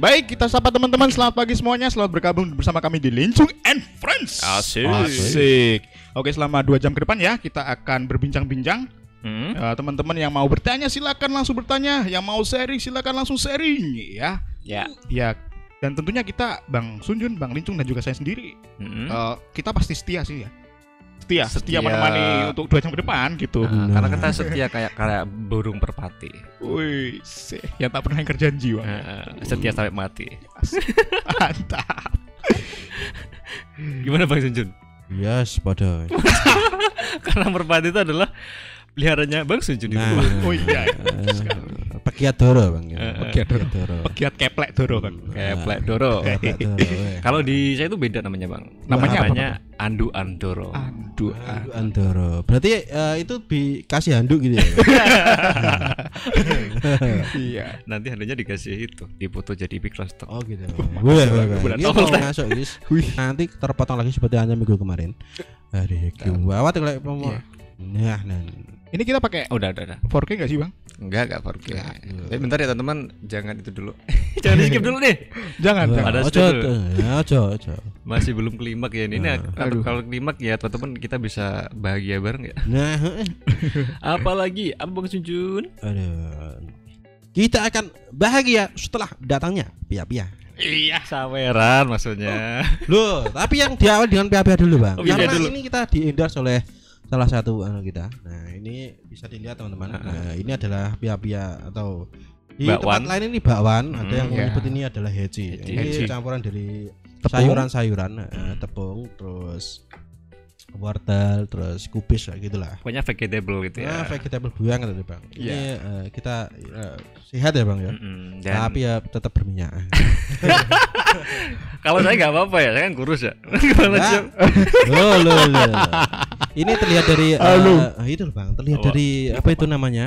Baik, kita sapa teman-teman. Selamat pagi semuanya. Selamat bergabung bersama kami di Lincung and Friends. Asik. Asik. Oke, selama dua jam ke depan ya kita akan berbincang-bincang. Hmm? Eh, teman-teman yang mau bertanya silakan langsung bertanya. Yang mau sharing silakan langsung sharing ya. Ya. Ya. Dan tentunya kita Bang Sunjun, Bang Lincung dan juga saya sendiri Hmm? eh, kita pasti setia sih ya. Setia, setia, Setia. menemani untuk dua jam ke depan gitu. Nah, karena kita setia kayak kayak burung perpati. Wih, sih, yang tak pernah ingkar janji, Bang. Eh, setia sampai mati. Mantap. Gimana Bang Sunjun? Yes, pada. Karena merpati itu adalah peliharanya Bang Sunjun di Nah, rumah. Oh iya. eh, pegiat Doro bang. Ya. Pegiat Doro. Doro. Pegiat keplek doro kan. Kayak Plek Doro. Eh. Kalau di saya itu beda namanya Bang. Namanya apa, namanya Andu Andoro. Handuk Andoro. Berarti eh, itu dikasih handuk gitu ya? Iya. Nanti handuknya dikasih itu, dipoto jadi big stock. oh gitu. Boleh, boleh, mau masuk guys. Nanti terpotong lagi seperti hanya minggu kemarin. Aduh, gawat kalau pemoh. Iya. Nah, nah. Ini kita pakai Oh, udah, udah, udah. 4K nggak sih bang? Enggak, enggak 4K. Iya. Tapi bentar ya teman-teman, jangan itu dulu. jangan di skip dulu nih. Jangan. Jangan. Ada Ojo, step ojo, ya, ojo. Masih belum klimak ya ini. Nah, Aduh. kalau klimak ya teman-teman kita bisa bahagia bareng ya. Nah, heeh. Apalagi apa Bang Sunjun? aduh. Kita akan bahagia setelah datangnya pia-pia. Iya. Saweran maksudnya. Loh, tapi yang diawali dengan pia-pia dulu, Bang. Oh, Karena dulu. ini kita di-endorse oleh salah satu anu kita. Nah, ini bisa dilihat teman-teman. Nah, ini adalah pia-pia atau di Bakwan. tempat lain ini bakwan, ada Hmm, yang iya. menyebut ini adalah heci. Heci. Ini Heci. campuran dari Tepung. sayuran-sayuran, eh, tepung, terus wortel, terus kubis kayak gitulah. Pokoknya vegetable gitu Nah, ya. vegetable buang gitu, Bang. Ini Iya. eh, kita eh, sehat ya, Bang ya. Mm-mm. Dan Tapi ya tetap berminyak. kalau saya nggak apa-apa ya, saya kan kurus ya. Nah, loh, loh, loh. Ini terlihat dari eh, Halo. itu loh, Bang, terlihat Apa? dari apa itu namanya?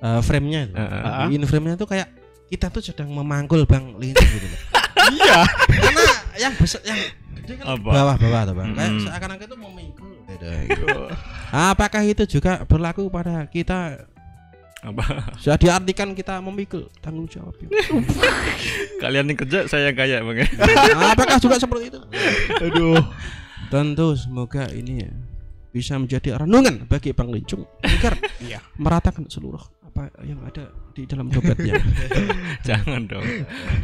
Eh, frame-nya itu. Heeh. Ah. In frame-nya itu kayak kita tuh sedang memangkul Bang Lincoln gitu loh. Iya. Karena yang besar yang kan Apa? bawah-bawah tuh, Bang. Kayak seakan-akan itu memikul gitu. Apakah itu juga berlaku pada kita? Apa? Sudah diartikan kita memikul tanggung jawab. ya? Kalian yang kerja, saya yang kaya bang ya. Apakah juga seperti itu? Aduh. Tentu semoga ini ya bisa menjadi renungan bagi Bang Lincung agar Iya. meratakan seluruh apa yang ada di dalam dompetnya. Jangan dong.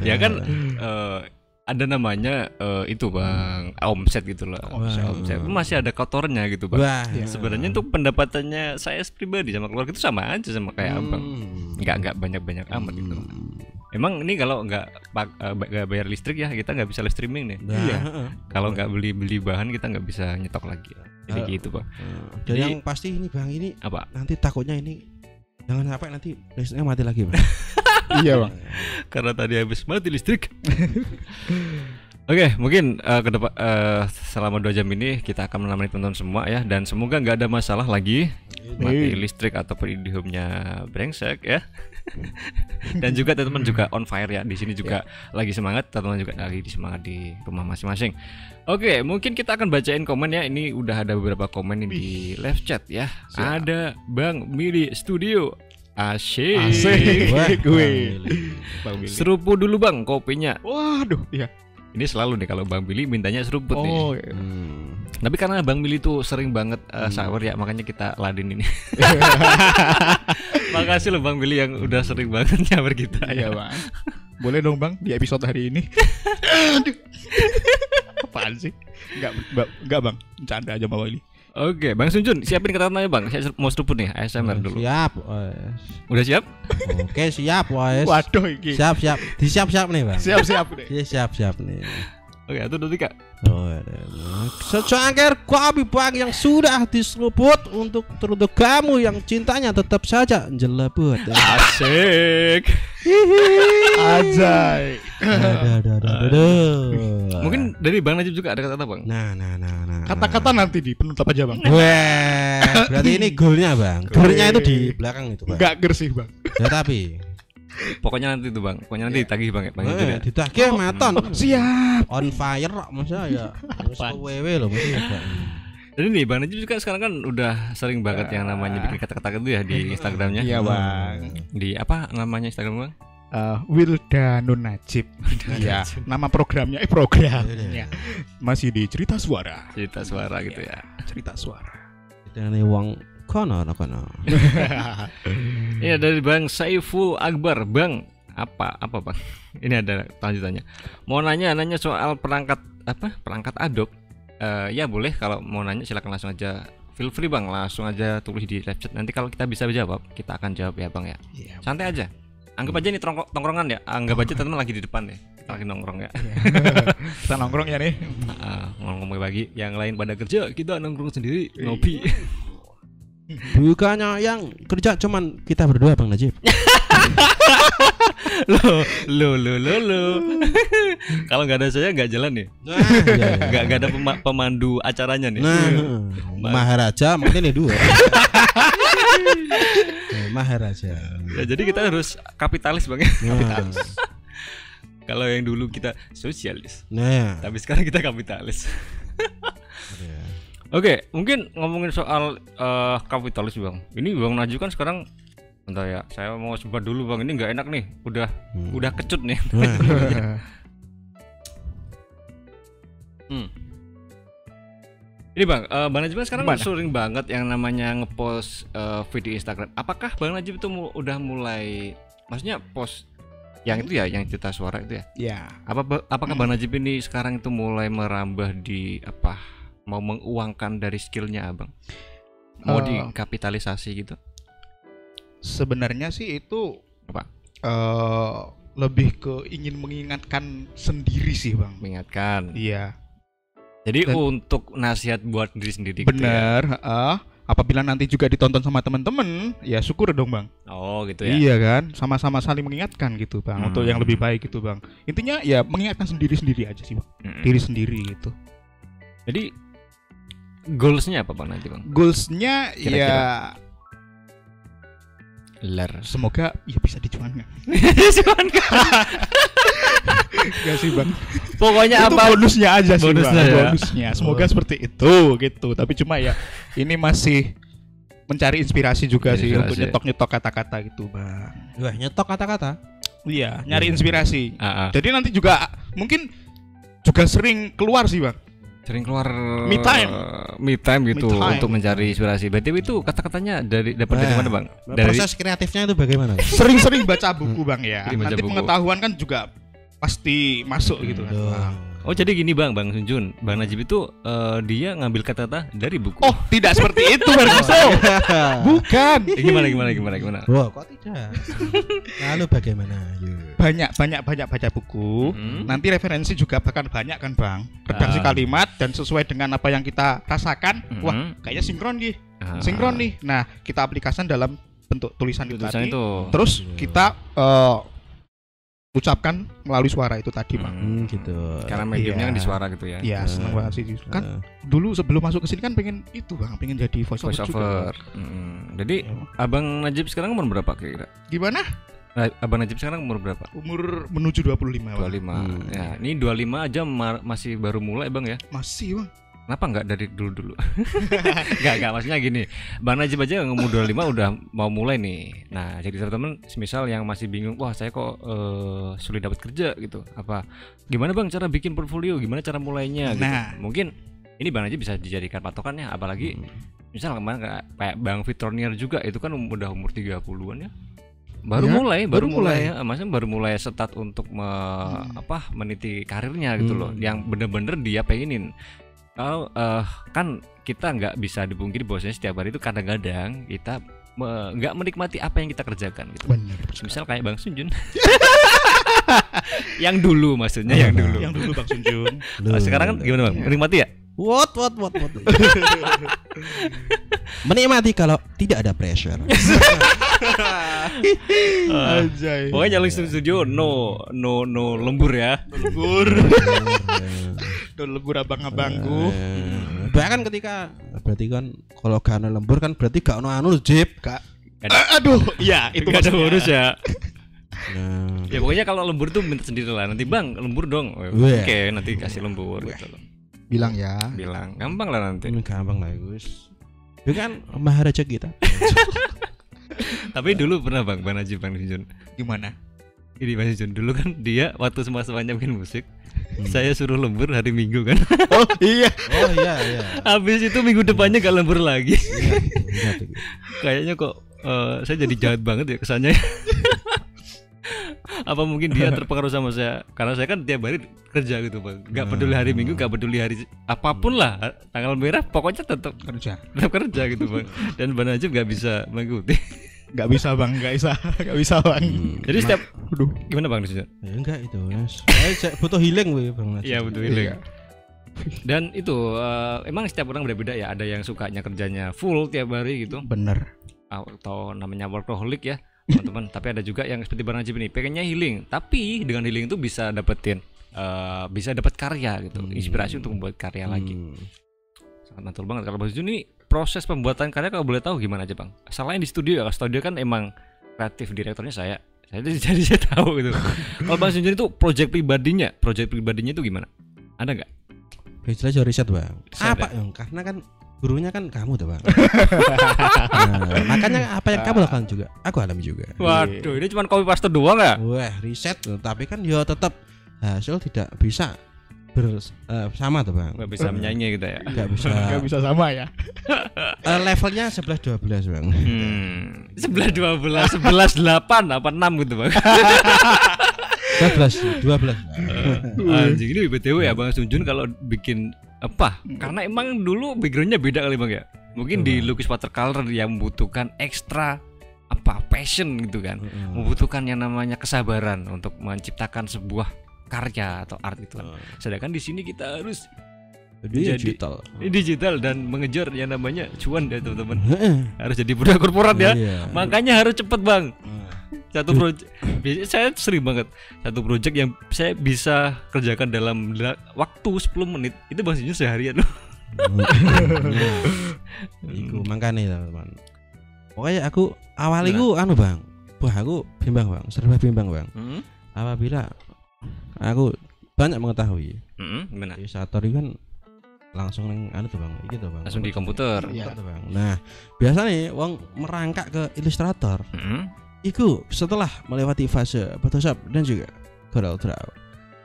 Ya kan eh, ada namanya eh, itu bang omset gitu loh. Omset. Omset. Masih ada kotornya gitu bang. Wah, Sebenarnya untuk pendapatannya saya pribadi sama keluarga itu sama aja sama kayak abang. Hmm. Nggak nggak banyak banyak amat gitu. Emang ini kalau nggak eh, nggak bayar listrik ya kita nggak bisa live streaming nih. Nah, Iya. Kalau nggak beli beli bahan kita nggak bisa nyetok lagi. Jadi Eh. gitu bang. Dan Jadi- yang pasti ini Bang ini Apa? nanti takutnya ini jangan sampai nanti listriknya mati lagi, Bang. Iya bang. Karena tadi habis mati listrik. Oke, mungkin eh, ke depan eh, selama dua jam ini kita akan menemani teman-teman semua ya dan semoga nggak ada masalah lagi mati listrik ataupun indihome-nya brengsek ya. dan juga teman-teman juga on fire ya di sini juga lagi semangat, teman-teman juga lagi di semangat di rumah masing-masing. Oke, mungkin kita akan bacain komen ya. Ini udah ada beberapa komen di live chat ya. Siap. Ada Bang Mili Studio. Asyik. Asik. Wah, Gue. Bang Billy. Seruput dulu Bang kopinya. Waduh. Iya. Ini selalu nih kalau Bang Billy mintanya seruput nih. Oh. iya. Hmm. Tapi karena Bang Billy tuh sering banget uh, shower ya, makanya kita ladin ini. Makasih loh Bang Billy yang udah sering banget shower kita. Iya bang. Boleh dong bang di episode hari ini. Aduh. Apaan sih? Enggak, enggak bang. Canda aja Bang Willy. Oke, Bang Sunjun, siapin kata-katanya Bang. Saya mau seruput nih, ASMR dulu. Siap. wes. Udah siap? Oke, siap, wes. Waduh iki. Siap, siap. Disiap-siap nih, Bang. Siap siap deh. Iya, siap-siap nih. Oke, satu dua tiga. Oh, ada. Secangkir kopi pagi yang sudah diseruput untuk teruntuk kamu yang cintanya tetap saja jelebut. Asik. Ajay. Mungkin dari Bang Najib juga ada kata-kata Bang. Nah, nah, nah, nah. Kata-kata nanti di penutup aja bang. Weh, berarti ini golnya bang. Golnya itu di belakang itu bang. Enggak gersih bang. Ya tapi, Pokoknya nanti tuh Bang. Pokoknya nanti ditagih Bang ya, Bang ya. eh, ditagih maton. Siap. On fire, masa ya. Wewe loh, ada. Jadi nih Bang Najib juga sekarang kan udah sering banget yang namanya bikin kata-kata itu ya di Instagramnya. Iya bang. Di apa namanya Instagram Bang? eh, Wildanun Najib. Iya, nama programnya eh programnya masih di cerita suara. cerita suara gitu ya Cerita suara. Dan wong kono no kono. ini dari bang Saiful Akbar. Bang apa apa bang? Ini ada lanjutannya. Mau nanya nanya soal perangkat apa? Perangkat adop Eh, ya boleh kalau mau nanya silakan langsung aja. Feel free bang. Langsung aja tulis di live chat. Nanti kalau kita bisa jawab kita akan jawab ya bang ya. Iya. santai aja. Anggap aja ini tongkrong- tongkrongan ya. Anggap aja teman lagi di depan ya kita lagi nongkrong ya. Kita nongkrong ya nih. Ah, ngomong bagi yang lain pada kerja kita nongkrong sendiri ngopi Bukannya yang kerja cuman kita berdua Bang Najib. lo lo lo lo lo kalau nggak ada saya nggak jalan nih Nah, iya, iya. nggak nggak ada pema- pemandu acaranya nih Nah, Maharaja mungkin ini dua. Eh, Maharaja. Ya, jadi kita harus kapitalis bang ya. Nah, Kalau yang dulu kita sosialis, nah. tapi sekarang kita kapitalis. Iya. Oke, mungkin ngomongin soal eh, kapitalis bang. Ini bang Najib kan sekarang, entah ya. Saya mau sempat dulu bang. Ini nggak enak nih. Udah Hmm. udah kecut nih. Hmm. Ini bang, eh, bang Najib kan sekarang Gimana? sering banget yang namanya ngepost eh, video Instagram. Apakah bang Najib itu mu- udah mulai, maksudnya post yang itu ya, yang cerita suara itu ya? Ya. Apa apakah Bang Najib ini sekarang itu mulai merambah di apa? Mau menguangkan dari skillnya abang? Mau Eh. dikapitalisasi gitu? Sebenarnya sih itu Apa? eh lebih ke ingin mengingatkan sendiri sih, Bang. Mengingatkan. Iya, Jadi Dan- untuk nasihat buat diri sendiri. gitu ya? benar. heeh. apabila nanti juga ditonton sama teman-teman, ya syukur dong, Bang. Oh gitu ya. Iya kan, sama-sama saling mengingatkan gitu, Bang, Hmm. untuk yang lebih baik gitu, Bang. Intinya ya mengingatkan sendiri-sendiri aja sih, Bang. Mm-mm. Diri sendiri gitu. Jadi goalsnya apa Bang Najib Bang? Goalsnya Kira-kira. ya Lar. semoga ya bisa dijuangkan. Cuman ya sih, Bang. Pokoknya itu apa? bonusnya aja sih Bonusnya Bang. ya? bonusnya semoga seperti itu gitu tapi cuma ya ini masih mencari inspirasi juga sih Inspirasi. untuk nyetok nyetok kata-kata gitu bang Wah, nyetok kata-kata. iya nyari inspirasi ah. jadi nanti juga mungkin juga sering keluar sih bang Sering keluar Me time. me time gitu Me time. untuk mencari inspirasi. Berarti itu kata-katanya dari dapat dari mana Bang? Dari Proses kreatifnya itu bagaimana? Sering-sering baca buku bang ya baca nanti buku. pengetahuan kan juga pasti masuk gitu kan. Oh jadi gini bang, bang Sunjun, bang Najib itu eh, dia ngambil kata-kata dari buku. oh tidak seperti itu bang bukan Eh, gimana gimana gimana gimana? Wah, kok tidak? Lalu bagaimana? Yuk. banyak banyak banyak baca buku Hmm. nanti referensi juga bahkan banyak kan bang redaksi Ah. kalimat dan sesuai dengan apa yang kita rasakan wah Mhm. kayaknya sinkron nih Ah. sinkron nih nah kita aplikasikan dalam bentuk tulisan itu Tulisan tadi itu. terus kita eh, ucapkan melalui suara itu tadi bang Hmm, gitu. Karena mediumnya Iya. kan di suara gitu ya. Iya, seneng banget sih. Kan Eh, dulu sebelum masuk ke sini kan pengen itu bang, pengen jadi voice, Voice over, juga. over. Mm. Jadi Ya. abang Najib sekarang umur berapa kira-kira? Gimana? Nah, abang Najib sekarang umur berapa? Umur menuju 25 bang. 25. Hmm. Ya, ini 25 aja ma- masih baru mulai bang ya. Masih bang. Kenapa nggak dari dulu-dulu? Nggak, nggak maksudnya gini. Bang Najib aja yang umur 25 udah mau mulai nih. Nah, jadi teman-teman semisal yang masih bingung, wah saya kok eh, sulit dapat kerja gitu. Apa gimana Bang cara bikin portfolio? Gimana cara mulainya gitu. Nah. Mungkin ini Bang Najib bisa dijadikan patokannya apalagi misal kemarin kayak, Bang Fitronier juga itu kan um- udah umur 30-an ya. Baru Ya, mulai, baru, baru mulai, mulai. ya. maksudnya baru mulai setat untuk me- apa meniti karirnya gitu loh, Hmm. yang bener-bener dia pengenin. Kalau eh, kan kita nggak bisa dipungkiri bahwasanya setiap hari itu kadang-kadang kita me- nggak menikmati apa yang kita kerjakan gitu. Bener. Misal kayak Bang Sunjun. yang dulu maksudnya yang dulu. Yang dulu bang Sunjun. Oh, sekarang kan gimana Bang? Menikmati ya? What what what what. Menikmati kalau tidak ada pressure. Anjay. Pokoknya jalan studio no no no lembur ya. Lembur. Dan lembur abang-abangku. Eh, Bahkan ketika berarti kan kalau gak ada lembur kan berarti gak ono anu Jip. Kak. Gak Eh, aduh, iya itu Gak ada bonus ya. Nah, Ya pokoknya kalau lembur tuh minta sendiri lah. Nanti bang lembur dong. Oke nanti kasih lembur gitu loh. Bilang ya. Bilang gampang lah nanti. ini gampang lah Gus. Itu kan maharaja kita. Tapi dulu pernah bang Bang Najib Bang Junjun Gimana? ini Mas Jun dulu kan dia waktu semua-semuanya bikin musik saya suruh lembur hari Minggu kan Oh iya. Oh iya iya. habis itu minggu depannya gak lembur lagi Ingat, ingat itu. kayaknya kok eh, saya jadi jahat banget ya kesannya apa mungkin dia terpengaruh sama saya karena saya kan tiap hari kerja gitu bang nggak peduli hari minggu nggak peduli hari apa pun lah tanggal merah pokoknya tetap Kerja. tetap kerja gitu bang dan Bang Najib nggak bisa mengikuti Gak bisa bang, gak bisa, gak bisa bang. jadi setiap Aduh. gimana bang di sini Ya, enggak itu. Mas. Saya butuh healing gue Bang. Najib. Iya betul Iya. dan itu eh, emang setiap orang beda-beda ya ada yang sukanya kerjanya full tiap hari gitu Bener. atau namanya workaholic ya teman-teman. Tapi ada juga yang seperti Bang Najib ini pengennya healing. Tapi dengan healing itu bisa dapetin eh, bisa dapat karya gitu. Inspirasi untuk membuat karya lagi. Hmm. sangat mantul banget. Kalau Bang Jun ini proses pembuatan karya kalau boleh tahu gimana aja Bang? Selain di studio ya kalau studio kan emang kreatif direkturnya saya. Saya jadi jadi saya tahu gitu. Kalau Bang Jun itu project pribadinya project pribadinya itu gimana? Ada nggak? Aja riset bang. Riset, apa karena kan gurunya kan kamu tuh bang. Nah, makanya apa yang kamu lakukan juga, aku alami juga. waduh ini cuma copy paste doang ya Wah riset, tapi kan ya tetap hasil tidak bisa bersama tuh bang. nggak bisa menyanyi gitu ya Gak bisa. Gak bisa sama ya. Eh, levelnya 11 12 bang. Hmm, sebelah dua belas, sebelas delapan, apa enam gitu bang? 12 12. Anjing ini btw ya bang Sunjun kalau bikin apa? Karena emang dulu backgroundnya beda kali bang ya. Mungkin di lukis watercolor yang membutuhkan ekstra apa passion gitu kan, membutuhkan yang namanya kesabaran untuk menciptakan sebuah karya atau art itu kan. Sedangkan di sini kita harus Jadi- digital. digital dan mengejar yang namanya cuan ya teman-teman. Harus jadi budak korporat ya. Iya. Makanya harus cepet bang. Nah, satu project saya sering banget satu project yang saya bisa kerjakan dalam la- waktu 10 menit itu maksudnya seharian loh. Iku makanya teman. Pokoknya aku awal itu anu bang, wah aku bimbang bang, serba bimbang bang. hmm? Apabila aku banyak mengetahui, Hmm, gimana ilustrator itu kan langsung neng anu tuh bang, iki tuh bang. langsung di komputer Iya. Tuh, bang. Nah biasa nih, wong merangkak ke ilustrator, Hmm? Iku setelah melewati fase Photoshop dan juga Corel Draw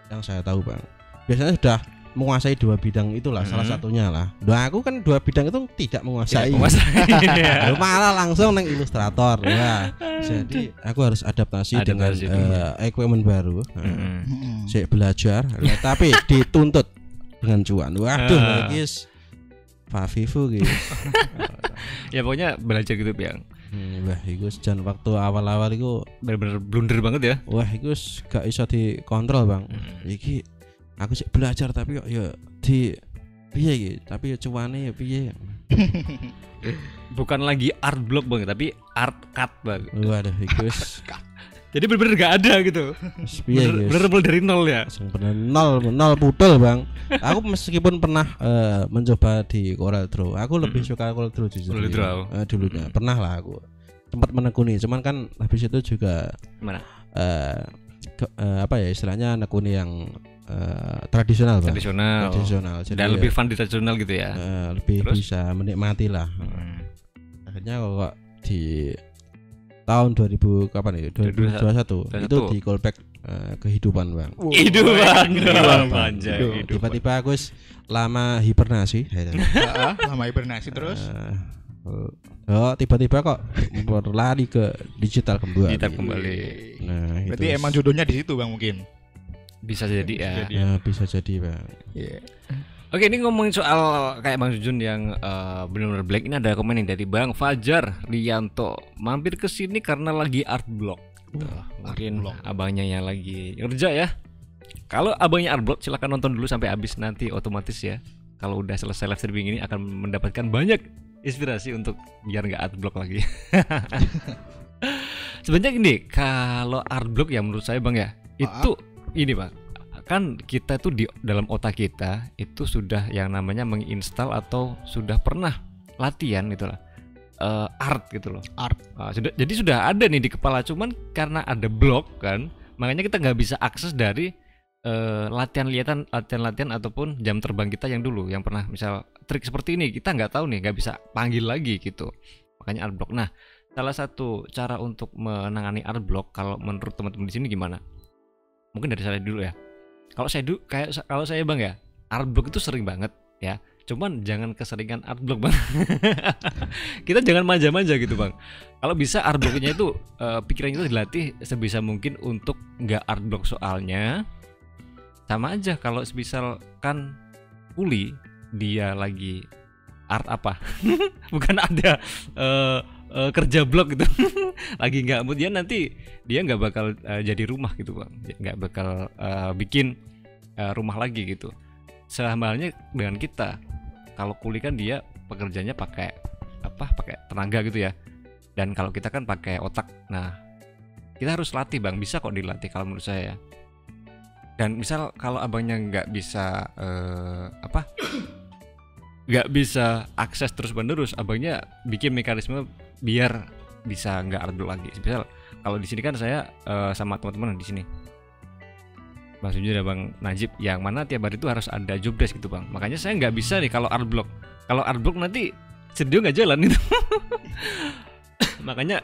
yang saya tahu bang, biasanya sudah menguasai dua bidang itulah salah Mhm. satunya lah. Nah aku kan dua bidang itu tidak menguasai. Tidak menguasai. Lalu malah langsung neng ilustrator. Wah, jadi aku harus adaptasi, dengan Adaptasi dulu. eh, equipment baru. Hmm. Mm-mm. Saya belajar, Nah, tapi dituntut dengan cuan. Waduh, Ah. guys. Fafifu guys. ya pokoknya belajar gitu yang Hmm, wah, itu jan waktu awal-awal itu bener-bener blunder banget ya Wah, itu gak iso dikontrol, Bang. Hmm. Iki aku sih belajar tapi kok ya di piye iki? Tapi ya cuane ya piye? bukan lagi art block bang tapi art cut bang Waduh, wis jadi bener-bener gak ada gitu bener, bener bener dari nol ya bener nol nol putul, Bang. Aku meskipun pernah eh, mencoba di Corel Draw, aku lebih suka Corel Draw jujur. Corel Draw. Eh, dulunya. Pernah lah aku. Sempat menekuni, cuman kan habis itu juga Gimana? eh ke- eh, apa ya istilahnya nekuni yang eh, tradisional, Bang. tradisional Tradisional. Jadi dan ya, lebih fun di tradisional gitu ya eh, lebih Terus? bisa menikmati lah. Hmm. akhirnya kok di tahun 2000 kapan itu 2021 itu 2021. di callback eh, kehidupan bang Hidupan Hidupan. hidupan. tiba-tiba aku lama hibernasi lama hibernasi terus. Eh, oh tiba-tiba kok berlari ke digital kembali Digital kembali. nah Berarti itu emang jodohnya di situ bang mungkin. bisa jadi ya jadi. ya, bisa jadi bang Iya. Oke ini ngomongin soal kayak Bang Jun yang eh, benar-benar black ini ada komen nih dari Bang Fajar Rianto mampir ke sini karena lagi art block. Tuh, mungkin block. abangnya yang lagi kerja ya. Kalau abangnya art block silahkan nonton dulu sampai habis nanti otomatis ya. Kalau udah selesai live streaming ini akan mendapatkan banyak inspirasi untuk biar nggak art block lagi. Sebenarnya gini, kalau art block ya menurut saya Bang ya, itu ini Bang. Kan kita tuh di dalam otak kita itu sudah yang namanya menginstal atau sudah pernah latihan gitu lah. eh, art gitu loh. Art. Ah, sudah jadi sudah ada nih di kepala cuman karena ada blok kan, makanya kita nggak bisa akses dari eh, latihan-latihan latihan-latihan ataupun jam terbang kita yang dulu yang pernah misal trik seperti ini kita nggak tahu nih nggak bisa panggil lagi gitu makanya art block nah salah satu cara untuk menangani art block kalau menurut teman-teman di sini gimana? Mungkin dari saya dulu ya. Kalau saya dulu kayak kalau saya Bang ya, art block itu sering banget ya. Cuman jangan keseringan art block Bang. Kita jangan manja-manja gitu Bang. Kalau bisa art blocknya itu eh, pikiran kita dilatih sebisa mungkin untuk nggak art block soalnya sama aja kalau misalkan kuli dia lagi art apa bukan ada eh, eh, kerja blok gitu. Lagi nggak mood. Dia nanti dia nggak bakal eh, jadi rumah gitu bang. Nggak bakal eh, bikin eh, rumah lagi gitu. Sama halnya dengan kita kalau kuli kan dia pekerjaannya pakai apa pakai tenaga gitu ya. Dan kalau kita kan pakai otak. Nah kita harus latih bang. Bisa kok dilatih kalau menurut saya dan misal kalau abangnya nggak bisa eh, apa nggak bisa akses terus menerus abangnya bikin mekanisme biar bisa nggak block lagi. Misal kalau di sini kan saya eh, sama teman-teman di sini. Sunjun dan Bang Najib yang mana tiap hari itu harus ada job desk gitu bang. Makanya saya nggak bisa nih kalau art block. Kalau art block nanti studio nggak jalan gitu. Makanya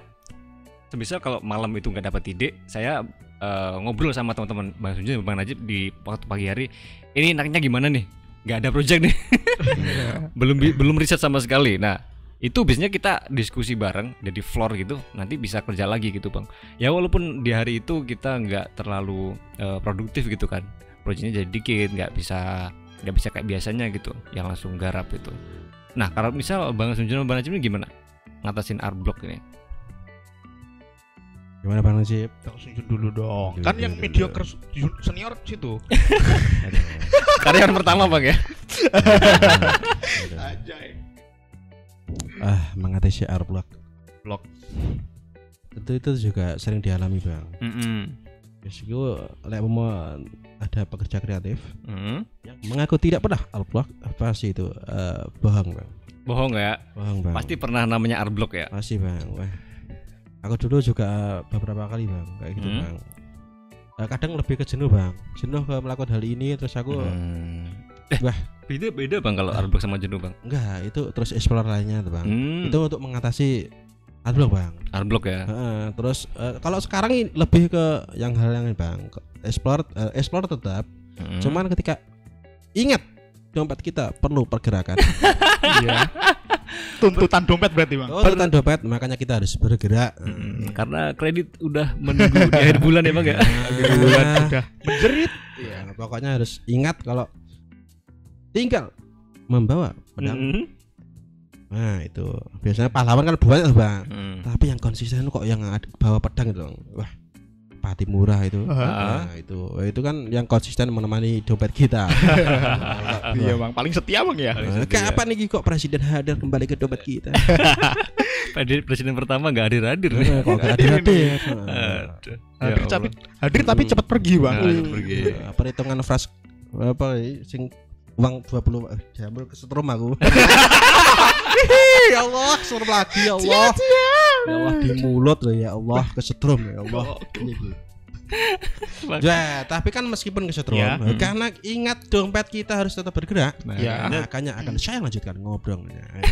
semisal kalau malam itu nggak dapat ide saya eh, ngobrol sama teman-teman Bang Sunjun Bang Najib di waktu pagi hari ini enaknya gimana nih nggak ada project nih. Belum bi- belum riset sama sekali. Nah itu biasanya kita diskusi bareng jadi floor gitu nanti bisa kerja lagi gitu bang. Ya walaupun di hari itu kita nggak terlalu eh, produktif gitu kan. Proyeknya jadi dikit nggak bisa nggak bisa kayak biasanya gitu yang langsung garap itu. Nah kalau misal bang Sunjun dan bang Najib ini gimana ngatasin art block ini Gimana Bang Najib? Bang Sunjun dulu dong. Kan yang jun- senior situ. Karyawan pertama bang ya Aduh. Ajay. ah, mengatasi art block. Block. Itu itu juga sering dialami Bang. Terus itu lek mau ada pekerja kreatif Mm. yang mengaku tidak pernah art block apa sih itu Eh, bohong Bang. bohong ya Bohong Bang. pasti pernah namanya art block ya Pasti bang. Wah. Aku dulu juga beberapa kali bang kayak gitu Hmm. bang. Eh, kadang lebih ke jenuh bang. Jenuh ke melakukan hal ini terus aku Hmm. Eh, Wah. beda beda bang kalau art block sama jenuh bang enggak itu terus explore lainnya tuh bang. Hmm, Itu untuk mengatasi art block bang. art block ya Heeh, terus eh, kalau sekarang ini lebih ke yang hal yang ini bang. Explore eh, explore tetap. Hmm. Cuman ketika ingat dompet kita perlu pergerakan. Iya. Tuntutan dompet berarti, Bang. oh, tuntutan dompet makanya kita harus bergerak. Hmm, karena kredit udah menunggu di akhir bulan ya bang ya Akhir bulan udah menjerit. Iya, pokoknya harus ingat kalau tinggal membawa pedang. Hmm. Nah, itu biasanya pahlawan kan banyak, Bang. Hmm. Tapi yang konsisten kok yang bawa pedang itu. Bang. Wah, pati murah itu. Ah. Nah, itu itu kan yang konsisten menemani dompet kita. Iya, Bang. Paling setia, Bang ya. Paling Nah, setia. kapan nih kok presiden hadir kembali ke dompet kita? Presiden presiden pertama nggak hadir hadir nih Nah, kok gak hadir hadir? Hadir Ya tapi hadir tapi cepat pergi, Bang. Nah, cepat pergi. Nah, perhitungan fras apa sing uang 20 eh, jamur kesetrum aku. ya Allah, suruh lagi ya Allah. Ya Allah di mulut loh ya Allah kesetrum ya Allah. Ya, tapi kan meskipun kesetrum, Ya. eh, karena ingat dompet kita harus tetap bergerak. Nah, Ya. Makanya akan saya lanjutkan ngobrol. Ya, ya.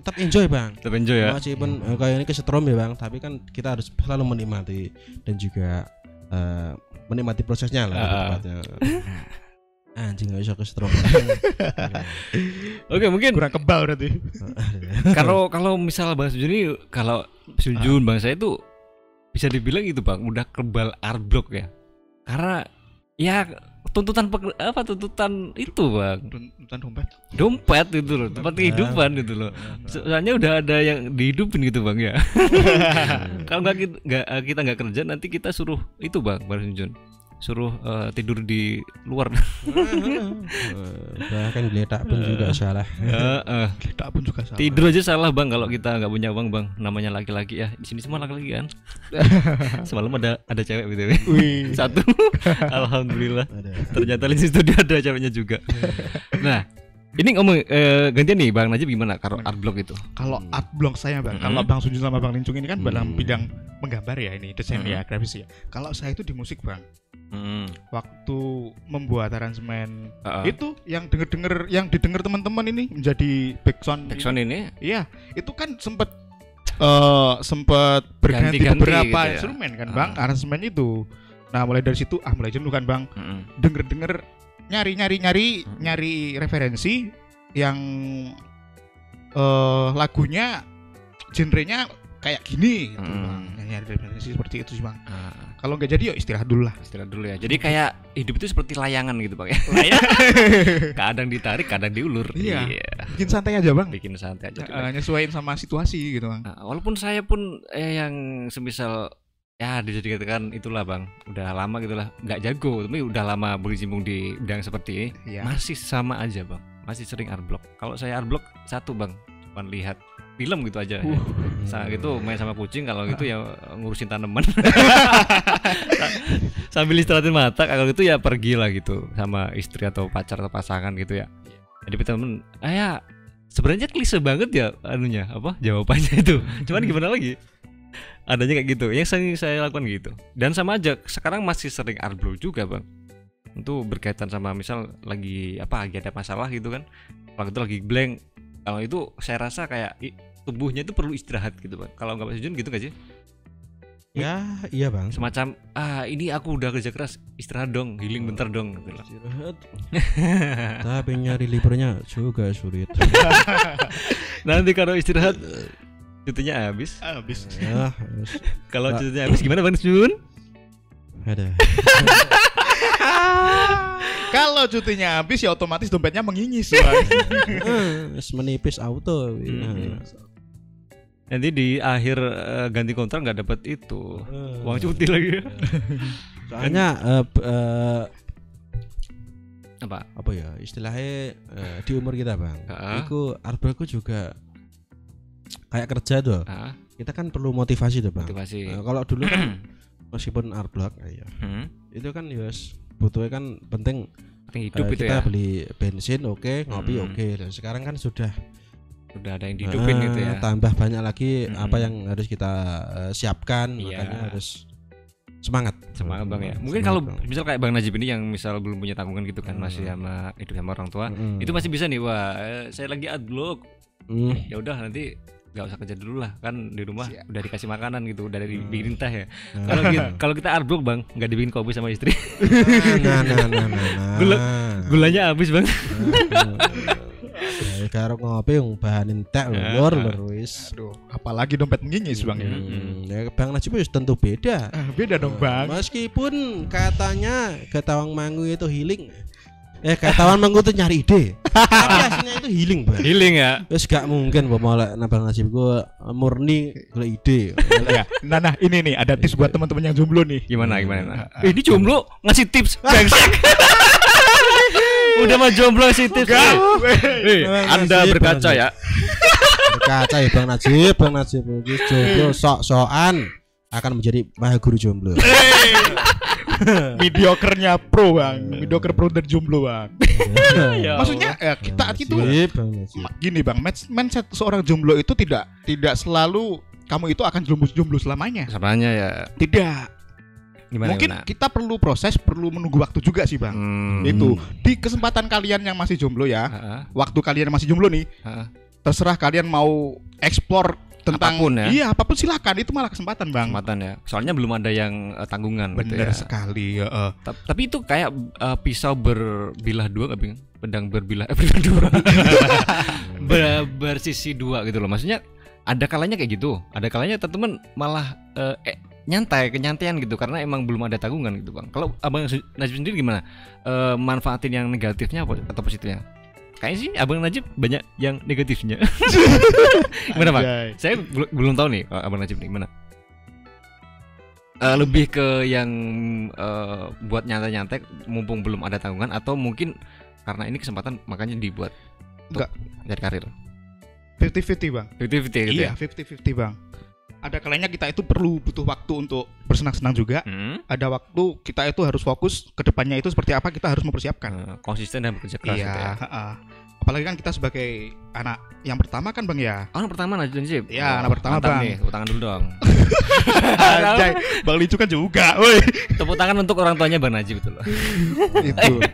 tetap enjoy bang. tetap enjoy ya Meskipun eh, kayak ini kesetrum ya bang, tapi kan kita harus selalu menikmati dan juga eh, menikmati prosesnya lah. Ah. tepatnya. Anjing gak bisa kesetrum. oke mungkin Kurang kebal berarti. kalau kalau misal bang Sunjun ini kalau Sunjun bang saya itu bisa dibilang itu bang udah kebal art block ya. Karena ya tuntutan peker- apa tuntutan itu bang. Tuntutan dompet. dompet itu loh tempat kehidupan itu loh. So- soalnya udah ada yang dihidupin gitu bang ya. Kalau nggak kita nggak kita nggak kerja nanti kita suruh itu bang bang Sunjun suruh eh, tidur di luar Bahkan geletak pun juga salah. Ya, eh. Kita pun juga salah. Tidur aja salah bang kalau kita nggak punya uang bang. Namanya laki-laki ya. Di sini semua laki-laki kan. Semalam ada ada cewek gitu. Wih. Satu. Alhamdulillah. Ada. Ternyata di studio ada ceweknya juga. Nah, ini ngomong eh, gantian nih bang Najib gimana kalau art block itu? Kalau art block saya bang, Hmm. kalau Bang Sunjun sama Bang Lincung ini kan dalam Hmm. bidang menggambar ya ini desain Hmm. ya grafis ya. Kalau saya itu di musik bang, Hmm. waktu membuat aransemen Heeh. itu yang denger denger yang didengar teman-teman ini menjadi backsound. Backsound ini Iya, itu kan sempet eh sempat berganti Ganti-ganti beberapa gitu ya. instrumen kan bang Ah. aransemen itu nah mulai dari situ ah mulai jenuh kan bang Mm-mm. denger denger nyari nyari nyari Hmm. nyari referensi yang eh lagunya genrenya kayak gini gitu Hmm. bang Nah, nyari referensi seperti itu sih bang Ah, kalau nggak jadi yuk istirahat dulu lah istirahat dulu ya. Jadi kayak hidup itu seperti layangan gitu, Pak ya. kadang ditarik, kadang diulur. Iya. bikin santai aja bang Bikin santai aja. Eh, nyesuaiin sama situasi gitu bang Nah, walaupun saya pun eh, yang semisal ya bisa dikatakan itulah bang. Udah lama gitulah nggak jago tapi udah lama berkecimpung di bidang seperti ini. Iya. masih sama aja bang. Masih sering arblock kalau saya arblock satu bang. Cuma lihat film gitu aja. Ya. Sa- gitu main sama kucing kalau gitu ya ngurusin tanaman. Sambil istirahatin mata kalau gitu ya pergi lah gitu sama istri atau pacar atau pasangan gitu ya. Jadi temen ah ya sebenarnya klise banget ya anunya apa jawabannya itu. Cuman gimana lagi adanya kayak gitu yang sering saya lakukan gitu dan sama aja sekarang masih sering arblow juga bang itu berkaitan sama misal lagi apa lagi ada masalah gitu kan kalau itu lagi blank kalau itu saya rasa kayak tubuhnya itu perlu istirahat gitu bang kalau nggak Mas Jun gitu gak sih Ya, iya bang. semacam ah ini aku udah kerja keras istirahat dong healing bentar dong gitu. Istirahat. Tapi nyari liburnya juga sulit. nanti kalau istirahat cutinya habis habis ya, kalau Nggak. cutinya habis gimana bang Jun ada. kalau cutinya habis ya otomatis dompetnya mengingis bang Wis menipis auto. Hmm. nanti di akhir eh, ganti kontrak nggak dapat itu uang cuti lagi Soalnya eh, b- eh, apa apa ya istilahnya eh, di umur kita bang. Ah. Iku arbelku juga kayak kerja tuh. ah, Kita kan perlu motivasi tuh bang. motivasi Nah, kalau dulu kan meskipun arblok ya Hmm, itu kan ya wis butuhnya kan penting penting hidup eh, itu kita ya beli bensin oke ngopi Hmm. oke dan sekarang kan sudah udah ada yang dihidupin eh, gitu ya tambah banyak lagi Mm-mm. apa yang harus kita eh, siapkan Iya. makanya harus semangat semangat bang ya mungkin Semangat, kalau Bang. misal kayak bang Najib ini yang misal belum punya tanggungan gitu kan Hmm. masih sama hidup sama orang tua Mm-mm. itu masih bisa nih wah eh, saya lagi adblock Mm. ya udah nanti nggak usah kerja dulu lah kan di rumah Siap. udah dikasih makanan gitu udah Hmm. dibikinin teh ya Nah. kalau kita kalau kita adblock bang nggak dibikin kopi sama istri nah nah nah nah, nah. Gula- gulanya habis bang Ya, karo ngopi yang bahanin teh Ya. lur lur wis. aduh apalagi dompet mengingis bang ya Hmm, ya Bang Najib wis tentu beda. Ah, beda dong bang Meskipun katanya ketawang mangu itu healing. Eh ketawang mangu itu nyari ide. Tapi aslinya itu healing, Bang. healing ya Wis gak mungkin bawa molek nabang Najib gua murni golek ide. ya nah nah ini nih ada tips buat teman-teman yang jomblo nih gimana gimana nah. Eh, ini jomblo ngasih tips udah mah jomblo ngasih tips. Eh, anda Najib, berkaca ya Berkaca ya Bang Najib, Bang Najib jomblo sok-sokan akan menjadi maha guru jomblo. Mediokernya pro bang. Mediocre pro dan jomblo bang. Ya Maksudnya ya, kita itu Gini bang. Match- Mindset seorang jomblo itu tidak Tidak selalu Kamu itu akan jomblo-jomblo selamanya. Sebenarnya ya. Tidak. Gimana Mungkin gimana? kita perlu proses Perlu menunggu waktu juga sih bang. Hmm. Itu. Di kesempatan kalian yang masih jomblo ya. Heeh, Waktu kalian masih jomblo nih heeh. Terserah kalian mau Explore tentang Apa pun ya. Iya apa pun silakan Itu malah kesempatan bang. Kesempatan ya. Soalnya belum ada yang eh, tanggungan gitu Bener ya. sekali ya, eh. Ta- tapi itu kayak eh, pisau berbilah dua nggak Bing? pedang berbilah eh berbilah dua. Ber- bersisi dua gitu loh. Maksudnya ada kalanya kayak gitu. Ada kalanya teman-teman malah eh, eh, nyantai kenyantaian gitu. Karena emang belum ada tanggungan gitu bang. Kalau abang Najib sendiri gimana? Eh, manfaatin yang negatifnya apa atau positifnya kayaknya sih abang Najib banyak yang negatifnya. Gimana bang? Anjay. saya bel- belum tahu nih kalau abang Najib nih gimana? Eh, lebih ke yang eh, buat nyantai-nyantai mumpung belum ada tanggungan atau mungkin karena ini kesempatan makanya dibuat Enggak. cari karir? 50-50 bang. 50-50 gitu Iya ya? 50-50 bang Ada kalanya kita itu perlu butuh waktu untuk bersenang-senang juga Hmm, Ada waktu kita itu harus fokus ke depannya itu seperti apa kita harus mempersiapkan eh, konsisten dan bekerja keras Iya gitu ya. Apalagi kan kita sebagai anak yang pertama kan bang ya Oh, anak pertama Najib Najib. Iya, Oh, anak pertama, Bang. nih, tepuk tangan dulu dong. Anjay, Bang Licu kan juga woi tepuk tangan untuk orang tuanya Bang Najib betul loh. Itu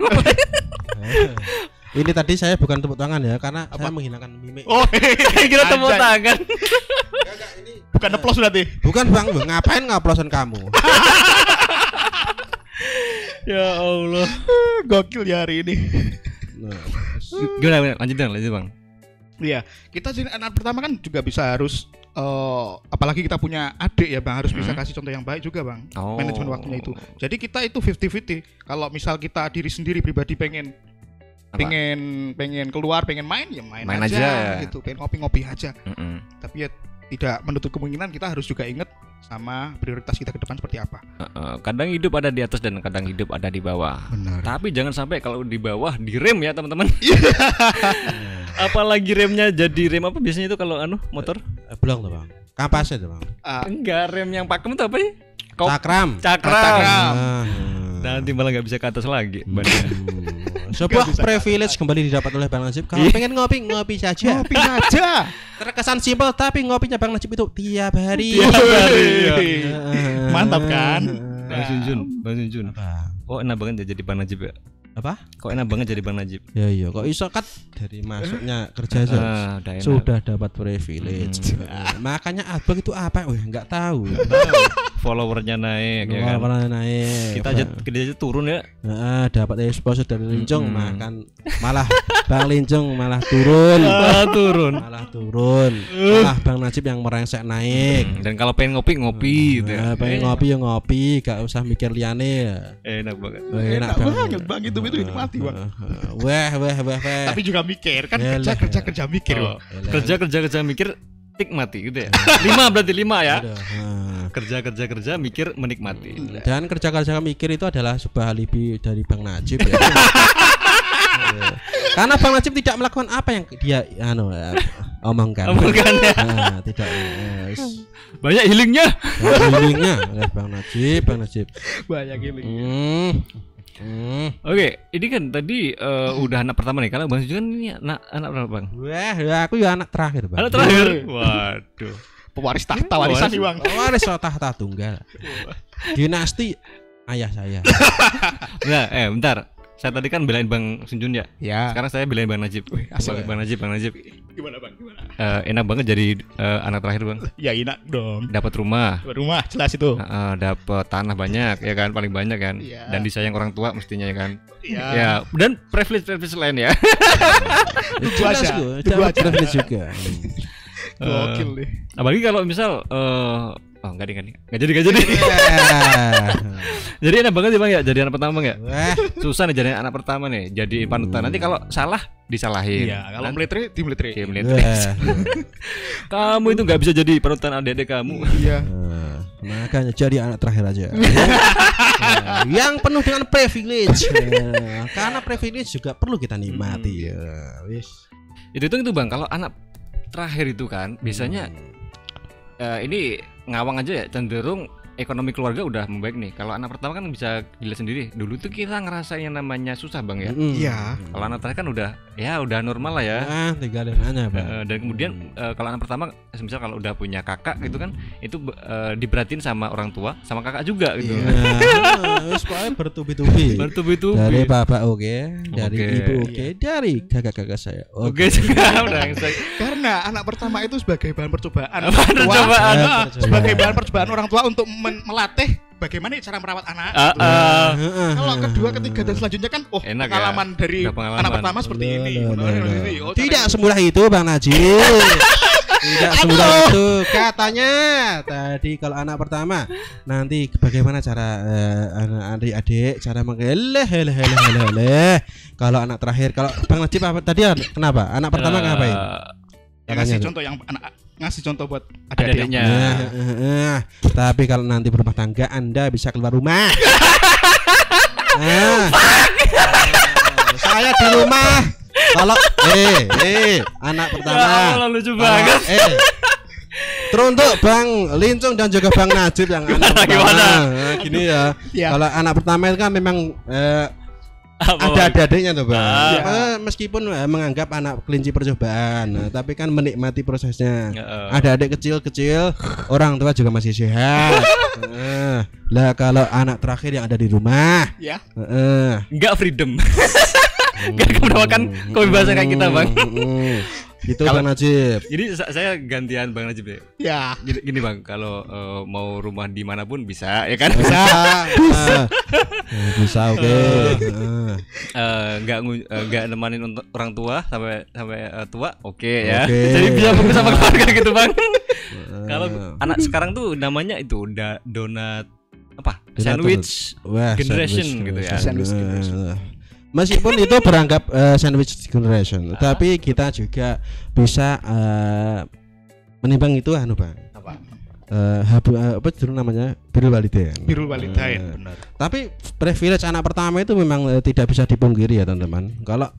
Ini tadi saya bukan tepuk tangan ya karena saya menghinakan mimik. Oh Kira tepuk tangan. Enggak, enggak, ini Bukan neplos berarti. Bukan bang, ngapain ngaplosan kamu? Ya Allah. Gokil ya hari ini. Nah, Gimana lanjut dong, lanjut Bang. Iya, kita jadi anak pertama kan juga bisa harus eh, apalagi kita punya adik ya bang harus bisa Hmm. kasih contoh yang baik juga bang Oh. manajemen waktunya itu jadi kita itu 50-50 kalau misal kita diri sendiri pribadi pengen Apa? pengen pengen keluar pengen main ya main, Main aja, aja, ya. gitu pengen ngopi-ngopi aja Mm-mm. tapi ya tidak menutup kemungkinan kita harus juga ingat sama prioritas kita ke depan seperti apa Heeh, kadang hidup ada di atas dan kadang hidup ada di bawah. benar Tapi jangan sampai kalau di bawah direm ya teman-teman. Apalagi remnya jadi rem apa biasanya itu kalau anu motor? eh, belum tuh bang. Kampasnya tuh bang. Ah, Enggak, rem yang pakem itu apa ya? Kop Cakram. cakram. Cakram. Ah, Nanti malah nggak bisa ke atas lagi. Hmm. Sebuah privilege kembali didapat oleh Bang Najib. Kalau Iya. pengen ngopi, ngopi saja. ngopi aja Terkesan simpel, tapi ngopinya Bang Najib itu tiap hari. Tiap hari, iya. Mantap kan? Bang Junjun, Bang Junjun. Kok enak banget ya jadi Bang Najib ya? Apa? Kok enak banget jadi Bang Najib? Ya iya, kok iso kat dari masuknya kerja enak. Sudah dapat privilege. Hmm. Makanya abang itu apa? Wih, nggak tahu. Followernya naik ya kan. Pernah naik. Kita aja kita aja turun ya. Heeh, dapat exposure dari Lincong Mm-mm. makan malah Bang Lincong malah turun. Ah, turun. malah turun. Malah Bang Najib yang merengsek naik. Hmm, Dan kalau pengen ngopi ngopi gitu Nah, ya. pengen ngopi ya ngopi, gak usah mikir liane. Eh, enak banget. Wah, enak banget bang itu itu mati bang Wah, wah, wah, wah. tapi juga mikir kan kerja kerja kerja mikir kerja kerja kerja mikir tik mati gitu ya. lima berarti lima ya. Nah. Kerja kerja kerja mikir menikmati. Dan kerja-kerja mikir itu adalah sebuah alibi dari Bang Najib ya. Eh, Karena Bang Najib tidak melakukan apa yang dia anu eh, omongkan. Omongkan, ya. Nah, tidak eh, s- Banyak healingnya. healingnya oleh Bang Najib, Bang Najib. banyak ini Hmm. Hmm. Oke, ini kan tadi eh, udah anak pertama nih. Kalau Bang Suju kan ini anak anak berapa Bang? Wah, ya aku ya anak terakhir, Bang. Anak terakhir. Waduh. pewaris tahta warisan nih bang Waris tahta tunggal. Dinasti ayah saya. Nah, eh bentar. Saya tadi kan belain Bang Sunjun ya. ya Sekarang saya belain Bang Najib. asik Bang, ya. Bang Najib, Bang Najib. gimana bang gimana Eh, enak banget jadi eh, anak terakhir Bang. ya enak dong Dapat rumah, rumah jelas itu Heeh, dapat tanah banyak ya kan paling banyak kan Iya. dan disayang orang tua mestinya ya kan Iya. ya dan privilege privilege lain ya Jelas dapat aja. privilege juga. gokil deh apalagi kalau misal eh oh enggak deh enggak deh. enggak jadi enggak jadi Ya. jadi enak banget ya bang ya jadi anak pertama bang ya Wah, susah nih jadi anak pertama nih jadi panutan nanti kalau salah disalahin iya kalau Nanti- military tim military Oke, melihat. wah. kamu itu nggak bisa jadi panutan adik-adik kamu iya Nah, makanya jadi anak terakhir aja. Nah, yang penuh dengan privilege. Karena privilege juga perlu kita nikmati ya. Wis. itu itu itu bang kalau anak terakhir itu kan biasanya eh, ini ngawang aja ya cenderung ekonomi keluarga udah membaik nih. Kalau anak pertama kan bisa dilihat sendiri. Dulu tuh kita ngerasain yang namanya susah bang ya. Iya. Kalau anak terakhir kan udah ya udah normal lah ya. Ah, tinggalin aja, Bang. Eh, dan kemudian eh, kalau anak pertama, misal kalau udah punya kakak gitu kan, itu eh, diberatin sama orang tua, sama kakak juga gitu. Iya. Nah, pokoknya bertubi-tubi. Bertubi-tubi. Dari bapak oke, dari Oke. ibu oke, dari kakak-kakak saya. Oke udah saya- Karena anak pertama itu sebagai bahan percobaan Bahan percobaan. sebagai bahan percobaan orang tua untuk men- melatih bagaimana cara merawat anak. Gitu. ah. Heeh. Kalau kedua, ketiga dan selanjutnya kan, oh Enak ya. pengalaman dari Udah pengalaman. anak pertama seperti Loh, ini. ini, loh. ini. Oh, Tidak cara- semudah itu Bang Najib. Tidak semudah itu. Katanya tadi kalau anak pertama nanti bagaimana cara eh, anak adik-adik cara mengeleh heleh heleh. Kalau anak terakhir kalau Bang Najib apa tadi kenapa? Anak pertama Eh, ngapain? Ya, Katanya. contoh yang anak ngasih contoh buat Adik-adiknya. Nah, eh, eh, tapi kalau nanti berumah tangga Anda bisa keluar rumah. Nah, saya di rumah. Kalau eh eh anak pertama. Ya lucu banget. Eh. Teruntuk Bang Lincung dan juga Bang Najib yang anak pertama. gimana? Nah, gini ya. Ya. Kalau anak pertama itu kan memang eh, Apa, ada Bang? adik-adiknya tuh bang. Ah. Eh, meskipun eh, menganggap anak kelinci percobaan, nah, tapi kan menikmati prosesnya. Heeh. Ada adik kecil-kecil, orang tua juga masih sehat. Heeh. lah kalau anak terakhir yang ada di rumah, Ya. heeh. Nggak freedom. Nggak menawarkan kebebasan kayak kita bang. Gitu Bang Najib. Jadi sa- saya gantian Bang Najib ya. Ya. Gini, gini Bang, kalau eh, mau rumah di mana pun bisa ya kan? Bisa. Bisa oke. Ah. Eh, nggak ngu- eh, nggak nemanin untuk orang tua sampai sampai eh, tua oke ya Oke. jadi bisa fokus sama keluarga gitu bang kalau anak sekarang tuh namanya itu udah donat apa Donat sandwich Wah, generation sandwich, gitu ya. Sandwich generation. Meskipun itu beranggap eh, sandwich generation, tapi kita juga bisa eh, menimbang itu anu bang. apa Eh, habu- eh, apa dulu namanya birrul walidain. Birrul walidain, Eh, benar. Tapi privilege anak pertama itu memang eh, tidak bisa dipungkiri ya teman-teman. Kalau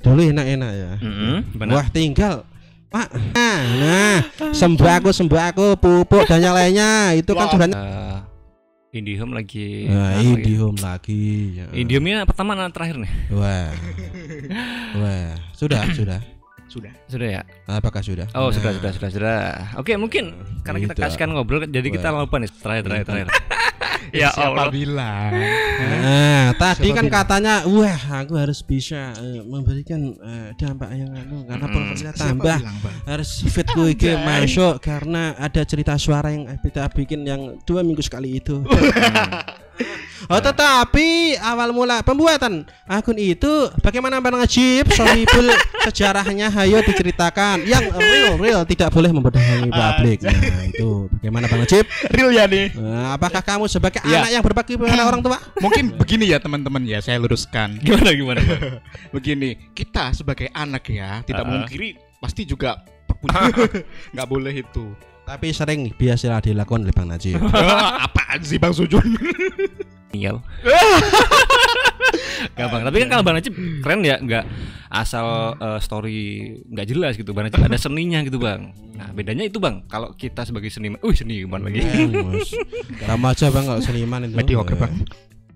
dulu enak-enak ya. Mm-mm, benar Wah tinggal Pak, nah, nah sembako sembako pupuk dan yang lainnya itu kan sudah IndiHome lagi nah, anu ya. Indihome lagi. ya. IndiHome-nya pertama anak terakhir nih Wah, wah, sudah, sudah. Sudah. sudah ya Apakah sudah? oh Nah, sudah sudah sudah sudah oke mungkin karena kita Gitu. kasihkan ngobrol jadi kita Wah. lupa nih terakhir terakhir terakhir Ya siapa bilang? Nah, tadi Siapa kan bilang? katanya, wah, aku harus bisa eh, memberikan eh, dampak yang anu karena Mm-mm. profilnya Siapa tambah bilang, harus fitku iki Anjay. masuk karena ada cerita suara yang kita bikin yang dua minggu sekali itu. Oh tetapi awal mula pembuatan akun itu bagaimana Bang Najib Sohibul sejarahnya hayo diceritakan yang real real tidak boleh membodohi publik. Nah itu bagaimana Bang Najib? Real ya nih. Nah, apakah kamu sebagai Ya. anak yang berbakti kepada orang tua? Mungkin begini ya teman-teman ya, saya luruskan. gimana gimana? Begini, kita sebagai anak ya, tidak memungkiri pasti juga nggak boleh itu. Tapi sering biasa dilakukan oleh Bang Najib. Apaan sih Bang Sujun? Niel. Gak bang, tapi kan kalau Bang Najib keren ya, nggak asal eh, story nggak jelas gitu, Bang Najib ada seninya gitu bang. Nah bedanya itu bang, kalau kita sebagai seniman, wih seniman lagi. Mas. Kamu aja Bang kalau seniman itu. Mediocre Bang.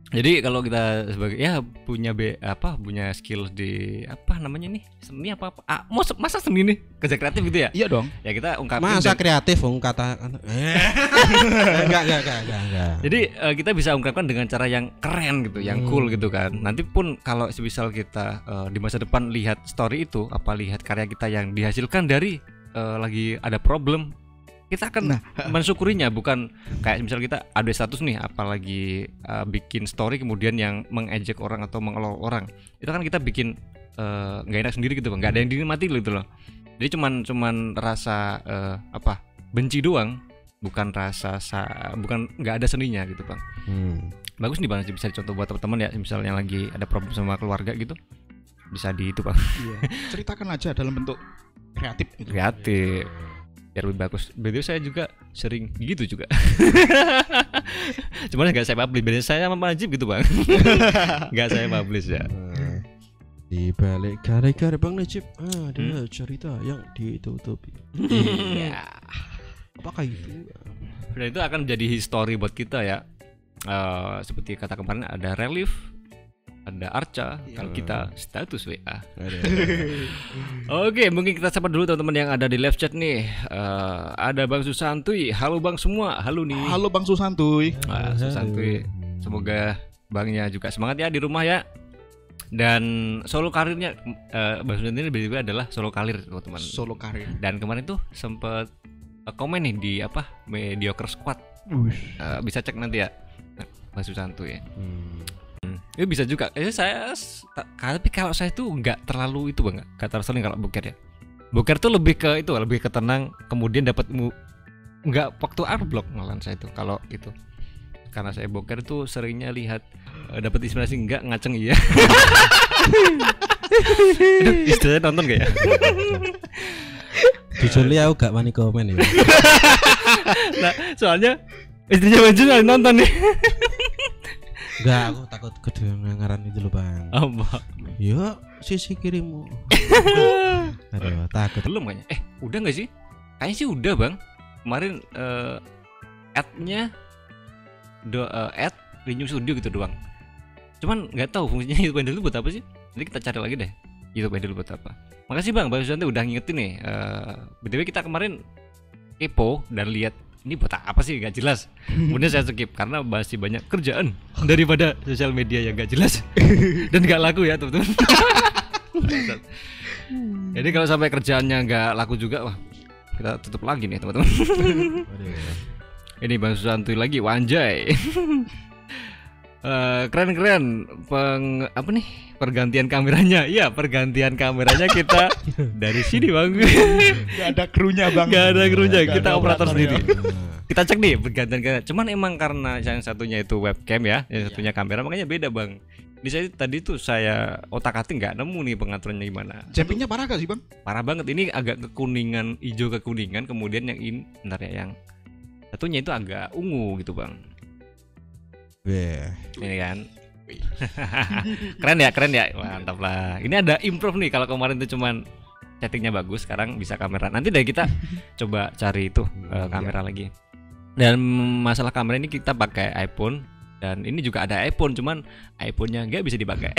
Jadi kalau kita sebagai ya punya be, apa punya skill di apa namanya nih seni apa apa ah, masa, masa seni nih kerja kreatif gitu ya Iya dong. ya kita ungkapin Masa dan- kreatif Bung kata Eh. enggak enggak enggak enggak enggak. Jadi eh, kita bisa ungkapkan dengan cara yang keren gitu, yang Hmm. cool gitu kan. Nanti pun kalau misal kita eh, di masa depan lihat story itu, apa lihat karya kita yang dihasilkan dari eh, lagi ada problem, kita akan Nah, mensyukurinya bukan kayak misal kita ada status nih, apalagi eh, bikin story kemudian yang mengejek orang atau mengelol orang, itu kan kita bikin eh, nggak enak sendiri gitu, Bang. nggak ada yang dinikmati gitu loh. Jadi cuman cuman rasa eh, apa benci doang, bukan rasa sa bukan nggak ada seninya gitu bang Hmm. bagus nih bang bisa dicontoh buat teman-teman ya misalnya lagi ada problem sama keluarga gitu bisa di itu bang iya. Ceritakan aja dalam bentuk kreatif gitu. kreatif biar lebih bagus begitu saya juga sering gitu juga cuman nggak saya publish bedanya saya sama Najib gitu bang nggak saya publish ya Nah, Di balik karya-karya Bang Najib ada Hmm. cerita yang ditutupi. Iya. Apakah itu? dan itu akan jadi history buat kita ya Eh, seperti kata kemarin ada relief ada arca kalau kita status WA. Oke, mungkin kita sapa dulu teman-teman yang ada di live chat nih. Eh, ada Bang Susantuy. Halo Bang semua. Halo nih. Halo Bang Susantuy. Susantuy. Semoga Bangnya juga semangat ya di rumah ya. Dan solo karirnya eh, Bang Susantuy ini juga adalah solo karir teman-teman. Solo karir. Dan kemarin tuh sempet eh, komen nih di apa mediocre squad. Eh, bisa cek nanti ya. Bang Susantuy. Hmm. Ya bisa juga. Eh, saya tapi kalau saya tuh nggak terlalu itu bang, nggak terlalu sering kalau boker ya. Boker tuh lebih ke itu, lebih ke tenang. Kemudian dapat nggak waktu artblock malahan saya tuh kalau itu. Karena saya boker tuh seringnya lihat eh, dapat inspirasi nggak ngaceng iya. Aduh, istilahnya nonton gak ya? Jujur aku gak wani komen ya. Nah, soalnya istrinya maju nonton nih. Enggak, aku takut kedengaran itu loh, Bang. Apa? Yuk, sisi kirimu. Aduh, takut. Belum kayaknya. Eh, udah nggak sih? Kayaknya sih udah bang. Kemarin eh ad-nya do eh, ad Renew Studio gitu doang. Cuman nggak tahu fungsinya YouTube Handle itu buat apa sih? Nanti kita cari lagi deh. YouTube Handle buat apa? Makasih bang, Bang Susanti udah ngingetin nih. Eh btw kita kemarin kepo dan lihat ini buat apa sih nggak jelas. Kemudian saya skip karena masih banyak kerjaan daripada sosial media yang nggak jelas dan nggak laku ya teman-teman. Jadi kalau sampai kerjaannya nggak laku juga, wah kita tutup lagi nih teman-teman. Ini Bang Susanti lagi, wanjay. Eh, keren-keren peng apa nih? Pergantian kameranya. Iya pergantian kameranya kita dari sini bang. Gak ada krunya bang. Gak ada krunya, Gak kita ada operator sendiri. kita cek nih pergantian kamera. Cuman emang karena yang satunya itu webcam ya yang satunya kamera makanya beda bang. Di saya tadi tuh saya otak atik nggak nemu nih pengaturannya gimana. Jumpingnya parah gak sih bang? parah banget. Ini agak kekuningan hijau kekuningan. Kemudian yang ini bentar ya yang satunya itu agak ungu gitu bang Weh. ini kan? Keren ya keren ya. Mantap lah. Ini ada improve nih kalau kemarin tuh cuman settingnya bagus sekarang bisa kamera. Nanti deh kita coba cari itu eh, kamera lagi. Dan masalah kamera ini kita pakai iPhone dan ini juga ada iPhone cuman iPhone-nya nggak bisa dipakai.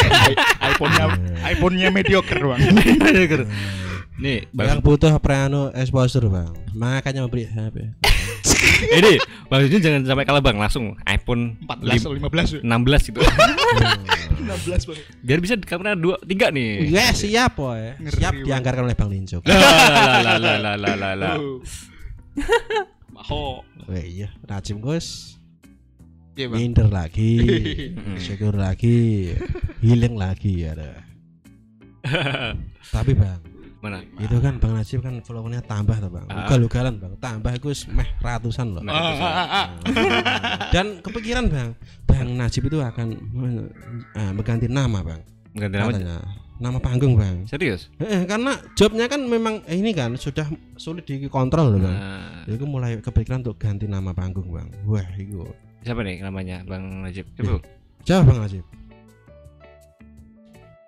iPhone-nya iPhone-nya mediocre bang. Nih Yang bang, butuh preano exposure bang. Makanya memberi HP. ini maksudnya jangan sampai kalah bang langsung iPhone 14 atau 15 16 gitu 16 bang. biar bisa kamera dua tiga nih Ya siap boy. Ngeri, Siap Bang. dianggarkan oleh Bang Lincuk. lah lah lah lah lah lah Oh. Maho. Weh iya, Najim Gus Iya bang. minder lagi, syukur lagi, healing lagi ya. Tapi bang, mana itu kan Bang Najib kan followernya tambah tuh bang, Ah. ugal-ugalan bang, tambah Gus meh ratusan loh. Nah, Ah, ah, ah, ah. Dan kepikiran bang, Bang Najib itu akan eh, mengganti nama bang, ganti nama katanya. Nama panggung bang. serius Eh, karena jobnya kan memang eh, ini kan sudah sulit dikontrol loh bang. Nah, Jadi aku mulai kepikiran untuk ganti nama panggung bang. Wah, itu. siapa nih namanya Bang Najib? Coba. Coba bang Najib.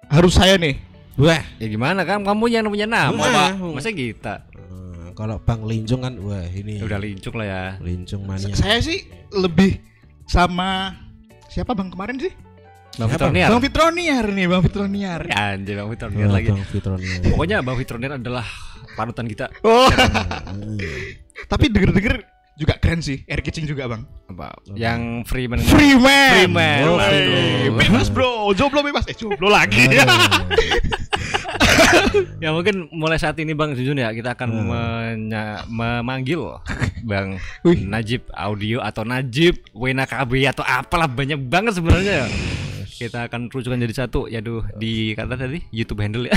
Harus saya nih. Wah, Ya gimana kan kamu yang punya nama. Pak. Masa kita? eh, kalau Bang Linjung kan, wah ini Ya udah lincuk lah ya. Linjung mania. Saya sih lebih sama siapa bang kemarin sih? Bang? Fitroniar. Bang Fitroniar nih, Bang Fitroniar. Ya, anjir Bang Oh, Fitroniar lagi. Bang Fitronia. Pokoknya Bang Fitroniar adalah panutan kita. Oh, tapi denger-denger juga keren sih. Air Kitching juga bang. Apa? Yang Freeman. Freeman. Freeman. Oh, Freeman. Bebas bro, jomblo bebas. Eh jomblo lagi. Ya mungkin mulai saat ini Bang Jujun ya kita akan Hmm. menya- memanggil Bang Wih. Najib Audio atau Najib Wena KB atau apalah banyak banget sebenarnya. Kita akan rujukan jadi satu ya duh di kata tadi YouTube handle ya.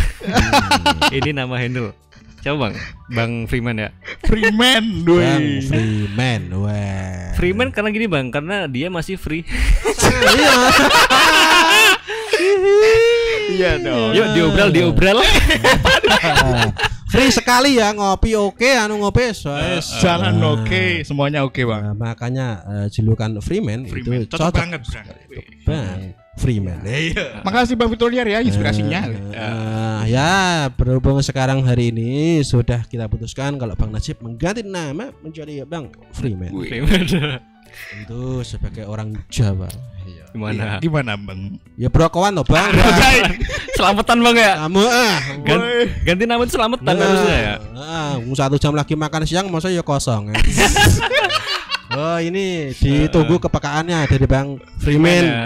ini nama handle. Coba Bang, Bang Freeman ya. Freeman, Bang doi. Freeman. Wah. Freeman karena gini Bang, karena dia masih free. Iya. Iya dong. Yuk diobral diobral. Free sekali ya ngopi oke anu ngopi soalnya Jalan oke, semuanya oke bang. Nah, makanya eh, julukan Freeman, Freeman, itu cocok cocok banget bang. Freeman. Iya. Makasih bang Fitroniar ya inspirasinya. Eh, ya berhubung sekarang hari ini sudah kita putuskan kalau Bang Najib mengganti nama menjadi Bang Freeman Freeman. itu sebagai orang Jawa. Iya. Gimana? Gimana bang? Ya brokowan loh Bang. Selamatan Bang ya. Kamu ah. Gan- ganti nama itu selamatan harusnya ya. Ah, satu jam lagi makan siang masa ya kosong. ya. oh ini ditunggu kepekaannya dari Bang Freeman. Ya.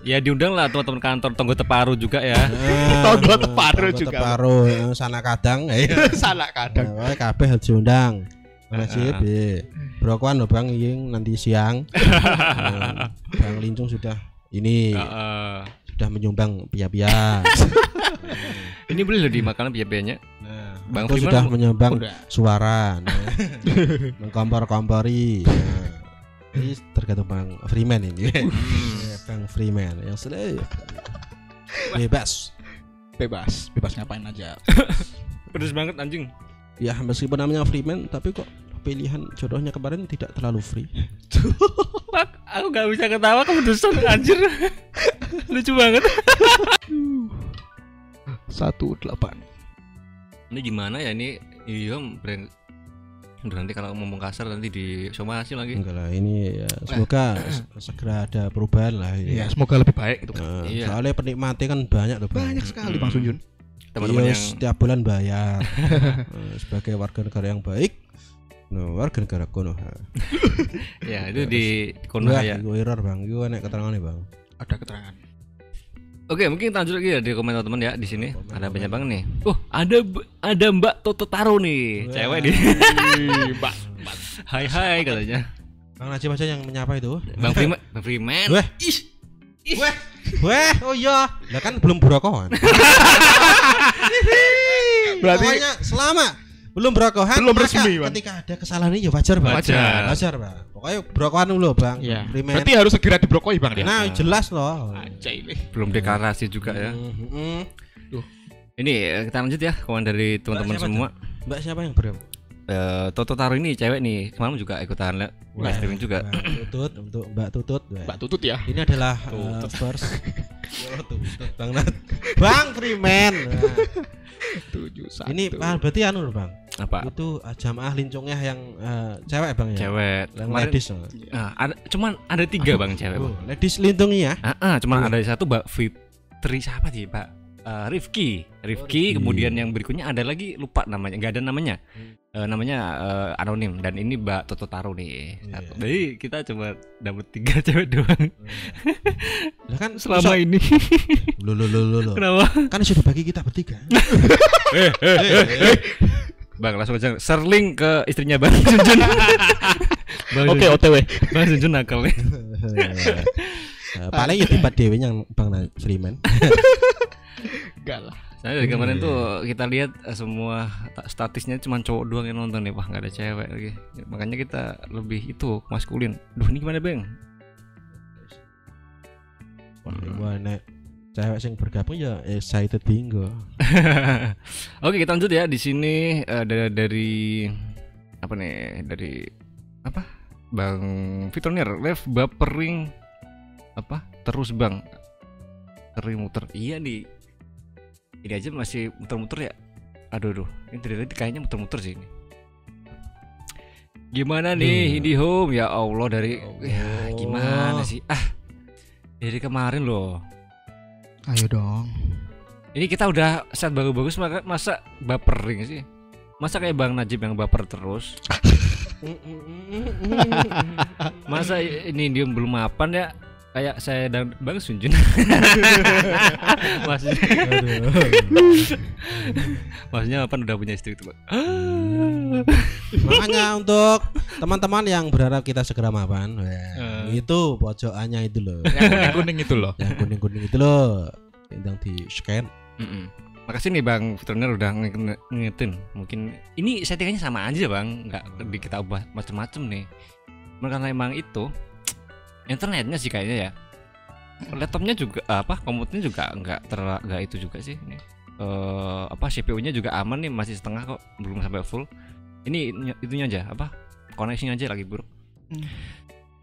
Ya diundang lah teman-teman kantor Tonggo Teparu juga ya. Tonggo Teparo Tonggo juga. Teparo, eh, sana kadang. eh. Salah kadang. Nah, kabeh harus diundang. Nasib, Ah. Brokoan loh Bang Iying nanti siang. Nah, bang Lincung sudah ini Heeh. sudah menyumbang pia-pia. Ini boleh loh dimakan biaya-biayanya. Nah, Bang Freeman sudah menyumbang Udah. suara, nah, mengkompor-kompori. Nah, ini tergantung Bang Freeman ini. Ya, Bang Freeman yang sudah bebas. Bebas, bebas ngapain aja. Pedes banget anjing. Ya meskipun namanya Freeman, tapi kok pilihan jodohnya kemarin tidak terlalu free. Pak, aku gak bisa ketawa kepedesan anjir. Lucu banget. Satu delapan. Ini gimana ya ini? Iya, brand Udah nanti kalau ngomong kasar nanti disomasi lagi. Enggak lah ini ya semoga se- segera ada perubahan lah ini. Ya semoga lebih baik gitu. Nah, Iya. Soalnya penikmatnya kan banyak tuh Bang. Banyak sekali bang Sunjun. Teman-teman Iya, yang setiap bulan bayar Nah, sebagai warga negara yang baik. Nah, warga negara Konoha. ya itu di Konoha Wah, ya. itu error Bang. Itu enak keterangannya Bang. Ada keterangan. Oke, mungkin kita lanjut lagi ya di komen teman-teman ya di sini. Ada banyak banget nih. Oh, ada ada Mbak Toto Taro nih, cewek nih. Mbak. hai hai katanya. Bang Najib aja yang menyapa itu. Bang Freeman, Bang Freeman. Weh. Weh, weh, oh iya. Lah kan belum berokohan. Berarti Pokoknya selama belum berokohan Belum resmi, Bang. ketika ada kesalahan ini ya wajar bang Wajar. wajar bang pokoknya berokohan dulu bang Iya. Primen. Berarti harus segera dibrokoi Bang dia. nah jelas loh Anjay ini. Belum deklarasi juga ya. Mhm. Ini eh, kita lanjut ya komen dari teman-teman semua. mbak siapa yang bro Eh, Toto Taro ini cewek nih, kemarin juga ikutan li- live streaming juga. Mbak tutut untuk mbak tutut. Mbak tutut ya. ini adalah uh, first oh, tutut bang Nat bang Freeman Nah, Tujuh satu. ini ah, berarti anu loh, bang Apa? itu uh, jamaah lincungnya yang uh, cewek bang ya Cewek. yang Kemarin ladies loh. Ah, ada cuman ada tiga bang cewek. Bang. Oh, ladies lintungnya Ah, ah, cuman Iya. ada satu Mbak Fitri siapa sih Pak? Eh, Rifki, Rifki, Rifki. kemudian yang berikutnya ada lagi lupa namanya, nggak ada namanya, Eh, namanya eh, anonim dan ini Mbak Toto Taro nih. Iya. Satu. Jadi kita coba dapet tiga cewek doang lah kan selama ini. lo lo lo lo lo Kenapa? kan sudah bagi kita bertiga Bang langsung aja serling ke istrinya Bang Junjun. Bang Oke, Junjun- OTW. Bang Junjun nakal nih. Eh, paling ya tempat dewe yang bang Freeman Enggak lah. Saya dari kemarin tuh kita lihat eh, semua ta- statisnya cuma cowok doang yang nonton nih, wah nggak ada cewek lagi. Makanya kita lebih itu maskulin. Duh ini gimana bang? Wah, nek cewek yang bergabung ya excited bingo. Oke kita lanjut ya. Di sini eh, dari, dari apa nih? Dari apa? Bang Fitronier live bapering apa? Terus Bang. Sering muter. Iya nih ini aja masih muter-muter ya? Aduh aduh. Ini dari tadi kayaknya muter-muter sih ini. Gimana nih Duh. IndiHome ya Allah dari ya Allah. gimana sih? Ah dari kemarin loh. Ayo dong. ini kita udah set bagus-bagus maka masa bapering sih? Masa kayak Bang Najib yang baper terus? Masa ini dia belum mapan ya kayak saya dan Bang Sunjun masih maksudnya mapan udah punya istri itu Bang Makanya untuk teman-teman yang berharap kita segera mapan, Eh. itu pojokannya itu loh. Yang kuning-kuning itu loh. yang kuning-kuning itu loh. Yang di scan. Mm-mm. makasih nih Bang Fitroner udah nge- ngingetin mungkin ini settingannya sama aja Bang nggak di kita ubah macem-macem nih karena emang itu internetnya sih kayaknya ya? Laptopnya juga apa komputernya juga nggak ter nggak itu juga sih ini. Eh, apa CPU-nya juga aman nih masih setengah kok belum sampai full. Ini ny- itunya aja apa koneksinya aja lagi buruk. Hmm.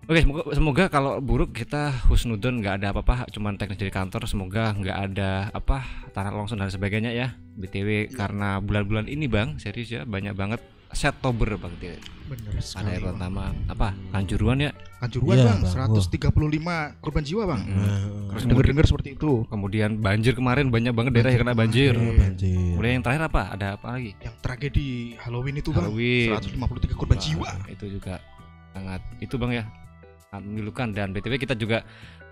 Oke semoga, semoga kalau buruk kita husnudon nggak ada apa-apa cuman teknis dari kantor semoga nggak ada apa tanah longsor dan sebagainya ya. Btw karena bulan-bulan ini bang serius ya banyak banget Setober bang. Bener ada sekali. yang pertama apa kanjuruan ya Kanjuruan Iya, bang, Bang. 135 korban jiwa bang. Mm. Nah, Terus Dengar-dengar seperti itu. kemudian banjir kemarin banyak banget daerah yang kena banjir oh, banjir. kemudian yang terakhir apa ada apa lagi Yang tragedi Halloween itu bang. Halloween 153 korban jiwa. itu juga sangat itu bang ya sangat memilukan dan btw kita juga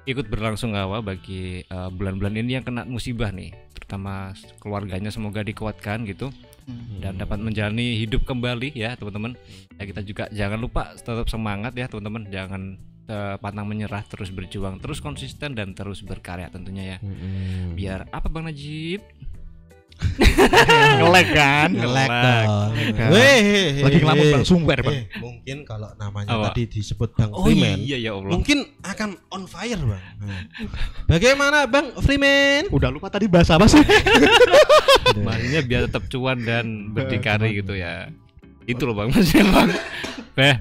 ikut berlangsung awal bagi eh, bulan-bulan ini yang kena musibah nih. Terutama keluarganya semoga dikuatkan gitu. Dan dapat menjalani hidup kembali ya teman-teman. Ya kita juga jangan lupa tetap semangat ya teman-teman. Jangan eh, pantang menyerah terus berjuang terus konsisten dan terus berkarya tentunya ya. Mm-mm. biar apa bang Najib Ngelek kan? Ngelek dong. Weh, Lagi ngelamun bang sumber bang. Eh, mungkin kalau namanya Apa? tadi disebut Bang oh Freeman, iya ya Allah mungkin akan on fire, Bang. Nah. Bagaimana Bang Freeman? Udah lupa tadi bahasa apa sih? Maksudnya biar tetap cuan dan berdikari gitu ya. Itu loh bang, maksudnya bang. Eh,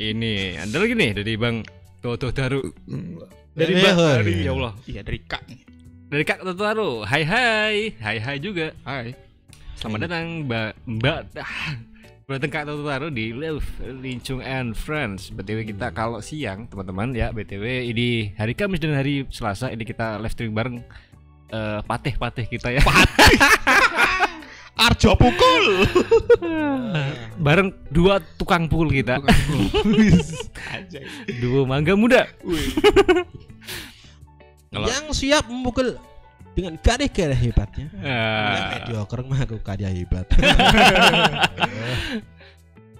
ini ada lagi nih dari bang Toto Daru. Dari Eh, bang, dari ya Allah. Iya dari kak. Dari kak Toto Daru. Hai hai, hai hai juga. Hai. Selamat datang mbak mbak. Datang kak Toto Daru di Live Lincung and Friends. BTW kita kalau siang teman-teman ya BTW ini hari Kamis dan hari Selasa ini kita live streaming bareng eh, patih-patih kita ya. Arjo pukul. bareng dua tukang pukul kita Anjay. duo mangga muda. Kalau- yang siap memukul dengan karya-karya hebatnya. Yang mediocre mah aku karya hebat.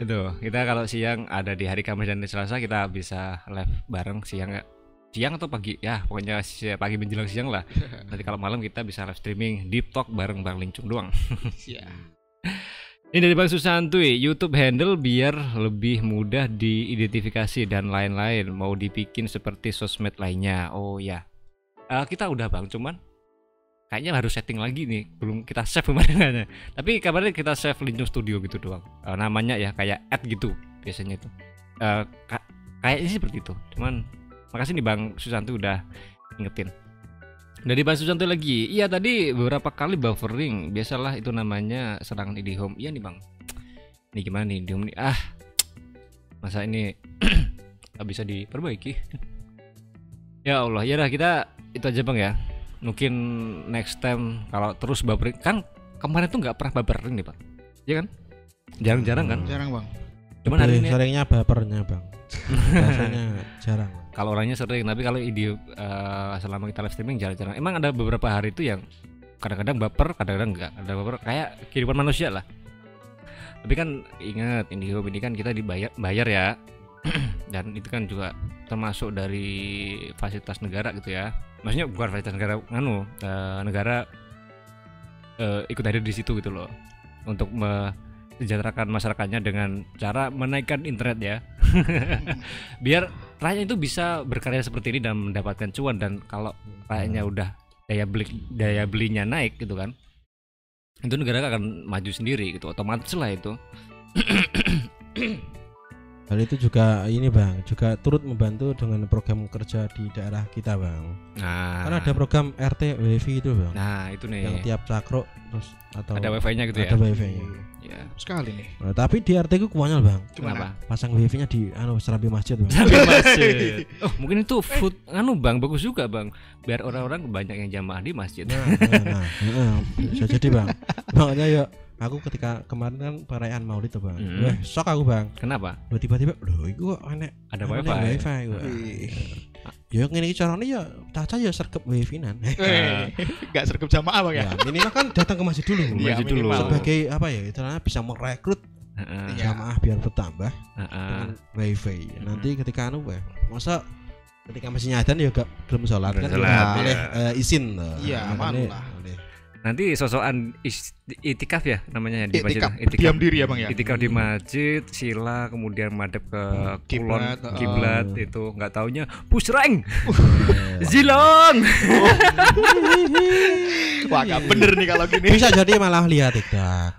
itu kita kalau siang ada di hari Kamis dan Selasa kita bisa live bareng siang nggak? siang atau pagi? Ya pokoknya pagi menjelang siang lah. Nanti kalau malam kita bisa live streaming deep talk bareng Bang Lincung doang. Ini dari Bang Susantuy YouTube handle biar lebih mudah diidentifikasi dan lain-lain. Mau dibikin seperti sosmed lainnya. Oh ya Eh, kita udah Bang cuman kayaknya harus setting lagi nih belum kita save kemarin tapi kabarnya kita save Lincung Studio gitu doang. Eh, namanya ya kayak add gitu biasanya itu. Eh, ka- kayaknya seperti itu. Cuman makasih nih Bang Susanto udah ingetin dari Bang Susanto lagi. Iya tadi beberapa kali buffering. Biasalah itu namanya serangan IndiHome iya nih Bang. Ini gimana nih IndiHome nih? Ah masa ini bisa diperbaiki ya Allah ya dah kita itu aja Bang ya. Mungkin next time kalau terus buffering kan kemarin tuh nggak pernah buffering nih Pak. Iya kan? Jarang-jarang kan? Jarang bang. cuman hari Lebih ini seringnya bapernya bang. Biasanya jarang. kalau orangnya sering tapi kalau ide eh, selama kita live streaming jarang-jarang. Emang ada beberapa hari itu yang kadang-kadang baper kadang-kadang enggak ada baper kayak kehidupan manusia lah. Tapi kan ingat Indihome ini kan kita dibayar bayar ya dan itu kan juga termasuk dari fasilitas negara gitu ya. Maksudnya bukan fasilitas negara nganu eh, negara eh, ikut hadir di situ gitu loh. Untuk mensejahterakan masyarakatnya dengan cara menaikkan internet ya. Biar rakyat itu bisa berkarya seperti ini dan mendapatkan cuan. Dan kalau rakyatnya udah daya beli daya belinya naik gitu kan itu negara akan maju sendiri gitu. Otomatis lah itu Hal itu juga ini bang, juga turut membantu dengan program kerja di daerah kita bang. nah. Karena ada program RT WiFi itu bang, nah itu nih. Yang tiap cakro terus atau ada wifi-nya gitu ya? Ada wifi-nya. ya Sekali nih. Nah, tapi di RT ku konyol bang, kenapa? Pasang wifi-nya di anu serambi masjid bang. Sampai masjid. Oh mungkin itu food anu bang bagus juga bang. Biar orang-orang banyak yang jamaah di masjid. Nah, nah, nah, nah, bisa jadi bang. Makanya ya aku ketika kemarin kan perayaan Maulid tuh bang, Hmm. wah shock aku bang. kenapa Wah, tiba-tiba, loh, itu kok enek ada enek wifi wifi gua. Ya ngene iki carane ya caca ya sergap wifi nan. Eh, Nggak sergap jamaah bang ya. ya, minimal kan datang ke masjid dulu. Iya, Masjid dulu. minimal. Sebagai apa ya, istilahnya bisa merekrut Heeh, Iya. jamaah biar bertambah heeh. dengan wifi. Nanti ketika anu weh, masa ketika masih nyadan ya gak belum sholat kan sholat, ya, iya. oleh eh, izin. Iya, Makanya malu lah. oleh- nanti sosokan itikaf ya namanya ya di masjid Itikaf, ya? Itikaf. berdiam diri ya bang ya. Itikaf di masjid, sila, kemudian madep ke kulon, Kiblat, uh. kiblat itu nggak taunya pusreng, zilong. Wah nggak bener nih kalau gini. bisa jadi malah lihat TikTok.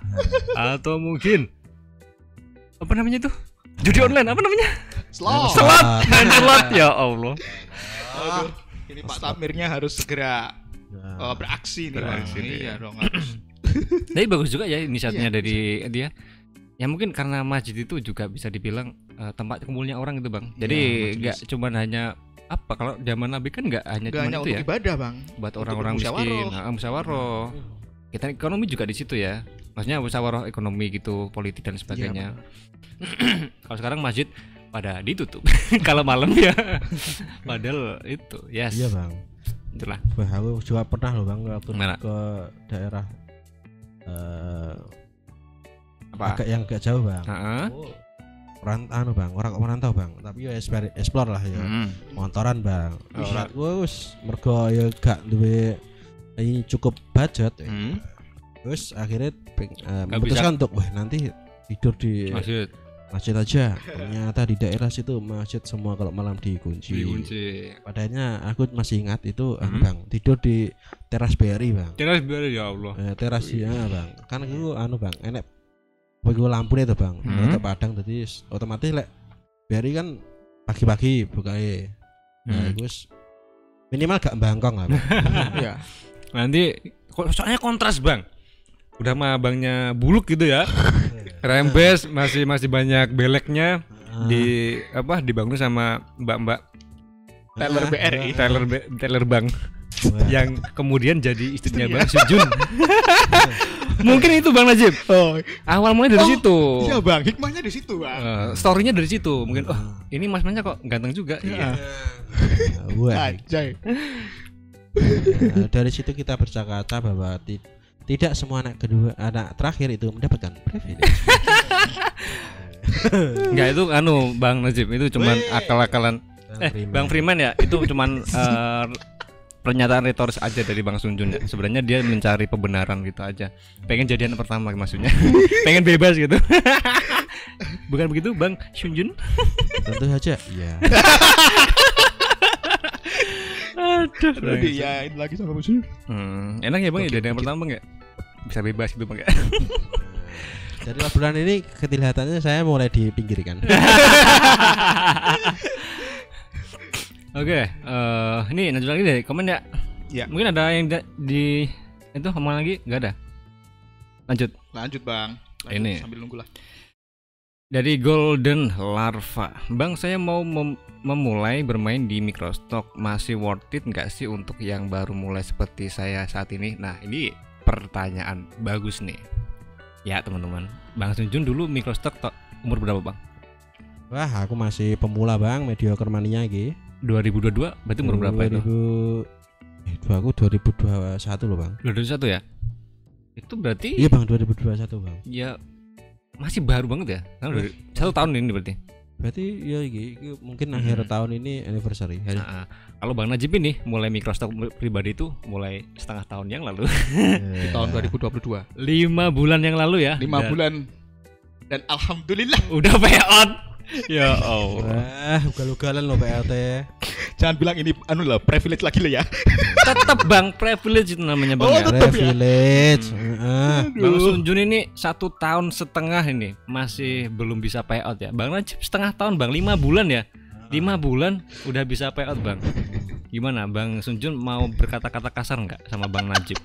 atau mungkin apa namanya tuh judi online apa namanya Slot. selat main selat ya Allah Aduh, ini Pak Tamirnya harus segera Ya. eh, beraksi nih Beraksi bang. nih. Iya dong harus. tapi bagus juga ya inisiatifnya Iya, dari dia. Ya mungkin karena masjid itu juga bisa dibilang eh, tempat kumpulnya orang gitu bang. Jadi Iya, nggak cuman hanya apa kalau zaman nabi kan nggak hanya Gak cuman hanya itu untuk ya. ibadah bang. buat orang-orang miskin nah, musyawarah. Kita ekonomi juga di situ ya. Maksudnya musyawarah ekonomi gitu politik dan sebagainya. Kalau sekarang masjid pada ditutup. Kalau malam ya. Padahal itu yes. Iya bang. Itulah Wah, aku juga pernah loh bang waktu Mana? ke daerah eh apa agak yang agak jauh bang. Heeh. Rantau anu bang, orang merantau bang. Tapi ya explore, explore lah ya. Hmm. Motoran bang. Oh. Wis mergo ya gak duwe ini cukup budget. ya. Hmm. Terus akhirnya peng- Nggak memutuskan untuk wah nanti tidur di Masjid masjid aja. Ternyata di daerah situ masjid semua kalau malam dikunci. dikunci. Padahal aku masih ingat itu anu Hmm. bang tidur di teras BRI bang. Teras biar ya Allah. Eh, teras ya bang. Kan itu anu bang enek begitu lampu itu bang. Hmm. Padang jadi otomatis lek BRI kan pagi-pagi buka Nah, Hmm. minimal gak bangkong lah. Bang. Iya. Nanti kok soalnya kontras bang. Udah mah abangnya buluk gitu ya. Rembes masih masih banyak beleknya Ah, di apa dibangun sama mbak-mbak Teller ah, BRI. ah, teller be- teller bank wah. yang kemudian jadi istrinya. Bang Sujun. Mungkin itu Bang Najib. Oh, Awal mulai dari Oh, situ. iya bang. Hikmahnya di situ bang. Eh, storynya dari situ. Mungkin oh ini Mas Manja kok ganteng juga. Iya. Iya. Wah, Anjay. Nah, dari situ kita berkata bahwa tidak semua anak kedua anak terakhir itu mendapatkan privilege. Enggak itu anu Bang Najib itu cuman akal-akalan eh Bang Freeman ya itu cuman eh, pernyataan retoris aja dari Bang Sunjun ya. Sebenarnya dia mencari pembenaran gitu aja. Pengen jadian pertama maksudnya. Pengen bebas gitu. Bukan begitu Bang Sunjun? Tentu saja. Iya. Aduh. Udah diyain lagi sama musuh. Hmm, enak ya Bang ya jadian pertama Bang ya? Bisa bebas gitu ya. Dari bulan ini kelihatannya saya mulai dipinggirkan. Oke, eh ini lanjut lagi deh komen ya. Ya. Mungkin ada yang da- di itu ngomong lagi? Nggak ada. Lanjut. Lanjut bang. Lanjut, Ini. sambil nunggu lah. Dari Golden Larva, Bang saya mau mem- memulai bermain di Microstock masih worth it nggak sih untuk yang baru mulai seperti saya saat ini? Nah ini pertanyaan bagus nih. Ya teman-teman, Bang Sunjun dulu Microstock to- umur berapa Bang? Wah, aku masih pemula bang, mediocre mania gitu. 2022 berarti umur berapa itu? 2000 Eh, dua- aku 2021 loh bang. 2021 ya? Itu berarti Iya bang 2021 bang. ya masih baru banget ya? Kan satu tahun ini berarti. Berarti ya iki mungkin Hmm. akhir tahun ini anniversary. Nah, kalau Bang Najib ini mulai Microstock pribadi itu mulai setengah tahun yang lalu, Eh, Di tahun 2022. lima bulan yang lalu ya. Lima Dan bulan. Dan alhamdulillah. Udah payout. ya Allah. Wah, ugal-ugalan loh PLT. Jangan bilang ini anu lah privilege lagi lah ya. Tetap Bang privilege itu namanya Bang Oh, ya. tetep. ya? Privilege. Heeh. Bang Sunjun ini satu tahun setengah ini masih belum bisa payout ya. Bang Najib setengah tahun Bang, lima bulan ya. Lima bulan udah bisa payout Bang. Gimana Bang Sunjun mau berkata-kata kasar nggak sama Bang Najib?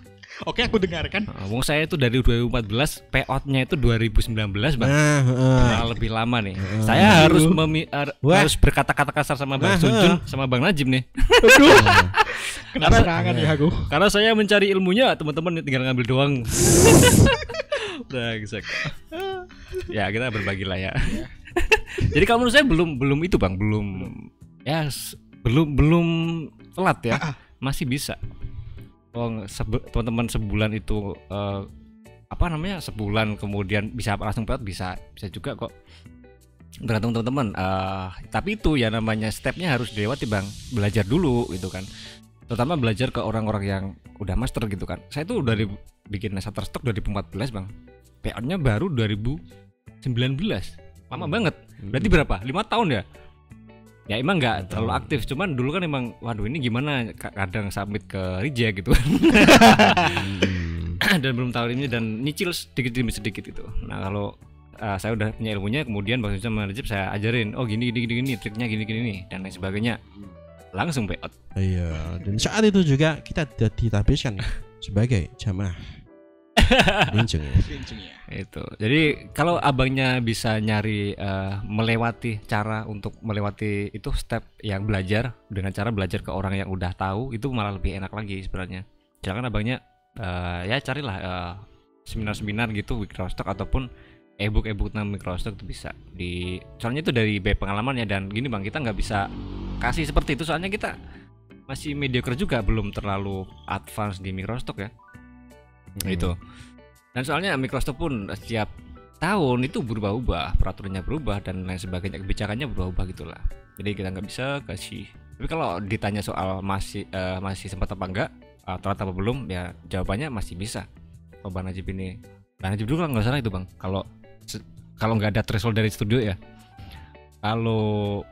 Oke aku dengarkan. Nah, Wong saya itu dari 2014 payoutnya itu 2019 Bang. Nah, heeh. Nah, lebih lama nih. Saya harus memi- ar- Wah. harus berkata-kata kasar sama Bang Wah, Sunjun sama Bang Najib nih. Kena serangan ya aku. Karena saya mencari ilmunya, teman-teman tinggal ngambil doang. Brengsek. ya, kita berbagi lah ya. Jadi kalau menurut saya belum belum itu, Bang, belum ya s- belum belum telat ya. Masih bisa. Oh, sebe- teman-teman sebulan itu eh, apa namanya? Sebulan kemudian bisa langsung peot bisa bisa juga kok. Tergantung teman-teman. Eh, tapi itu ya namanya stepnya harus dilewati, Bang. Belajar dulu gitu kan terutama belajar ke orang-orang yang udah master gitu kan saya tuh dari bikin Shutterstock 2014 bang PO-nya baru 2019 lama banget berarti berapa lima tahun ya ya emang nggak terlalu aktif. Cuman dulu kan emang waduh ini gimana? Ka- kadang submit ke reject gitu. Dan belum tahu ini dan nyicil sedikit demi sedikit gitu nah kalau uh, saya udah punya ilmunya kemudian bang Suja sama Najib saya ajarin oh gini gini gini, gini triknya gini gini nih dan lain sebagainya. Langsung payout. Iya, dan saat itu juga kita tidak ditabiskan sebagai jamaah Linjeng ya. Kenceng ya. itu jadi kalau abangnya bisa nyari eh, melewati cara untuk melewati itu step yang belajar dengan cara belajar ke orang yang udah tahu itu malah lebih enak lagi sebenarnya jangan abangnya eh, ya carilah eh, seminar-seminar gitu Microstock ataupun ebook ebook tentang Microstock itu bisa di soalnya itu dari by pengalaman ya dan gini bang kita nggak bisa kasih seperti itu soalnya kita masih mediocre juga belum terlalu advance di Microstock ya itu dan soalnya Microsoft pun setiap tahun itu berubah-ubah peraturannya berubah dan lain sebagainya kebijakannya berubah-ubah gitulah. Jadi kita nggak bisa kasih. Tapi kalau ditanya soal masih eh, masih sempat apa enggak uh, telat apa belum ya jawabannya masih bisa. Kalau bang Najib ini. Bang Najib dulu nggak salah itu bang. Kalau kalau nggak ada threshold dari studio ya. Kalau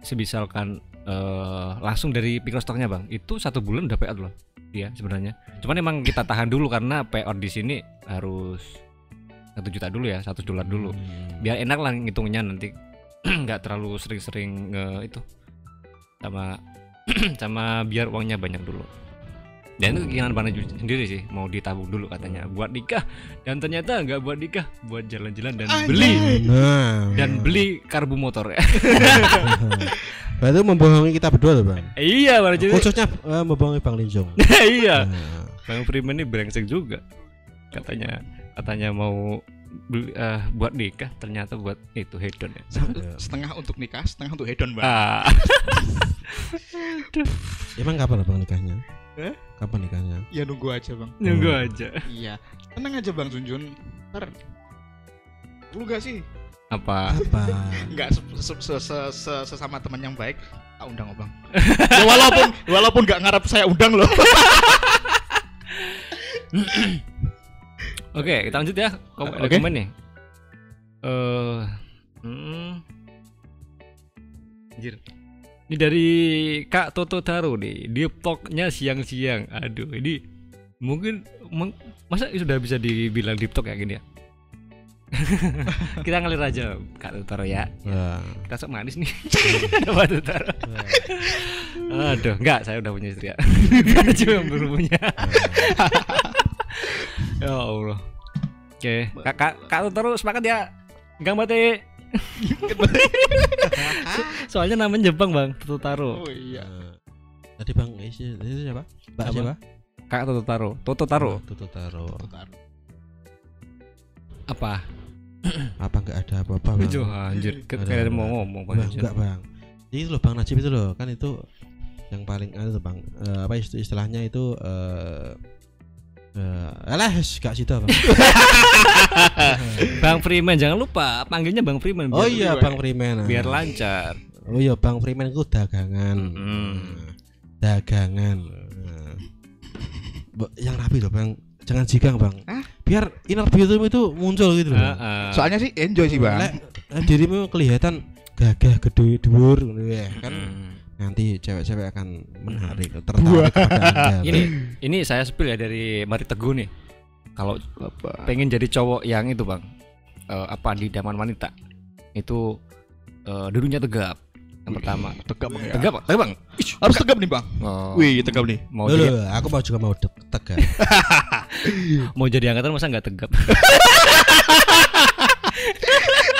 sebisalkan eh, langsung dari Microsoftnya bang. Itu satu bulan udah payout loh. Dia sebenarnya. Cuman emang kita tahan dulu karena payout di sini harus satu juta dulu ya satu dolar dulu. Biar enak lah ngitungnya nanti. Nggak terlalu sering-sering nge itu. Sama sama biar uangnya banyak dulu dan itu keinginan Bang Najib sendiri sih? Mau ditabung dulu katanya. Buat nikah. Dan ternyata nggak buat nikah. Buat jalan-jalan dan Anjay. beli. Nah, dan beli karbu motor. Berarti membohongi kita berdua tuh bang. iya Bang Najib. Khususnya eh, membohongi Bang Linjong. iya. Nah, Bang Freeman ini brengsek juga. Katanya katanya mau beli, eh, buat nikah ternyata buat itu hedon ya. Setengah untuk nikah, setengah untuk hedon bang. ah. Emang kapan bang nikahnya? Eh? Kapan nikahnya? Ya nunggu aja bang. Nunggu Hmm. aja. Iya. Tenang aja bang Junjun. Ntar. Lu gak sih? Apa? Apa? Enggak se se se se- se- sesama teman yang baik. Tak undang bang. ya walaupun walaupun nggak ngarep saya undang loh. Oke, kita lanjut ya. Kom ada Oke. komen nih. Eh, hmm. Anjir. Ini dari Kak Toto Taro nih. Dia talknya siang-siang. Aduh, ini mungkin meng- masa sudah bisa dibilang deep talk ya gini ya? kita ngalir aja Kak Toto ya. Wah. Kita sok manis nih. Pak Toto Taro. Aduh, enggak, saya udah punya istri ya. Cuma belum punya. ya Allah. Oke, Kak Kak Kak Totoro sepakat ya. Gang Bate. Soalnya namanya Jepang, Bang. Totoro. Oh iya. Eh, Tadi Bang, eh, itu siapa? Mbak Apa? siapa? Kak Totoro. Totoro. Tutu Taro. Apa? Apa enggak ada apa-apa, Bang? Lucu anjir. Kayak Ada, ada ada. mau ngomong, Bang. Bang, enggak, Bang. Itu loh Bang Najib itu loh, kan itu yang paling anu tuh, Bang. Eh, apa isti- istilahnya itu eh eh alah, gak situ, Bang. Bang Freeman jangan lupa panggilnya Bang Freeman. Oh iya, Bang Freeman. Biar lancar. Oh iya, Bang Freeman itu dagangan. Mm. Dagangan. Nah. Bo- yang rapi loh, Bang. Jangan jigang, Bang. Hah? Biar inner beauty itu muncul gitu loh. Heeh. Soalnya sih enjoy sih bang. Lek, eh, dirimu kelihatan gagah gede dhuwur ngono ya kan Mm. Nanti cewek-cewek akan menarik tertarik kepada anda Ini ini saya spill ya dari Mari Teguh nih. Kalau pengen jadi cowok yang itu bang eh, apa di daman wanita itu eh, dulunya tegap yang pertama tegap bang ya. tegap tegap bang Harus tegap nih bang. oh, Wih tegap nih. mau Loh, jadi aku mau juga mau tegak mau jadi angkatan masa nggak tegap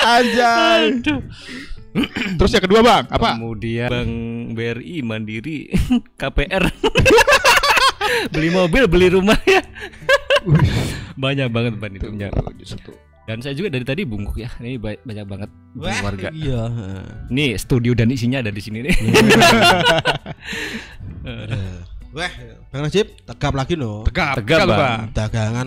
Anjay. Terus yang kedua bang? Apa? kemudian Bang BRI Mandiri KPR beli mobil beli rumah ya. Banyak banget ban itu punya. dan saya juga dari tadi bungkuk ya. Ini ba- banyak banget warga. iya. Nih studio dan isinya ada di sini nih. Eh, wah bang Najib tegap lagi Tegap. Tegap, Tegap, Bang. dagangan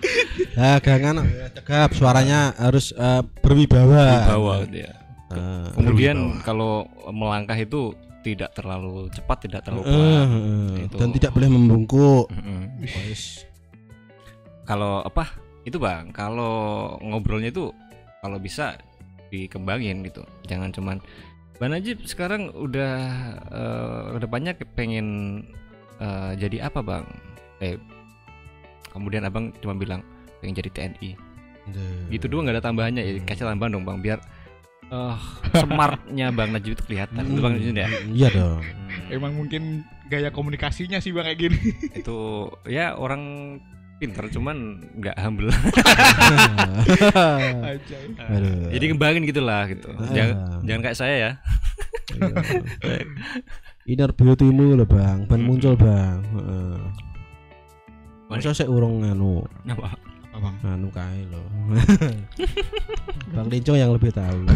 no. dagangan no. tegap suaranya harus eh, berwibawa Bawa dia. Eh, Kemudian kalau melangkah itu tidak terlalu cepat, tidak terlalu eh, pelan. eh, Itu. dan tidak boleh membungkuk. Kalau apa? Itu bang, kalau ngobrolnya itu kalau bisa dikembangin gitu. Jangan cuman Bang Najib sekarang udah eh, ke depannya pengen jadi apa bang? Eh, kemudian abang cuma bilang pengen jadi TNI. gitu doang nggak ada tambahannya. Ya kasih tambahan dong bang biar eh smartnya bang Najib itu kelihatan. Itu bang Najib ya? Iya dong. Hmm, Emang mungkin gaya komunikasinya sih bang kayak gini. itu ya orang pinter cuman nggak humble. Jadi kembangin gitulah gitu. Jangan Ah. jangan kayak saya ya. Inner beauty-mu loh bang, ban muncul bang. Heeh. Masa saya urung nganu, apa Apa bang? nganu kae loh. bang Linco yang lebih tahu.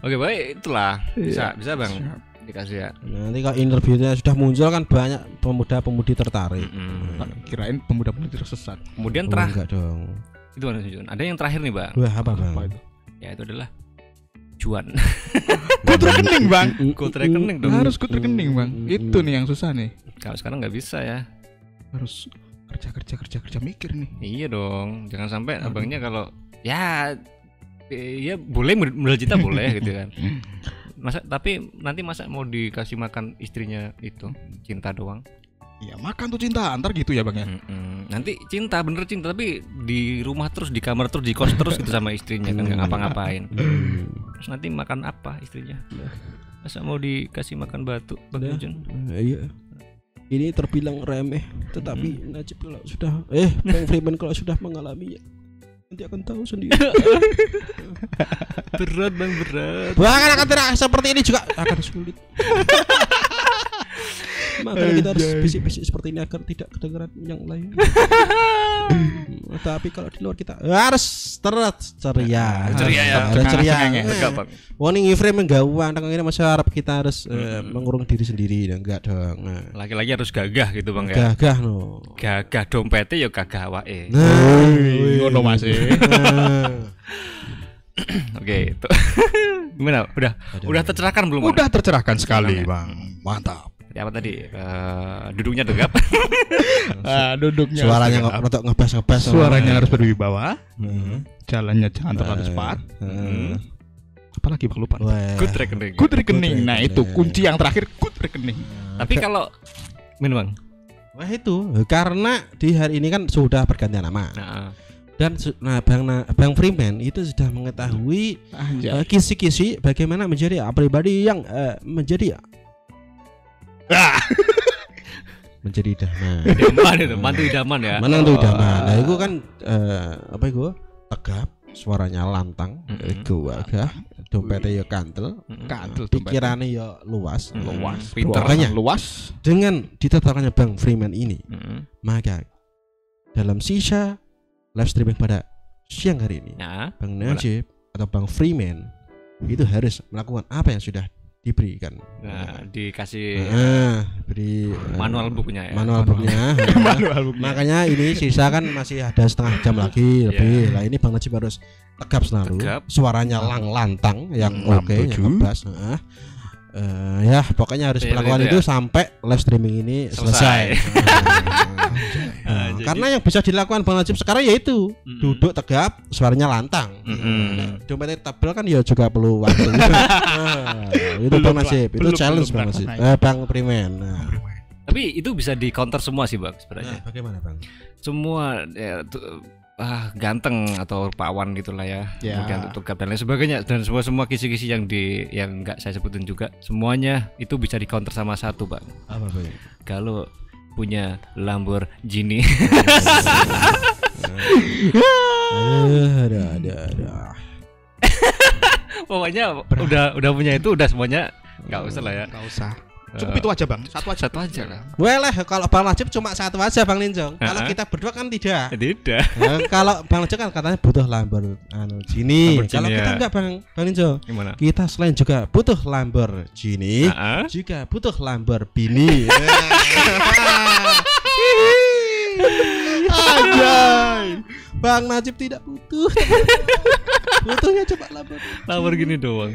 oke baik itulah bisa Iya. bisa bang Siap. dikasih ya Nanti kalau inner beauty-nya sudah muncul kan banyak pemuda-pemudi tertarik. Mm-mm. Pak, Kirain pemuda-pemudi tersesat. kemudian Oh, terakhir enggak dong. itu mana Jun? ada yang terakhir nih bang Wah apa bang? Apa itu? ya itu adalah cuan Good rekening bang. Good rekening dong. Harus good rekening bang. Itu nih yang susah nih. kalau sekarang nggak bisa ya Harus kerja kerja kerja kerja mikir nih. Iya dong, jangan sampai abangnya kalau ya ya boleh mod- modal cita boleh gitu kan. Masa tapi nanti masa mau dikasih makan istrinya itu cinta doang. Ya makan tuh cinta antar gitu ya bang ya. Mm-mm. Nanti cinta bener cinta tapi di rumah terus di kamar terus di kos terus gitu sama istrinya kan nggak ngapa-ngapain. Hmm. Terus nanti makan apa istrinya? Masa mau dikasih makan batu Bang Udah. Jun? Eh, Iya. Ini terbilang remeh, tetapi Najib kalau sudah eh Bang Freeman kalau sudah mengalaminya nanti akan tahu sendiri. Berat bang berat. Bahkan akan tidak seperti ini juga akan sulit. Makanya kita harus bisik-bisik seperti ini agar tidak kedengaran yang lain. Tapi kalau di luar kita harus terus ceria. Ceria ya. Harus ceria. Warning frame enggak uang tengah ini masih harap kita harus eh, mengurung diri sendiri dan enggak dong. Nah, Laki-laki harus gagah gitu bang ya. gagah no. Gagah dompetnya ya gagah awake. Nah, ngono Mas. eh. nah. Oke, itu. Gimana? Udah udah tercerahkan belum? Udah tercerahkan sekali, ya? Bang. Mantap. Tadi apa tadi? Eh, duduknya tegap. Ah, duduknya Suaranya nggak ngebas ngebas. Suaranya harus berwibawa, Hmm. jalannya jangan terlalu cepat. Hmm. Apalagi Bang lupa. Good rekening. Good rekening. Good Nah, rekening. itu kunci yang terakhir good rekening. Tapi kalau Min bang. Wah itu karena di hari ini kan sudah berganti nama Nah, dan su- nah Bang Na- Bang Freeman itu sudah mengetahui eh, kisi-kisi bagaimana menjadi eh, pribadi yang eh, menjadi Ah. menjadi idaman. idaman itu, mantu idaman ya. Mana tuh idaman? Nah, itu kan eh, apa itu? Tegap, suaranya lantang, Mm-mm. itu agak dompetnya ya kantel, tuh, pikirannya ya luas. Mm-mm. luas. Pinter. Makanya. luas. Dengan ditetapkannya Bang Freeman ini, Mm-mm. maka dalam sisa live streaming pada siang hari ini, Nah, Bang? Najib atau Bang Freeman itu harus melakukan apa yang sudah diberikan. nah dikasih Nah, beri eh, manual bukunya ya. manual booknya. Manual booknya. Makanya ini sisa kan masih ada setengah jam lagi lebih. Iya. Lah ini Bang Najib harus tegap selalu. Tegap. Suaranya lang lantang yang oke, yang tujuh. ngebas. Eh, ya pokoknya harus melakukan itu itu ya. sampai live streaming ini selesai. Selesai. Nah, jadi- karena yang bisa dilakukan Bang Najib sekarang yaitu Mm-mm. duduk tegap, suaranya lantang. Mm-mm. Dompetnya tabel kan ya juga perlu waktu. Nah, itu Belum, Bang. Najib, itu Belum, challenge belum, Bang Bang. Najib. Nah, Eh, Bang Primen. Nah, Tapi itu bisa di counter semua sih bang Nah, sebenarnya. bagaimana Bang? Semua ya, ah, ganteng atau pawan gitulah ya. Ya. Kemudian untuk tegap dan lain sebagainya dan semua semua kisi-kisi yang di yang nggak saya sebutin juga semuanya itu bisa di counter sama satu bang. Apa Bang? Kalau punya Lamborghini ada ada ada. pokoknya udah udah punya itu udah semuanya nggak usah lah ya Enggak usah. Cukup itu aja, Bang. Satu aja. satu aja lah Well, kalau Bang Najib cuma satu aja Bang Ninjong. Kalau Ha-ha. kita berdua kan tidak. tidak Nah, kalau Bang Najib kan katanya butuh Lamborghini anu Gini. Lamborghini, Kalau kita ya. enggak Bang Bang Ninjong. gimana Kita selain juga butuh Lamborghini, Ah, ah. juga butuh Lamborghini. Anjay. Bang Najib tidak butuh. Butuhnya coba Lamborghini. Lamborghini doang.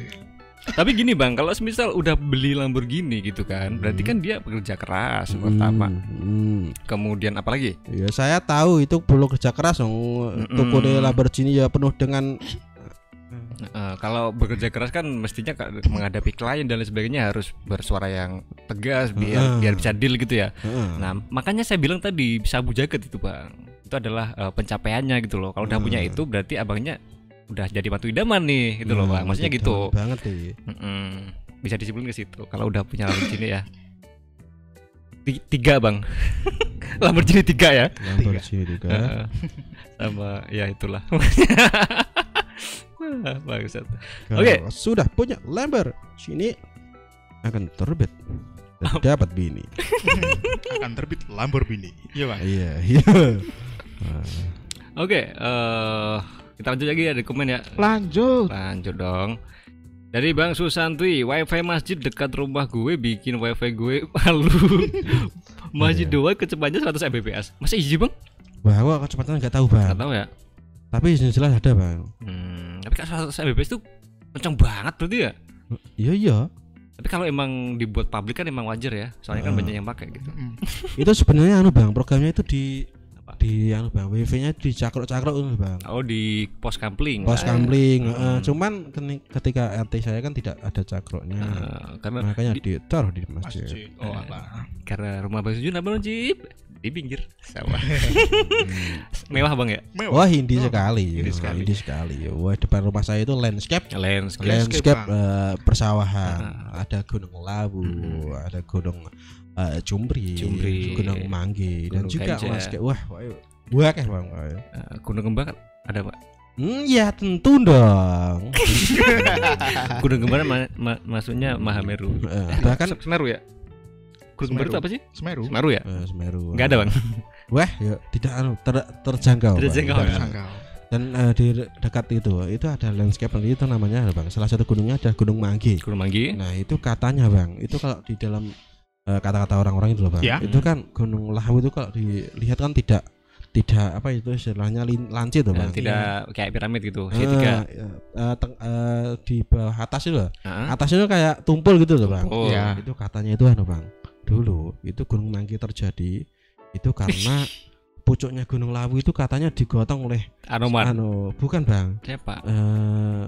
Tapi gini bang, kalau semisal udah beli Lamborghini gitu kan, berarti kan dia bekerja keras pertama. Hmm. Kemudian apalagi? Ya saya tahu itu perlu kerja keras dong. Toko Mm-mm. Lamborghini ya penuh dengan Eh, kalau bekerja keras kan mestinya menghadapi klien dan lain sebagainya harus bersuara yang tegas biar Heeh. biar bisa deal gitu ya. Heeh. Nah makanya saya bilang tadi sabu jaket itu bang, itu adalah eh, pencapaiannya gitu loh. Kalau udah punya Hmm. itu berarti abangnya udah jadi mantu idaman nih gitu loh bang. Hmm, Maksudnya gitu. banget sih. Mm-mm. Bisa disimpulin ke situ. Kalau udah punya Lamborghini ya. Ti- Tiga bang, Lamborghini tiga ya. Lamborghini juga. Heeh. Sama ya itulah. Bangsat. Kalau Oke. sudah punya Lamborghini akan terbit dapat bini. Akan terbit Lamborghini. Iya, Bang. Iya, iya. Oke, eh kita lanjut lagi ya di komen ya. Lanjut. Lanjut dong. Dari Bang Susanti, wifi masjid dekat rumah gue bikin wifi gue malu. masjid doang kecepatannya 100 Mbps. Masa izin bang? Wah, gua kecepatan nggak tahu bang. Gak tahu ya. Tapi jelas ada bang. Hmm, tapi kan 100 Mbps itu kenceng banget berarti ya. Iya iya. Tapi kalau emang dibuat publik kan emang wajar ya. Soalnya kan Ah. banyak yang pakai gitu. Itu sebenarnya anu bang, programnya itu di Apa? di anu bang, wifi-nya dicakruk-cakruk itu bang. Oh di pos kampling. Pos kan? kamling, Hmm. eh, cuman ketika RT saya kan tidak ada cakruknya, Eh, karena makanya ditaruh di masjid. Masjid. Oh, apa? karena rumah Bang Sujun apa Jeep di pinggir sawah. Mewah Bang ya? Wah hindi Oh, sekali, hindi sekali. hindi sekali. Wah depan rumah saya itu landscape, Landscape. Landscape, landscape eh, persawahan. Ah. Ada gunung labu, ada gunung eh, Jumbri, Jumbri. gunung Manggi, dan Gunung juga Gajah. landscape. Wah, wah, wah kayak bang. wah. Eh, Gunung Kembang ada Pak? Hmm, ya tentu dong. Gunung Kembar ma ma- maksudnya Mahameru. Eh, bahkan Se- Semeru ya? Gunung Baru itu apa sih? Semeru. Semeru ya? Eh, Semeru. Enggak ada, Bang. Wah, ya tidak anu, ter- terjangkau. Bang. Terjangkau, Tidak- ya? Dan eh, di dekat itu, itu ada landscape itu namanya Bang. Salah satu gunungnya ada Gunung Manggi. Gunung Manggi. Nah, itu katanya Bang, itu kalau di dalam kata-kata orang-orang itu loh Bang. Ya. Itu kan Gunung Lawu itu kalau dilihat kan tidak tidak apa itu istilahnya lancip tuh Eh, Bang. tidak kayak piramid gitu, Eh, segitiga. eh, teng- eh, di bawah atas itu loh. Heeh. Atas itu kayak tumpul gitu loh Bang. Oh, Ya. Itu katanya itu anu Bang. Dulu itu Gunung Mangki terjadi itu karena pucuknya Gunung Lawu itu katanya digotong oleh Anoman. anu bukan Bang. Siapa? Eh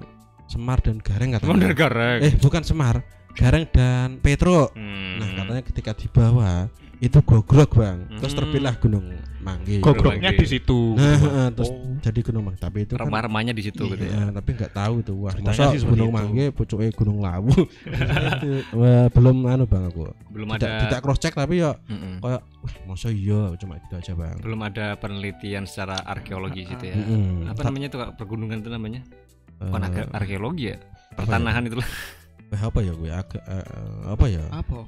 Semar dan Gareng katanya. Wonder Gareng. Eh bukan Semar, Gareng dan Petro. Hmm. Nah katanya ketika di bawah itu gogrok bang, terus Hmm. terpilah Gunung Manggi. Gogroknya di situ. Nah, eh, terus Oh. jadi Gunung Manggi. Tapi itu kan remah-remahnya di situ gitu ya. Iya, tapi nggak tahu itu wah masa Gunung itu. Manggi pucuknya Gunung Lawu itu wah, belum anu bang aku Belum tidak ada tidak cross check tapi ya Mm-mm. kayak wah masa iya cuma gitu aja bang belum ada penelitian secara arkeologi situ ya. Mm-mm. Apa Ta- namanya tuh Kak? pergunungan itu namanya? eh, Bukan arke- arkeologi ya? apa ya? Pertanahan itu lah. Eh, apa ya gue agak eh, eh, apa ya Apa?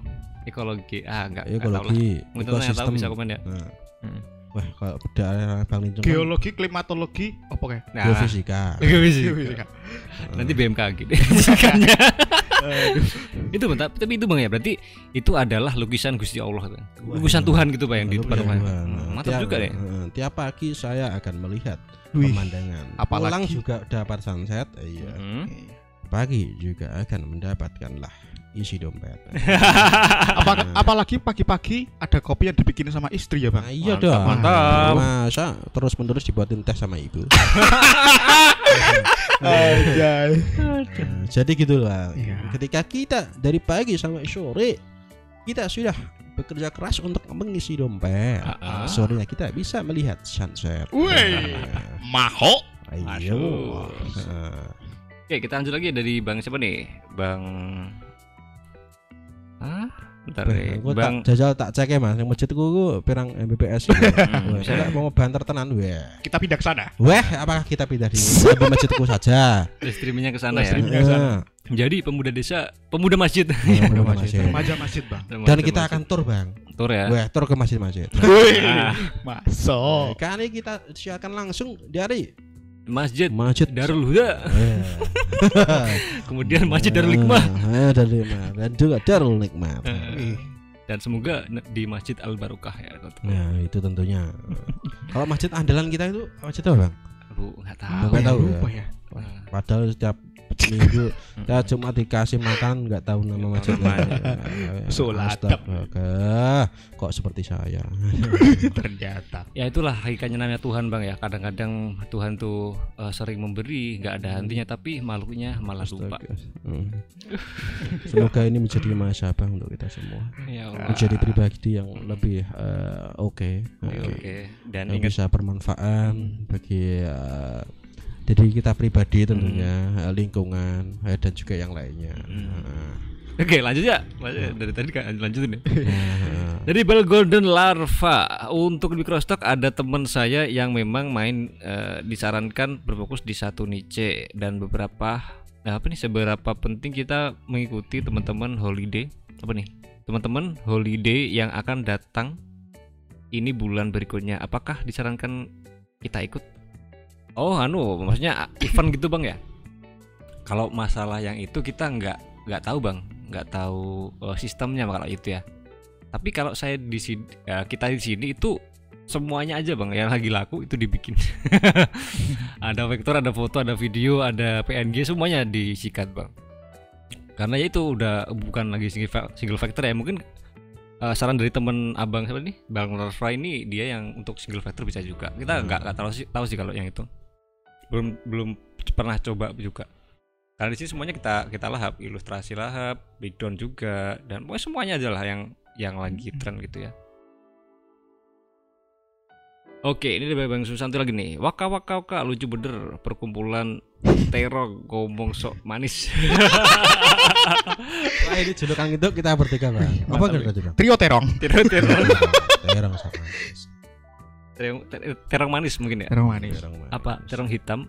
ekologi. Ah, enggak enggak tahu lah. ekologi tahu bisa komen ya. Nah, Mm. wah kalau beda bang Lincong kan Geologi, klimatologi, apa kayak? Nah, geofisika geofisika. Nanti BMKG deh. Fisikanya. itu bang, tapi itu bang ya berarti itu adalah lukisan Gusti Allah tuh. lukisan Tuhan gitu bang yang di depan. Hmm, Nah, Mantap juga deh. eh, Tiap pagi saya akan melihat Wih. pemandangan. Apalagi- Pulang juga dapat sunset. Iya. Pagi juga akan mendapatkan lah isi dompet. Apa, apalagi pagi-pagi ada kopi yang dibikinin sama istri ya bang? Nah, iya dong. mantap. Masa terus menerus dibuatin teh sama ibu. Anjay. Nah, jadi gitulah. Iya. Ketika kita dari pagi sampai sore kita sudah bekerja keras untuk mengisi dompet. Ah. Sorenya kita bisa melihat sunset. Wih. Maho. Ayo. Nah, Oke, kita lanjut lagi dari Bang siapa nih? Bang Ah, bentar deh. Aku Bang tak jajal tak cek ya mas, yang masjidku ku pirang Mbps. Hmm, Wah, saya mau banter tenan weh. Kita pindah ke sana. Weh, apakah kita pindah di lebih masjidku saja? streamingnya ke sana ya. Streaming. Pindah sana. Nah, Jadi pemuda desa, pemuda masjid. ya, belum masjid. Remaja masjid bang. Dan kita akan tur bang. tur ya. Weh, tur ke masjid-masjid. Wih. Ah. Masuk. Kali kita siarkan langsung dari Masjid masjid Darul Huda, Eh. kemudian Masjid Darul Hikmah Eh, Darul Hikmah dan juga Darul Nikmat. Eh, dan semoga di Masjid Al Barokah ya. Nah, itu tentunya. Kalau masjid andalan kita itu masjid apa, Bang? Aduh, nggak tahu. Nggak tahu ya. Lupa ya. Padahal setiap minggu ya cuma dikasih makan nggak tahu nama Nggak tahu masjidnya. namanya. Suladap. Astaga, kok seperti saya. Ternyata. Ya itulah hakikatnya namanya Tuhan bang ya. Kadang-kadang Tuhan tuh eh, sering memberi, nggak ada hentinya, tapi makhluknya malah lupa. Astaga. Hmm. Semoga ini menjadi masa bang untuk kita semua. Ya Allah. Menjadi pribadi yang lebih eh, oke, Oke, eh, oke. Dan yang ingat bisa bermanfaat bagi eh, diri kita pribadi tentunya, eh, lingkungan eh, dan juga yang lainnya. Hmm. Oke lanjut ya. Lanjut, Dari tadi kan lanjutin ya. Dari Bell Golden Larva Untuk di Crosstalk ada teman saya yang memang main eh, Disarankan berfokus di satu niche Dan beberapa nah, Apa nih seberapa penting kita mengikuti teman-teman holiday. Apa nih? Teman-teman holiday yang akan datang Ini bulan berikutnya. Apakah disarankan kita ikut Oh anu maksudnya event gitu bang ya? Kalau masalah yang itu kita nggak nggak tahu bang. Nggak tahu eh, sistemnya kalau itu ya. Tapi kalau saya di sini ya, kita di sini itu semuanya aja bang yang lagi laku itu dibikin. Ada vektor ada foto ada video ada PNG semuanya disikat bang. Karena ya itu udah bukan lagi single, single factor ya. Mungkin eh, saran dari temen abang siapa nih? Bang Rafra ini dia yang untuk single factor bisa juga. Kita nggak nggak tahu sih tahu sih kalau yang itu belum belum pernah coba juga karena di sini semuanya kita kita lahap ilustrasi lahap background juga dan pokoknya semuanya adalah yang yang lagi tren gitu ya Oke, ini dari Bang Susanti lagi nih. Waka waka waka lucu bener perkumpulan terong ngomong sok manis. Wah, ini julukan itu kita bertiga bang. Apa Mantap, kira kira? Trio terong. terong terong Terong sama. Terong, ter- terong manis mungkin ya. Terong manis. Terong, Bang. Apa terong hitam?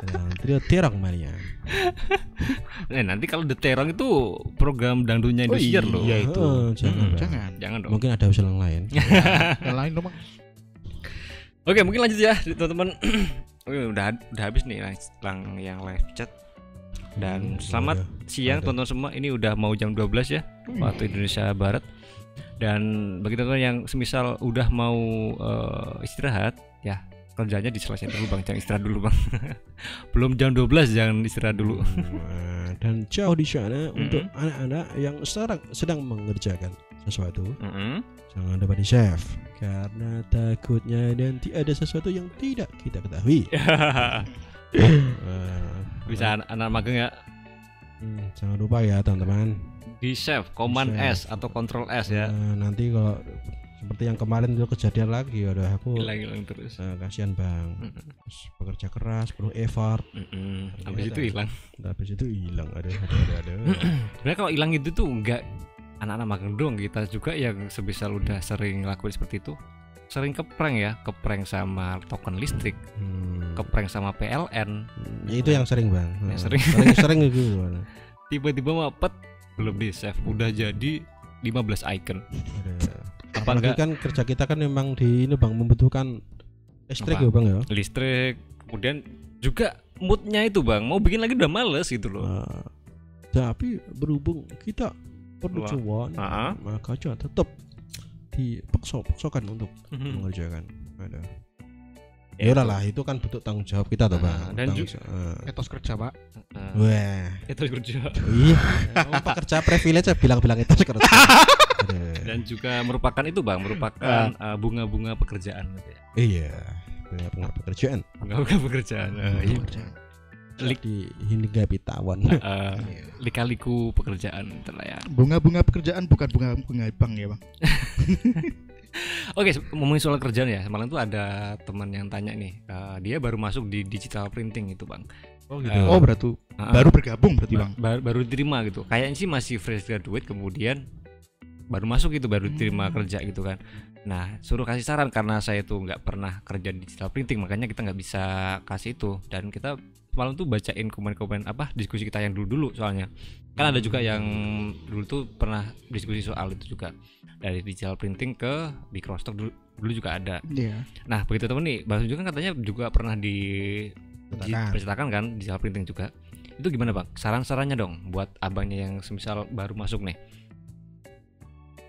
Dan trio terong Maria. Eh nanti kalau The Terong itu program dangdutnya Oh Indosiar loh. iya itu. Oh, jangan, Hmm. Jangan. Jangan dong. Mungkin ada usul yang lain. Yang lain dong. Oke, mungkin lanjut ya teman-teman. Oke, udah udah habis nih lang, yang live chat. Dan Hmm, selamat ada. siang teman-teman semua. Ini udah mau jam 12 ya waktu Indonesia Barat. Dan bagi teman-teman yang semisal udah mau eh, istirahat, ya kerjanya diselesaikan dulu bang, jangan istirahat dulu bang. Belum jam 12 jangan istirahat dulu. Nah, dan jauh di sana untuk Mm-mm. anak-anak yang sedang sedang mengerjakan sesuatu Mm-mm. jangan dapat di save karena takutnya nanti ada sesuatu yang tidak kita ketahui. Eh, Bisa an- anak magang ya hmm, jangan lupa ya teman-teman. Di save command Di-save. S atau control S ya. Eh, nanti kalau seperti yang kemarin itu kejadian lagi, udah aku Hilang-hilang terus. eh, kasihan bang. Mm-mm. Terus bekerja keras, perlu effort, Mm-mm. Ternyata. Habis itu hilang. habis itu hilang. Ada, ada, ada, ada. Sebenarnya kalau hilang itu tuh enggak anak-anak magang doang kita juga yang sebisal udah sering ngelakuin seperti itu sering keprank ya keprank sama token listrik Hmm. keprank sama PLN Ya, itu yang sering bang. Nah, sering. sering, sering itu. tiba-tiba mapet belum di save udah jadi 15 icon Ada. apa Apalagi enggak kan kerja kita kan memang di ini bang membutuhkan listrik Apa? ya bang ya. listrik kemudian juga moodnya itu bang mau bikin lagi udah males gitu loh Nah, tapi berhubung kita perlu cuan, Ah. maka jangan tetap dipaksa-paksakan untuk Mhm. mengerjakan. Ada. Ya, Ya lah, itu kan bentuk tanggung jawab kita tuh Ah, bang. dan Tanggung ju- jawab. Etos kerja pak. Eh, Wah, itu kerja iya. Pekerja privilege saya bilang-bilang itu kerja. Dan juga merupakan itu bang merupakan eh, bunga-bunga pekerjaan gitu ya Iya, punya pekerjaan. bunga-bunga pekerjaan Eh, iya. Lik- Di hingga pitawan. Eh, lika-liku pekerjaan gitu lah ya Bunga-bunga pekerjaan bukan bunga-bunga bang ya bang. Oke, ngomongin soal kerjaan ya. Semalam tuh ada teman yang tanya nih, eh, dia baru masuk di digital printing itu, Bang. Oh gitu. Oh berarti Ah, baru bergabung berarti ba- bang. ba- baru diterima gitu. Kayaknya sih masih fresh graduate kemudian baru masuk gitu, baru diterima Hmm. kerja gitu kan. Nah, suruh kasih saran karena saya tuh nggak pernah kerja di digital printing, makanya kita nggak bisa kasih itu. Dan kita semalam tuh bacain komen-komen apa diskusi kita yang dulu-dulu soalnya. Kan ada juga yang dulu tuh pernah diskusi soal itu juga dari digital printing ke Microsoft dulu, dulu juga ada. Iya. Nah begitu temen nih, Bang Sunju kan katanya juga pernah di Percetakan. kan digital printing juga. Itu gimana bang? Saran-sarannya dong buat abangnya yang semisal baru masuk nih.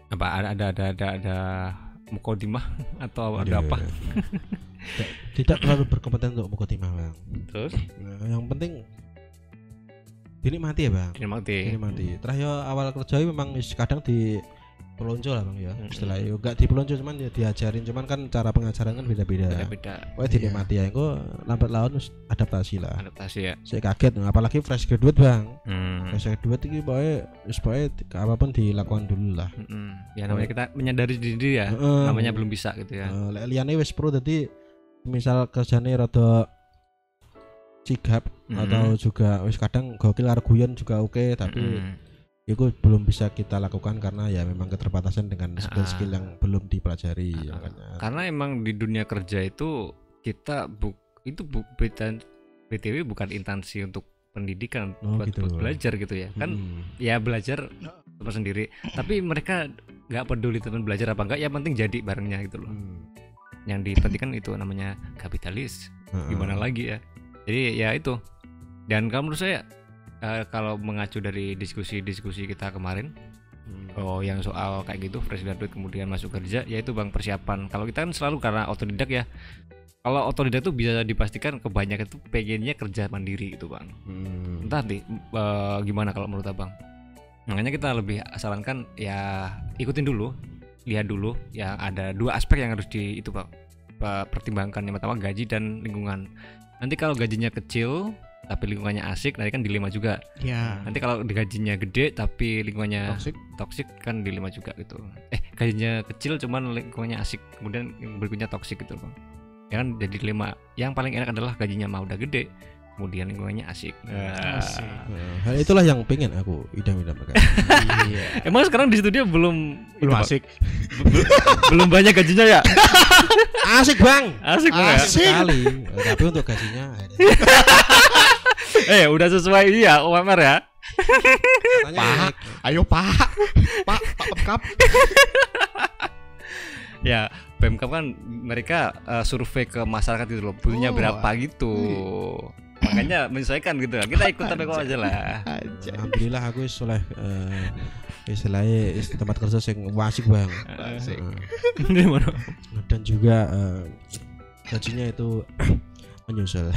Apa ada ada ada ada, ada mukodimah atau ada Aduh. apa? tidak, tidak terlalu berkompeten untuk mukotimah bang. Terus Nah, yang penting dinikmati ya bang. dinikmati. Dinikmati. Terakhir awal kerja memang kadang di pelonco lah bang ya. Mm-mm. Istilahnya enggak di pelonco cuman ya diajarin cuman kan cara pengajaran kan beda-beda. Beda-beda Pokoknya dinikmati ya. Engko lambat laun adaptasi lah. adaptasi ya. Saya kaget apalagi fresh graduate bang. Hmm. Fresh graduate pokoknya wis pokoknya di- apa pun dilakukan dulu lah. Mm-mm. Ya namanya kita menyadari diri ya. Heeh. Namanya belum bisa gitu ya. Lek liyane wis pro dadi misal kerjane rada sigap Mhm. atau juga wis kadang gokil karo guyon juga oke tapi Mm-mm. itu belum bisa kita lakukan karena ya memang keterbatasan dengan Ah. skill-skill yang belum dipelajari Ah. makanya. Karena emang di dunia kerja itu kita bu itu bu BTW bukan instansi untuk pendidikan Oh, buat, gitu. buat belajar gitu ya kan Hmm. ya belajar sendiri tapi mereka nggak peduli teman belajar apa enggak ya penting jadi barengnya gitu loh Hmm. Yang dipentingkan itu namanya kapitalis gimana lagi ya jadi ya itu dan kalau menurut saya eh, kalau mengacu dari diskusi-diskusi kita kemarin Hmm. Oh, yang soal kayak gitu fresh graduate kemudian masuk kerja, yaitu bang persiapan. Kalau kita kan selalu karena otodidak ya. Kalau otodidak tuh bisa dipastikan kebanyakan itu pengennya kerja mandiri itu bang. Hmm. Entah nih eh, gimana kalau menurut abang. Makanya kita lebih sarankan ya ikutin dulu, lihat dulu. Ya ada dua aspek yang harus di itu pe- pertimbangkan yang pertama gaji dan lingkungan. Nanti kalau gajinya kecil tapi lingkungannya asik, nanti kan dilema juga. Ya. Nanti kalau gajinya gede tapi lingkungannya Toxic. toxic kan dilema juga gitu eh gajinya kecil cuman lingkungannya asik kemudian yang berikutnya toxic gitu bang ya kan jadi dilema yang paling enak adalah gajinya mah udah gede kemudian lingkungannya asik. Asik. Nah, hal itulah yang pengen aku idam-idamkan. Iya. Emang sekarang di studio belum Belum itu, asik. belum banyak gajinya ya? Asik bang. Asik banget. Asik sekali. Eh, Tapi untuk gajinya. Eh, udah sesuai ya UMR ya. Katanya Pak, ayo Pak. Pak, Pak Pemkap. Ya, Pemkap kan mereka eh, survei ke masyarakat gitu loh, punya Oh, berapa gitu. Makanya menyesuaikan gitu lah. Kita ikut tapi kok aja lah. Aja. Alhamdulillah aku wis oleh eh, istilahnya is- tempat kerja sing wasik bang. Asik. Eh, dan juga eh, gajinya itu menyusul.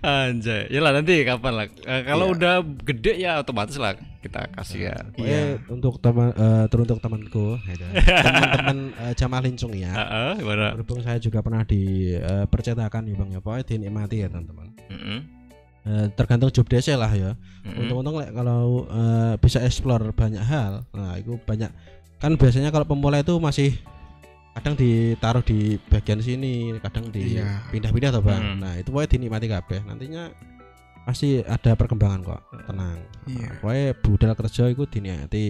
Anjay. Ya lah nanti kapan lah. Eh, kalau Iya. udah gede ya otomatis lah kita kasih ya. Pokoknya untuk teman eh, teruntuk temanku, gitu. teman-teman eh, jamaah lincung ya. Heeh, gimana? Berhubung saya juga pernah di eh, percetakan ya bang ya, pokoknya dinikmati ya teman-teman. Heeh. Eh, tergantung job desk lah ya. heeh. Untung-untung like, kalau eh, bisa explore banyak hal, nah itu banyak kan biasanya kalau pemula itu masih kadang ditaruh di bagian sini, kadang di Iya. pindah-pindah tuh bang. Hmm. Nah itu pokoknya dinikmati kabeh. Nantinya pasti ada perkembangan kok, tenang. Iya. Nah, pokoknya budal kerja itu dinikmati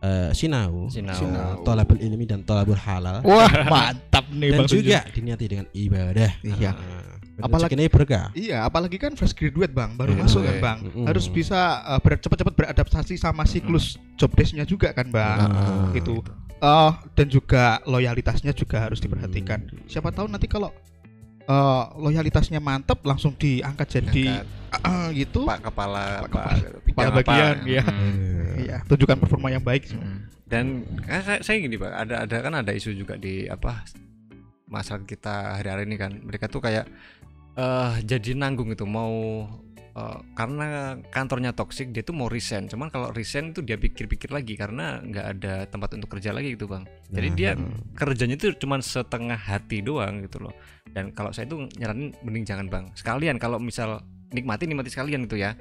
eh, sinau, Sinau. Sinau. tolabul ilmi dan tolabul halal. Wah, mantap nih dan Bang juga diniati dengan ibadah. Iya. Nah, Apalagi- ini berkah. Iya, apalagi kan fresh graduate bang, baru Iya. masuk kan bang, Mm-mm. harus bisa uh, ber- cepat-cepat beradaptasi sama siklus job desk-nya juga kan bang, Ah. gitu. Eh, dan juga loyalitasnya juga harus diperhatikan. Siapa tahu nanti kalau eh, loyalitasnya mantap langsung diangkat jadi ah, gitu, Pak kepala, Pak kepala, kepala ya, bagian, ya. Hmm. iya, tunjukkan performa yang baik. Hmm. Dan kan saya, saya gini pak, ada ada kan ada isu juga di apa masyarakat kita hari-hari ini kan, mereka tuh kayak eh jadi nanggung itu mau eh, karena kantornya toksik dia tuh mau resign, cuman kalau resign itu dia pikir-pikir lagi karena nggak ada tempat untuk kerja lagi gitu bang. Jadi Nah, dia hmm. kerjanya itu cuma setengah hati doang gitu loh. Dan kalau saya tuh nyaranin mending jangan bang, sekalian kalau misal nikmati nikmati sekalian gitu ya.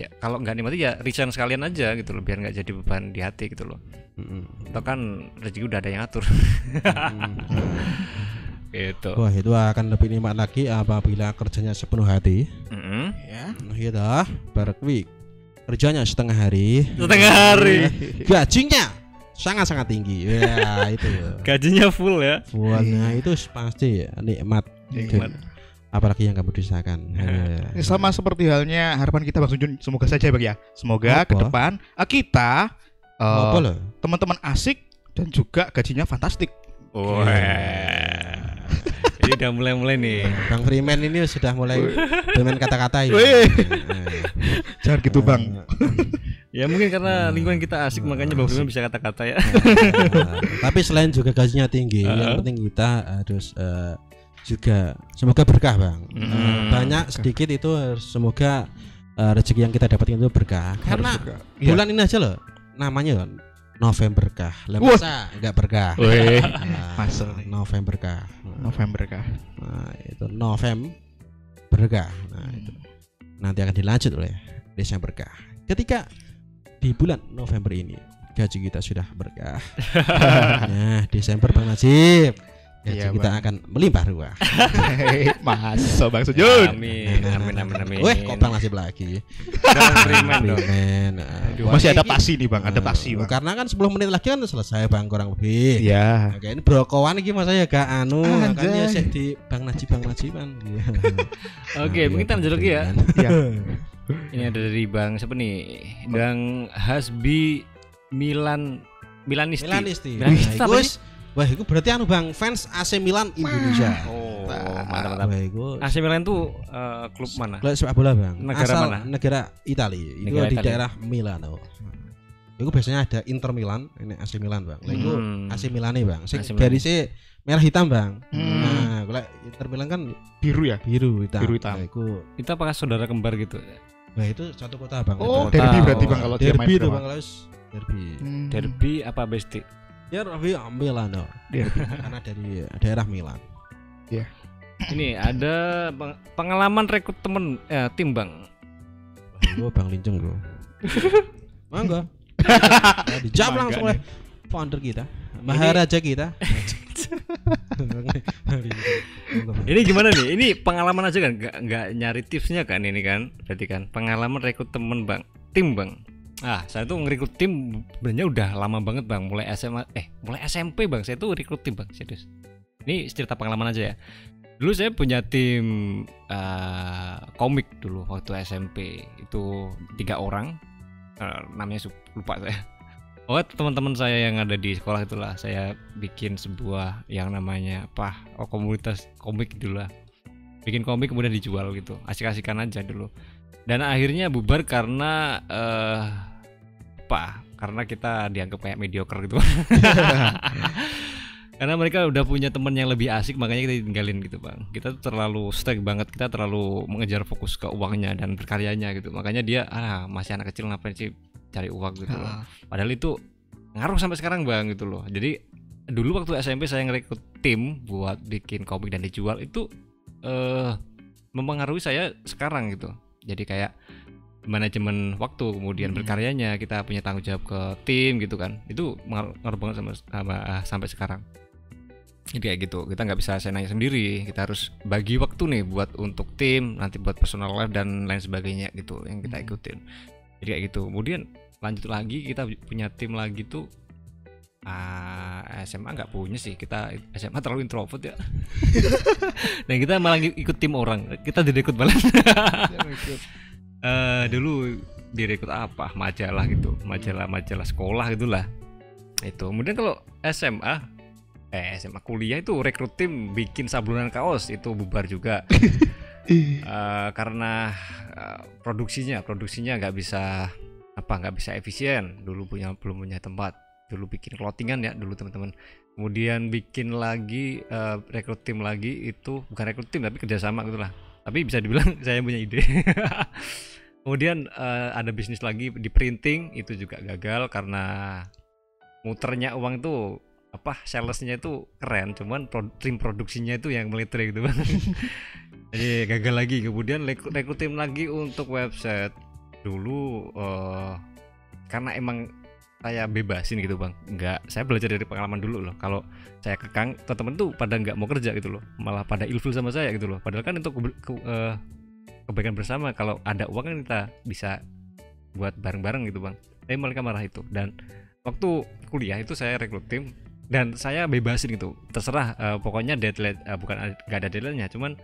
Ya kalau nggak nikmati ya resign sekalian aja gitu loh, biar nggak jadi beban di hati gitu loh. Mm-mm. Atau kan rezeki udah ada yang atur Mm-mm. gitu. Wah itu akan lebih nikmat lagi apabila kerjanya sepenuh hati. Mm-mm. Ya. Nah, Iya week kerjanya setengah hari, Setengah hari. gajinya sangat-sangat tinggi. Ya itu. Gajinya full ya. Wah, nah itu pasti nikmat. Nikmat. Apalagi yang kamu desakan. Ya. Ini sama seperti halnya harapan kita Bang Sunjun, semoga saja ya bang ya, semoga ke depan eh, kita eh, loh? teman-teman asik dan juga gajinya fantastik. Wah. Ini udah mulai-mulai nih. Bang Freeman ini sudah mulai bermain kata-kata. Eh, Jangan gitu bang. Ya mungkin karena lingkungan kita asik makanya Bang Firman bisa kata-kata ya. Nah, tapi selain juga gajinya tinggi, yang penting kita harus eh, juga semoga berkah bang. Eh, Hmm. banyak sedikit itu semoga eh, rezeki yang kita dapatkan itu berkah. Karena Harus juga. Iya. bulan ini aja loh, namanya November berkah. Lah masa enggak berkah? Nah, Masuk. November berkah. November kah? Nah, itu November berkah. Nah, itu nanti akan dilanjut oleh Desember berkah. Ketika di bulan November ini gaji kita sudah berkah. nah, Desember Bang Najib gaji Iya, kita Bang. akan melimpah ruah. Masuk bang Sunjun. Amin, amin, amin, amin. Weh, kok Bang lagi? Dong. Aduh, wah, Masih ini- adaptasi nih bang, adaptasi Nah, bang. Karena kan 10 menit lagi kan selesai Bang kurang lebih. Iya. Oke, ini brokowan iki masa ya gak anu, makanya sih di Bang Najib Bang Najiban. Oke, mungkin kita lanjut lagi ya. Iya. Ini ada dari Bang siapa nih? Bang Hasbi Milan Milanisti. Milanisti. Milanisti wis- Wah, itu berarti anu Bang, fans AC Milan Indonesia. Oh, mantap mantap. Wah, itu AC Milan tuh eh, klub mana? klub sepak bola Bang. Negara Asal mana? negara Italia. Itu Negara di Italia. daerah Milano. Itu biasanya ada Inter Milan, ini AC Milan Bang. Lah itu Hmm. AC Milan nih Bang. Sing garisnya merah hitam Bang. Hmm. Nah, kalau Inter Milan kan Biru ya? biru hitam. Biru hitam. Nah, itu Itu apakah saudara kembar gitu? Nah itu satu kota bang. Oh, derby berarti bang kalau dia main derby itu bang Laus. Derby. Hmm. Derby apa besti? Derby Milano. Derby. Karena dari daerah Milan. Ini ada peng- pengalaman rekrut temen eh, tim bang. Wah, Gue bang Linceng gue. Mangga. Nah, dijawab langsung oleh founder kita, maharaja kita. ini gimana nih? Ini pengalaman aja kan, nggak nggak nyari tipsnya kan ini kan? Berarti kan pengalaman rekrut temen bang, tim bang. Ah, saya tuh ngerekrut tim sebenarnya udah lama banget bang, mulai SMA, eh mulai SMP bang, saya tuh rekrut tim bang, serius. Ini cerita pengalaman aja ya. Dulu saya punya tim uh, komik dulu waktu SMP itu tiga orang, uh, namanya lupa saya. Oh teman-teman saya yang ada di sekolah itulah saya bikin sebuah yang namanya apa oh komunitas komik dulu lah bikin komik kemudian dijual gitu. Asik-asikan aja dulu. Dan akhirnya bubar karena uh, apa karena kita dianggap kayak mediocre gitu karena mereka udah punya teman yang lebih asik makanya kita tinggalin gitu bang kita terlalu stuck banget kita terlalu mengejar fokus ke uangnya dan berkaryanya gitu makanya dia ah masih anak kecil ngapain sih cari uang gitu loh. Padahal itu ngaruh sampai sekarang bang gitu loh. Jadi dulu waktu SMP saya ngerekrut tim buat bikin komik dan dijual itu eh mempengaruhi saya sekarang gitu. Jadi kayak manajemen waktu kemudian hmm. berkaryanya kita punya tanggung jawab ke tim gitu kan. Itu ngaruh, banget sama, sama uh, sampai sekarang. Jadi kayak gitu kita nggak bisa saya nanya sendiri. Kita harus bagi waktu nih buat untuk tim nanti buat personal life dan lain sebagainya gitu yang kita ikutin. Jadi kayak gitu. Kemudian lanjut lagi kita punya tim lagi tuh uh, ah, SMA nggak punya sih. Kita SMA terlalu introvert ya. Dan kita malah ikut tim orang. Kita direkrut malah uh, dulu direkrut apa? Majalah gitu. Majalah majalah sekolah gitulah. Itu. Kemudian kalau SMA eh SMA kuliah itu rekrut tim bikin sablonan kaos. Itu bubar juga. Uh, karena uh, produksinya produksinya nggak bisa apa nggak bisa efisien. Dulu punya belum punya tempat. Dulu bikin clothingan ya dulu teman-teman. Kemudian bikin lagi uh, rekrut tim lagi itu bukan rekrut tim tapi kerjasama gitulah tapi bisa dibilang saya punya ide. Kemudian uh, ada bisnis lagi di printing itu juga gagal karena muternya uang itu apa salesnya itu keren cuman pro, tim produksinya itu yang meliter gitu. Jadi gagal lagi. Kemudian rekrut tim lagi untuk website. Dulu uh, karena emang saya bebasin gitu bang. Nggak saya belajar dari pengalaman dulu loh. Kalau saya kekang teman-teman tuh pada nggak mau kerja gitu loh. Malah pada ilfil sama saya gitu loh. Padahal kan untuk ke, ke, uh, kebaikan bersama kalau ada uang kan kita bisa buat bareng-bareng gitu bang. Tapi mereka marah itu. Dan waktu kuliah itu saya rekrut tim dan saya bebasin gitu. Terserah uh, pokoknya deadline uh, bukan nggak ada deadline-nya cuman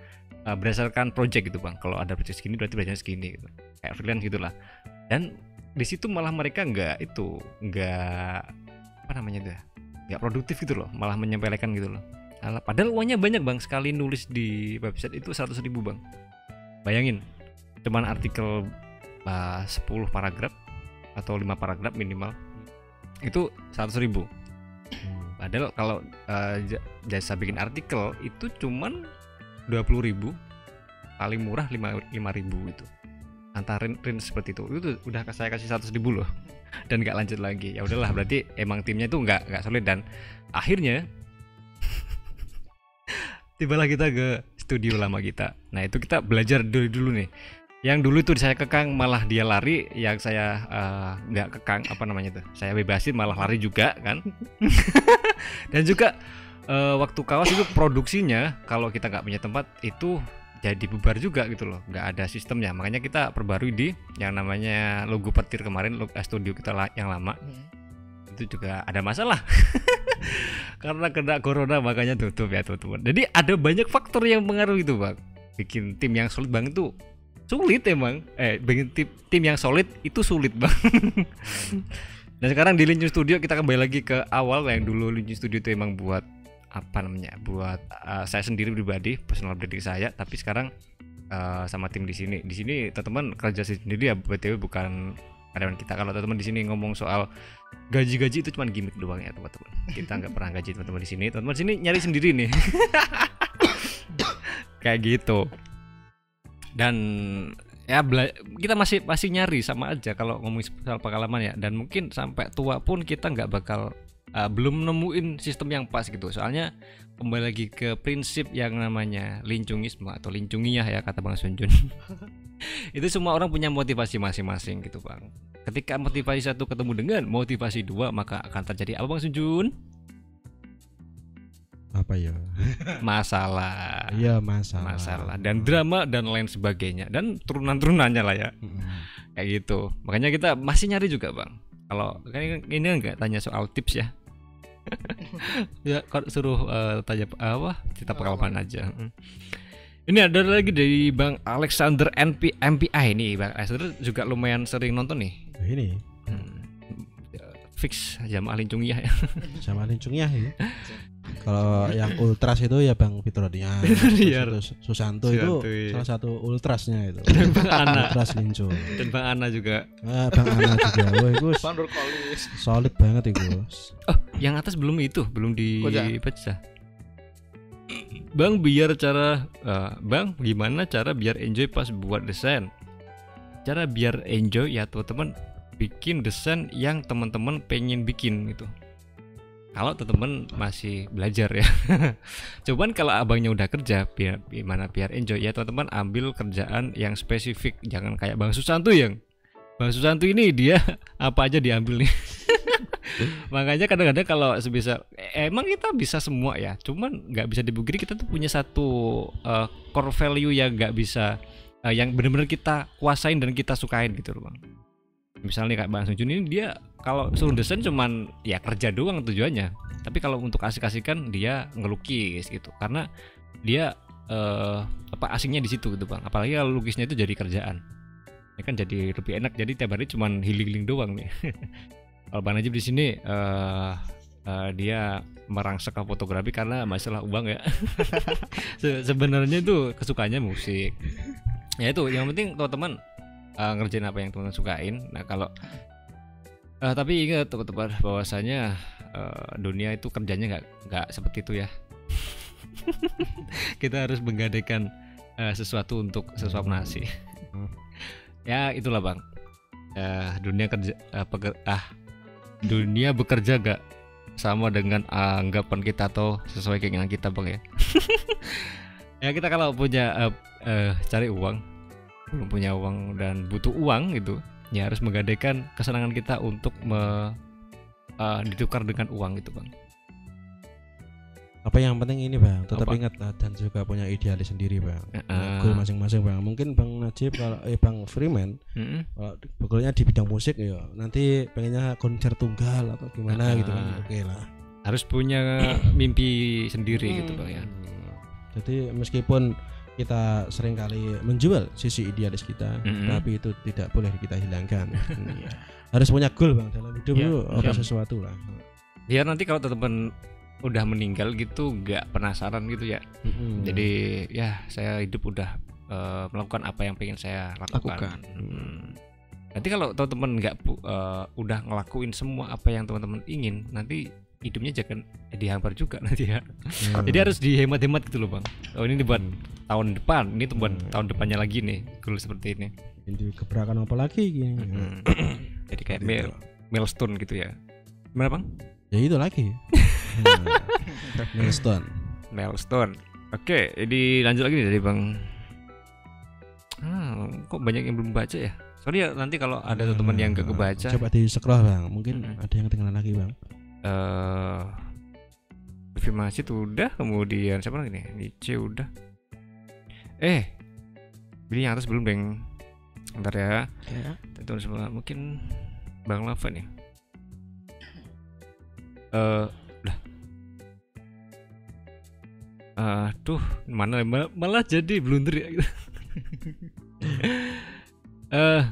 uh, berdasarkan project gitu bang. Kalau ada project segini berarti belajarnya segini gitu. Kayak freelance gitulah. Dan di situ malah mereka nggak itu nggak apa namanya tuh nggak produktif gitu loh malah menyempelekan gitu loh. Alah, padahal uangnya banyak bang. Sekali nulis di website itu 100 ribu bang. Bayangin cuman artikel uh, 10 paragraf atau 5 paragraf minimal itu 100 ribu. Padahal kalau uh, jasa bikin artikel itu cuman 20 ribu paling murah 5, 5 ribu itu antara range seperti itu. Itu udah saya kasih 100 ribu loh. Dan nggak lanjut lagi. Ya udahlah berarti emang timnya itu nggak nggak solid. Dan akhirnya tibalah kita ke studio lama kita. Nah itu kita belajar dulu dulu nih. Yang dulu itu saya kekang malah dia lari. Yang saya eh, nggak uh, kekang apa namanya tuh saya bebasin malah lari juga kan? Dan juga uh, waktu kaos itu produksinya kalau kita nggak punya tempat itu jadi bubar juga gitu loh. Nggak ada sistemnya. Makanya kita perbarui di yang namanya logo petir kemarin logo eh, studio kita yang lama. Hmm. itu juga ada masalah. Karena kena corona makanya tutup ya teman-teman. Jadi ada banyak faktor yang mengaruh itu bang bikin tim yang solid bang itu sulit emang. Eh bikin tim, tim yang solid itu sulit bang. Dan sekarang di Linju Studio kita kembali lagi ke awal yang dulu Linju Studio itu emang buat apa namanya buat uh, saya sendiri pribadi personal branding saya tapi sekarang uh, sama tim di sini. Di sini teman-teman kerja sendiri ya btw bukan karyawan kita. Kalau teman-teman di sini ngomong soal gaji-gaji itu cuma gimmick doang ya teman-teman. Kita nggak pernah gaji teman-teman di sini. Teman-teman sini nyari sendiri nih. Kayak gitu. Dan ya kita masih masih nyari sama aja kalau ngomong soal pengalaman ya. Dan mungkin sampai tua pun kita nggak bakal uh, belum nemuin sistem yang pas gitu. Soalnya kembali lagi ke prinsip yang namanya lincungisme atau lincungiyah ya kata Bang Sunjun. Itu semua orang punya motivasi masing-masing gitu Bang. Ketika motivasi satu ketemu dengan motivasi dua maka akan terjadi apa Bang Sunjun? Apa ya? masalah. Iya masalah. masalah dan drama dan lain sebagainya dan turunan-turunannya lah ya. Kayak gitu. Makanya kita masih nyari juga bang kalau kan ini- enggak tanya soal tips ya ya kok suruh eh, tanya apa cerita pengalaman aja Mm. ini ada lagi dari bang Alexander NP MPI nih bang Alexander juga lumayan sering nonton nih Ini Hmm. fix jamaah lincungiyah ya sama lincungnya ya. Kalau yang ultras itu ya Bang Fitrodian. Terus itu Susanto itu iya. salah satu ultrasnya itu. dan bang Ana Ultras lincung. dan bang Ana juga Ah, Bang Ana juga. Wah, itu Pandur kolis. solid banget itu. oh yang atas belum itu belum dipecah Bang biar cara eh, Bang gimana cara biar enjoy pas buat desain cara biar enjoy ya teman-teman bikin desain yang teman-teman pengen bikin gitu kalau teman-teman masih belajar ya. Cuman kalau abangnya udah kerja biar gimana biar enjoy ya teman-teman ambil kerjaan yang spesifik. Jangan kayak Bang Susanto yang Bang Susanto ini dia apa aja diambil nih? Makanya kadang-kadang kalau sebisa emang kita bisa semua ya. Cuman nggak bisa dibugiri kita tuh punya satu eh, core value yang nggak bisa eh, yang benar-benar kita kuasain dan kita sukain gitu loh bang. Misalnya kayak bang Sunjun ini dia kalau suruh desain cuman ya kerja doang tujuannya. Tapi kalau untuk asik-asikan dia ngelukis gitu. Karena dia eh, apa asingnya di situ gitu bang. Apalagi kalau lukisnya itu jadi kerjaan. Ini kan jadi lebih enak. Jadi tiap hari cuman healing-healing doang nih. Kalau bang Najib di sini eh eh, dia merangsek fotografi karena masalah uang ya. Se- sebenarnya itu kesukaannya musik. Ya itu yang penting teman-teman eh, ngerjain apa yang teman-teman sukain. Nah kalau eh, tapi ingat teman-teman bahwasanya eh, dunia itu kerjanya nggak nggak seperti itu ya. Kita harus menggadaikan eh, sesuatu untuk sesuap nasi. Ya itulah bang. Eh, dunia kerja eh, peker- ah dunia bekerja gak sama dengan anggapan kita atau sesuai keinginan kita bang ya? Ya kita kalau punya eh, eh, cari uang belum punya uang dan butuh uang gitu ya harus menggadaikan kesenangan kita untuk me, eh, ditukar dengan uang gitu bang Apa yang penting ini Bang, tetap Apa? ingat lah, dan juga punya idealis sendiri Bang. Goal masing-masing Bang. Mungkin Bang Najib kalau eh Bang Freeman kalau goalnya di bidang musik ya nanti pengennya konser tunggal atau gimana Ah. gitu kan. Oke lah. harus punya mimpi sendiri gitu bang ya Hmm. Jadi meskipun kita sering kali menjual sisi idealis kita, Mm-mm. tapi itu tidak boleh kita hilangkan. Iya. Harus punya goal bang dalam hidup Iya, itu apa iya. sesuatu lah. biar nanti kalau teman udah meninggal gitu nggak penasaran gitu ya Mm-mm. Jadi ya saya hidup udah eh, melakukan apa yang pengen saya lakukan. Lakukan. Hmm. Nanti kalau teman-teman nggak eh, udah ngelakuin semua apa yang teman-teman ingin, nanti hidupnya jangan eh, dihambar juga nanti ya. Hmm. Jadi harus dihemat-hemat gitu loh bang. Oh ini buat tahun depan, ini tuh buat Hmm. tahun depannya lagi nih, goal seperti ini. Ini gebrakan apa lagi gini. Hmm. Jadi kayak Gitu. mil- milestone gitu ya. Gimana bang? Ya itu lagi. Hmm. Milestone. Milestone. Oke, jadi lanjut lagi nih dari bang. Ah, kok banyak yang belum baca ya? Sorry ya nanti kalau ada teman yang gak kebaca. Coba di scroll bang. Mungkin Mm-mm. ada yang ketinggalan lagi bang. Eh Masjid udah, kemudian siapa lagi nih? Nice udah. Eh, ini yang atas belum deng. Bentar ya. Ya. Tahun sebelah mungkin Bang Lava nih. Eh, lah. Aduh, mana mal- malah jadi blunder ya. Eh,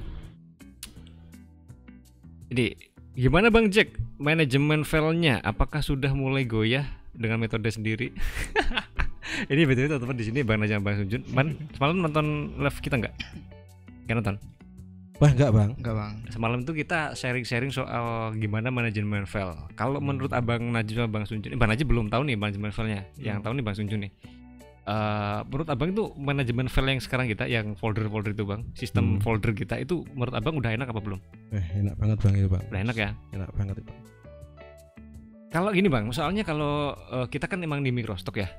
ini gimana Bang Jack manajemen filenya? Apakah sudah mulai goyah dengan metode sendiri? ini betul teman-teman di sini Bang Najam Bang Sunjun. Man, semalam nonton live kita nggak? Nggak nonton. Wah enggak bang. Enggak bang. Semalam itu kita sharing-sharing soal gimana manajemen file. Kalau menurut Abang Najib sama Bang Sunjun, eh, Bang Najib belum tahu nih manajemen filenya. Yang tahu nih Bang Sunjun nih. Eh, menurut Abang itu manajemen file yang sekarang kita, yang folder-folder itu Bang, sistem Hmm. folder kita itu menurut Abang udah enak apa belum? Eh enak banget bang itu bang. Udah enak ya. Enak banget itu. Kalau gini Bang, soalnya kalau eh, kita kan emang di Microstock ya.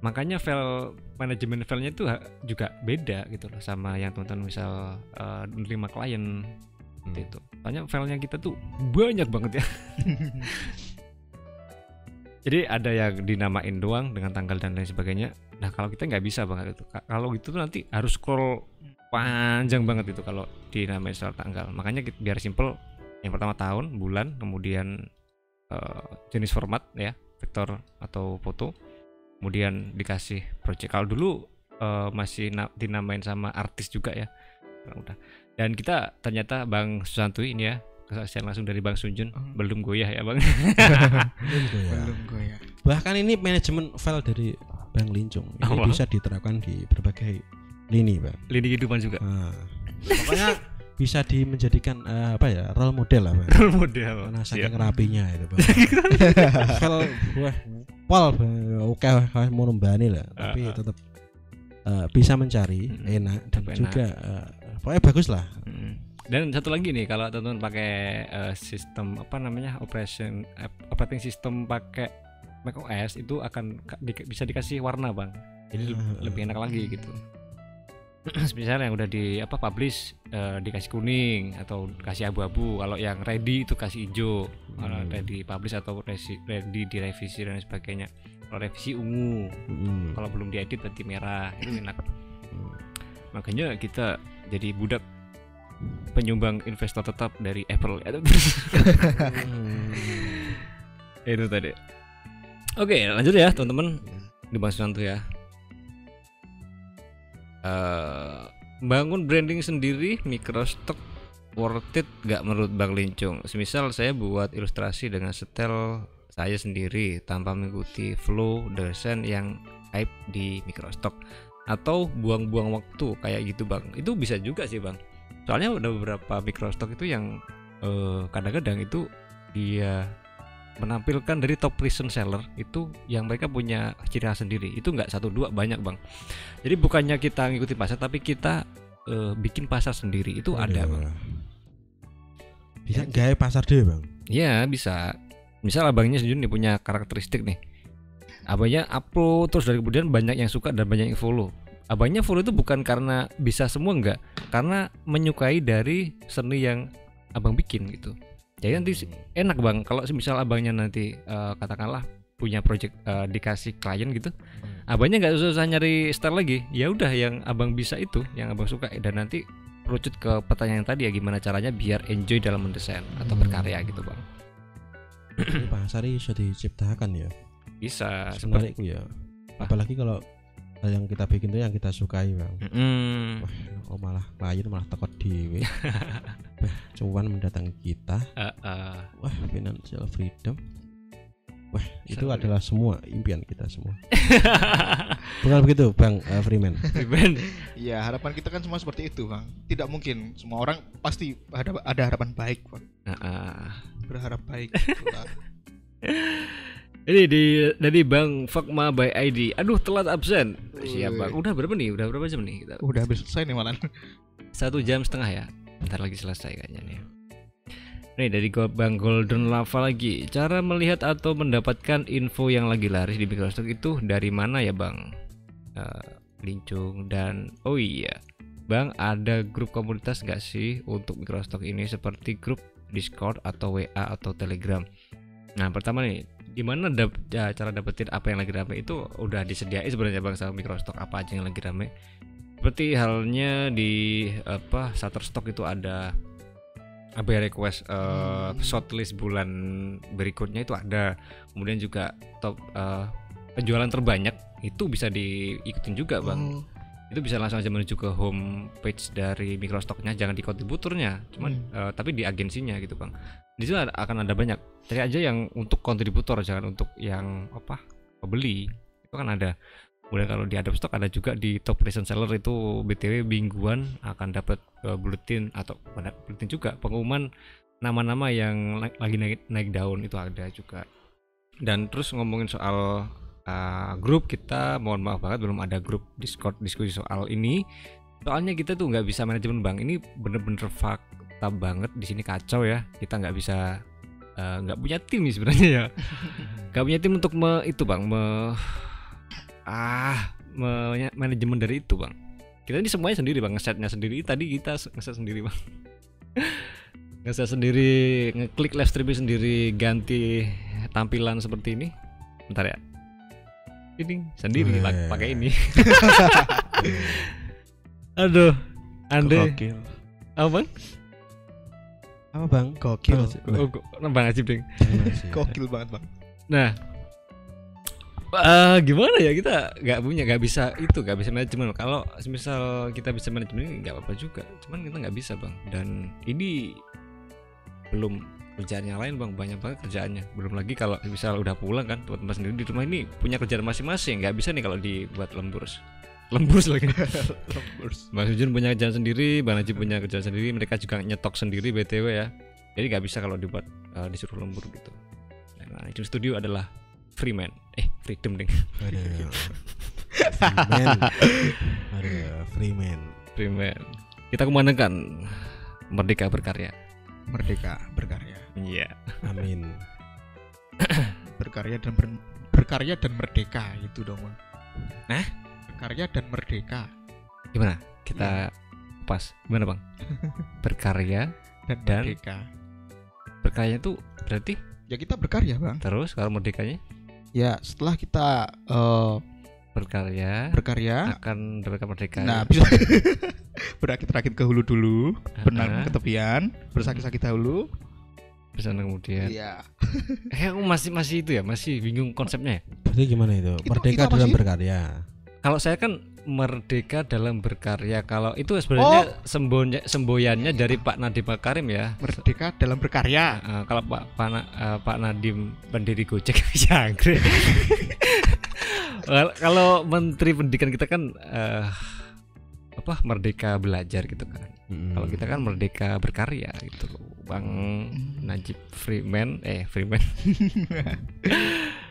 Makanya file manajemen filenya itu juga beda gitu loh sama yang teman-teman misal menerima klien seperti itu. Soalnya filenya kita tuh banyak banget ya. Jadi ada yang dinamain doang dengan tanggal dan lain sebagainya. Nah kalau kita nggak bisa banget itu. Ka- Kalau gitu tuh nanti harus scroll panjang banget itu kalau dinamain soal tanggal. Makanya ki- biar simple. Yang pertama tahun, bulan, kemudian eh, jenis format ya, vektor atau foto. Kemudian dikasih project. Kalau dulu eh, masih na- dinamain sama artis juga ya. Nah, udah. Dan kita ternyata Bang Susanto ini ya, kesaksian langsung dari Bang Sunjun Hmm. belum goyah ya Bang. Belum ya. Bahkan ini manajemen file dari Bang Lincung ini Apa? bisa diterapkan di berbagai lini, Bang. Lini kehidupan juga. Nah, pokoknya bisa di menjadikan eh, apa ya role model lah, Bang. Role model. Karena saking rapinya itu, Bang. file wah pol oke kayak mau nembani lah, tapi Ah, ah. tetap eh, bisa mencari Mm, enak dan enak. juga eh, pokoknya bagus lah. Mm. Dan satu lagi nih kalau teman-teman pakai eh, sistem apa namanya operation ap- operating system pakai macOS itu akan ka- di- bisa dikasih warna bang. Jadi Ah, lebih enak lagi gitu. Misalnya yang udah di apa publish eh, dikasih kuning atau kasih abu-abu. Kalau yang ready itu kasih hijau. Kalau Hmm. ready publish atau resi- ready direvisi dan sebagainya. Kalau revisi ungu. Mm. Kalau belum diedit berarti merah. Itu enak. Makanya kita jadi budak penyumbang investor tetap dari Apple Hmm. itu tadi. Oke, lanjut ya teman-teman di Bang Susanto ya. Eh, bangun branding sendiri microstock worth it gak menurut Bang Lincung? Semisal saya buat ilustrasi dengan setel saya sendiri tanpa mengikuti flow desain yang hype di microstock atau buang-buang waktu kayak gitu Bang. Itu bisa juga sih Bang. Soalnya ada beberapa microstock itu yang eh, kadang-kadang itu dia menampilkan dari top recent seller itu yang mereka punya ciri khas sendiri. Itu nggak satu dua banyak bang. Jadi bukannya kita ngikuti pasar tapi kita eh, bikin pasar sendiri. Itu ada Aduh. bang. Bisa gaya pasar deh, Bang. ya bisa. Misal abangnya sendiri nih punya karakteristik nih. Abangnya upload terus dari kemudian banyak yang suka dan banyak yang follow. Abangnya follow itu bukan karena bisa semua enggak karena menyukai dari seni yang abang bikin gitu jadi nanti enak bang kalau misal abangnya nanti eh, katakanlah punya project eh, dikasih klien gitu abangnya nggak susah nyari style lagi ya udah yang abang bisa itu yang abang suka dan nanti merucut ke pertanyaan tadi ya gimana caranya biar enjoy dalam mendesain atau Hmm. berkarya gitu bang pasar sudah diciptakan ya. bisa seperti Sebenarnya ya. Apalagi kalau yang kita bikin itu yang kita sukai, Bang. Mm, Wah, oh malah klien malah tekot dewe. Wah, cuman mendatangi kita. eh, eh, Wah, financial freedom. Wah, itu Sorry. adalah semua impian kita semua. Bukan begitu, Bang eh, Freeman. Ben. Ya harapan kita kan semua seperti itu bang. Tidak mungkin semua orang pasti ada ada harapan baik bang. Nah, eh. Berharap baik. Ini di dari Bang Fakma by ID. Aduh telat absen. Siap bang. Udah berapa nih? Udah berapa jam nih? Kita Udah habis selesai nih malah. satu jam setengah ya. Bentar lagi selesai kayaknya nih. Nih dari Bang Golden Lava lagi. Cara melihat atau mendapatkan info yang lagi laris di Microsoft itu dari mana ya Bang? Eh, Lincung dan oh iya, Bang ada grup komunitas nggak sih untuk Microsoft ini seperti grup Discord atau WA atau Telegram? Nah pertama nih, di mana ya, cara dapetin apa yang lagi rame itu udah disediain sebenarnya Bang sama Microsoft apa aja yang lagi rame. Seperti halnya di apa Shutterstock itu ada apa ya request Hmm. shortlist bulan berikutnya itu ada. Kemudian juga top eh, penjualan terbanyak itu bisa diikutin juga bang. Oh, Itu bisa langsung aja menuju ke home page dari Microstocknya, jangan di kontributornya, cuman Hmm. eh, tapi di agensinya gitu bang. Di ada- akan ada banyak. Cari aja yang untuk kontributor, jangan untuk yang apa pembeli. Itu kan ada. Kemudian kalau di Adobe Stock ada juga di top recent seller itu BTW mingguan akan dapat eh, bulletin atau bulletin juga pengumuman nama-nama yang la- lagi naik naik daun itu ada juga. Dan terus ngomongin soal uh, grup kita mohon maaf banget belum ada grup Discord diskusi soal ini. Soalnya kita tuh nggak bisa manajemen bank ini bener-bener fakta banget di sini kacau ya. Kita nggak bisa uh, nggak punya tim nih sebenarnya ya. Nggak punya tim untuk me, itu bang me, ah me, manajemen dari itu bang. Kita ini semuanya sendiri bang ngesetnya sendiri. Tadi kita se- ngeset sendiri bang. ngeset sendiri ngeklik live streaming sendiri ganti tampilan seperti ini bentar ya ini sendiri pak- pakai ini aduh Gokil. apa bang Apa bang? Gokil. Bang oh, kok- bang Najib ding. Gokil banget, Bang. Nah, eh gimana ya kita nggak punya nggak bisa itu nggak bisa manajemen. Kalau misal kita bisa manajemen nggak apa-apa juga. Cuman kita nggak bisa bang. Dan ini belum kerjaan yang lain bang banyak banget kerjaannya. Belum lagi kalau misal udah pulang kan tempat-tempat sendiri di rumah ini punya kerjaan masing-masing. Nggak bisa nih kalau dibuat lemburs. Lemburs lagi. Lemburs. Bang Sujun punya kerjaan sendiri, Bang Najib punya kerjaan sendiri. Mereka juga nyetok sendiri btw ya. Jadi nggak bisa kalau dibuat eh, disuruh lembur gitu. Nah, di studio adalah Freeman. Eh, Freedom ding. Ada Freeman. Ada Freeman. Freeman. Kita kumandangkan merdeka berkarya. Merdeka berkarya. Iya. Amin. Berkarya dan ber- berkarya dan merdeka itu dong, Bang. Hah? Berkarya dan merdeka Gimana? Kita pas. Gimana, Bang? berkarya, dan, Dan? merdeka. berkarya itu berarti Ya kita berkarya, Bang. terus kalau merdekanya Ya, setelah kita eh, berkarya berkarya akan mendapatkan merdeka. Nah, bisa berakit-rakit ke hulu dulu, benang Ah, ke tepian, bersakit-sakit dahulu. Terus kemudian Iya. eh aku masih masih itu ya, masih bingung konsepnya ya. Berarti gimana itu? Itu- Merdeka itu dalam sih? berkarya. Kalau saya kan merdeka dalam berkarya. Kalau itu sebenarnya sembonya, semboyannya dari Pak Nadiem Makarim ya. Merdeka dalam berkarya. Eh, kalau Pak Pak, eh, Pak Nadiem pendiri Gojek jangkrik. Kalau- kalau Menteri Pendidikan kita kan eh, apa merdeka belajar gitu kan. Mm-mm. Kalau kita kan merdeka berkarya gitu loh. Bang Najib Freeman eh Freeman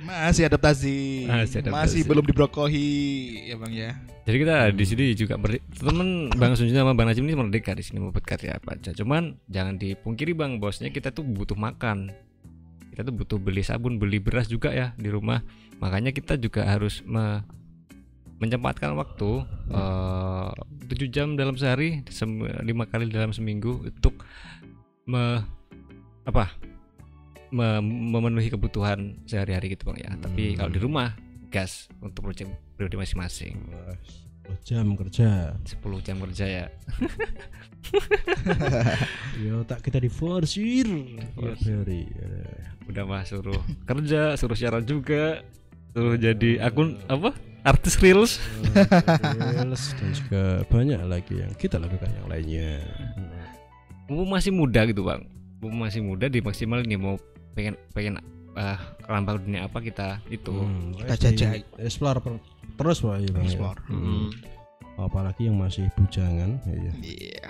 Masih adaptasi. Masih adaptasi. Masih belum dibrokohi ya, Bang ya. Jadi kita di sini juga temen Bang Sunjun sama Bang Najib ini merdeka di sini membuat karya apa aja. Cuman jangan dipungkiri Bang, bosnya kita tuh butuh makan. Kita tuh butuh beli sabun, beli beras juga ya di rumah. Makanya kita juga harus me- menyempatkan waktu eh, 7 jam dalam sehari, sem- lima kali dalam seminggu untuk me apa? me- memenuhi kebutuhan sehari-hari gitu Bang ya. Tapi kalau di rumah gas untuk proyek pribadi masing-masing. Wah, 10 jam kerja. 10 jam kerja ya. Ya tak kita tiap Forsir. hari. Udah mah suruh kerja, suruh siaran juga, suruh jadi akun apa? Artis reels. Reels dan juga banyak lagi yang kita lakukan yang lainnya. Mumpung masih muda gitu, Bang. Mumpung masih muda di maksimal ini mau pengen pengen eh kelambang dunia apa kita itu. Hmm, Kita di- jajak. Explore per- terus Pak ya, Bang, ya. Explore. Hmm. Apalagi yang masih bujangan ya. Iya.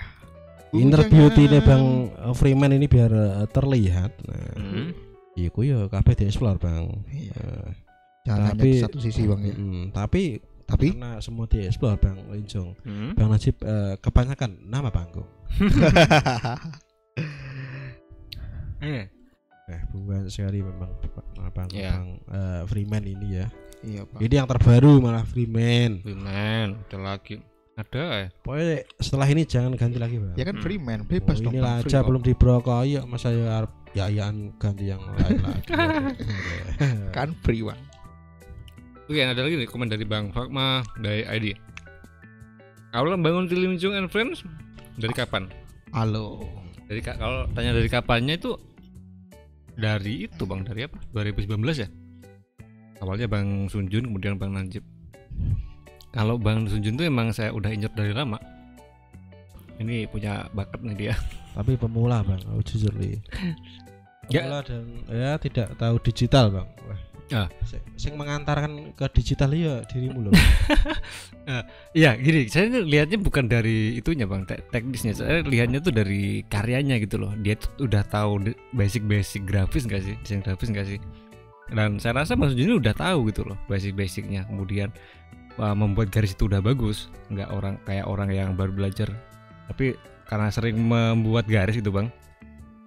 Inner Bujangan. beauty nih Bang Freeman ini biar eh, terlihat. Nah, Hmm. iku ya kabeh di-explore Bang. Iya. Eh, Jangan Tapi- di satu sisi, Bang ya. mm, tapi Tapi karena semua di-explore Bang Linjong. Hmm. Bang Najib eh, kebanyakan nama panggung. Eh, Eh, bukan sekali memang nama panggung Iya. Bang eh, Freeman ini ya. iya, Pak. Ini yang terbaru malah Freeman. Freeman, ada lagi. Ada ya. Pokoknya setelah ini jangan ganti lagi Bang. Ya kan Hmm. free man, Oh, bebas dong. ini Bang. Aja belum dibrokoi ya masa ya arep ya ganti yang lain lagi. kan free, Bang. Oke, ada lagi nih komen dari Bang Fakma dari ID. Awal bangun Tilimjung and Friends dari kapan? Halo. Dari ka- kalau tanya dari kapannya itu dari itu Bang dari apa? 2019 ya? Awalnya Bang Sunjun kemudian Bang Najib. Kalau Bang Sunjun tuh emang saya udah injek dari lama. Ini punya bakat nih dia. Tapi pemula Bang, oh, jujur nih. Ya. Pemula dan ya tidak tahu digital Bang. Wah. Ah. Sing, sing mengantarkan ke digital ya dirimu loh. Iya, gini, saya lihatnya bukan dari itunya bang, te- teknisnya. Saya lihatnya tuh dari karyanya gitu loh. Dia tuh udah tahu basic-basic grafis nggak sih, desain grafis nggak sih. Dan saya rasa Mas Juni udah tahu gitu loh, basic-basicnya. Kemudian wah, membuat garis itu udah bagus, nggak orang kayak orang yang baru belajar. Tapi karena sering membuat garis gitu bang,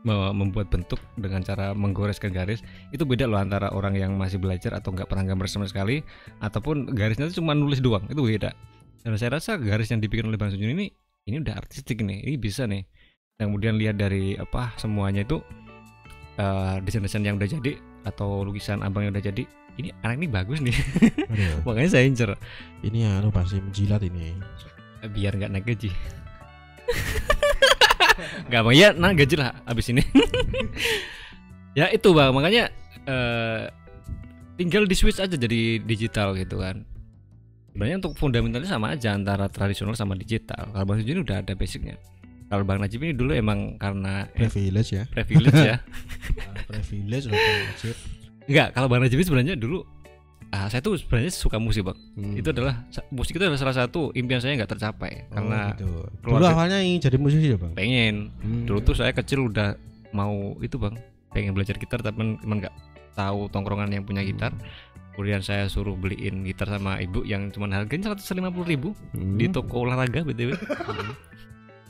membuat bentuk dengan cara menggoreskan garis, itu beda loh antara orang yang masih belajar atau nggak pernah gambar sama sekali ataupun garisnya itu cuma nulis doang. Itu beda. Dan saya rasa garis yang dibikin oleh Bang Sunjun ini ini udah artistik nih ini bisa nih. Dan kemudian lihat dari apa semuanya itu eh, desain-desain yang udah jadi atau lukisan abang yang udah jadi ini anak ini bagus nih. Aduh, makanya saya incer. Ini ya lu pasti menjilat ini. biar nggak naik gaji nggak bang ya naik gaji lah abis ini. Ya itu bang. Makanya eh, tinggal di switch aja jadi digital gitu kan. Sebenarnya untuk fundamentalnya sama aja antara tradisional sama digital. Kalau bang Sujun udah ada basicnya. Kalau bang Najib ini dulu emang karena eh, Privilege ya. privilege ya. Ah, privilege. Enggak, kalau Bang Najib sebenarnya dulu ah, saya tuh sebenarnya suka musik, Bang. Hmm. Itu adalah musik itu adalah salah satu impian saya nggak tercapai Oh, karena gitu. Dulu awalnya ingin jadi musisi ya bang. pengen. Hmm. Dulu tuh saya kecil udah mau itu, Bang. Pengen belajar gitar tapi cuman nggak tahu tongkrongan yang punya gitar. Kemudian saya suruh beliin gitar sama ibu yang cuman harganya 150.000 ribu Hmm. di toko olahraga BTW.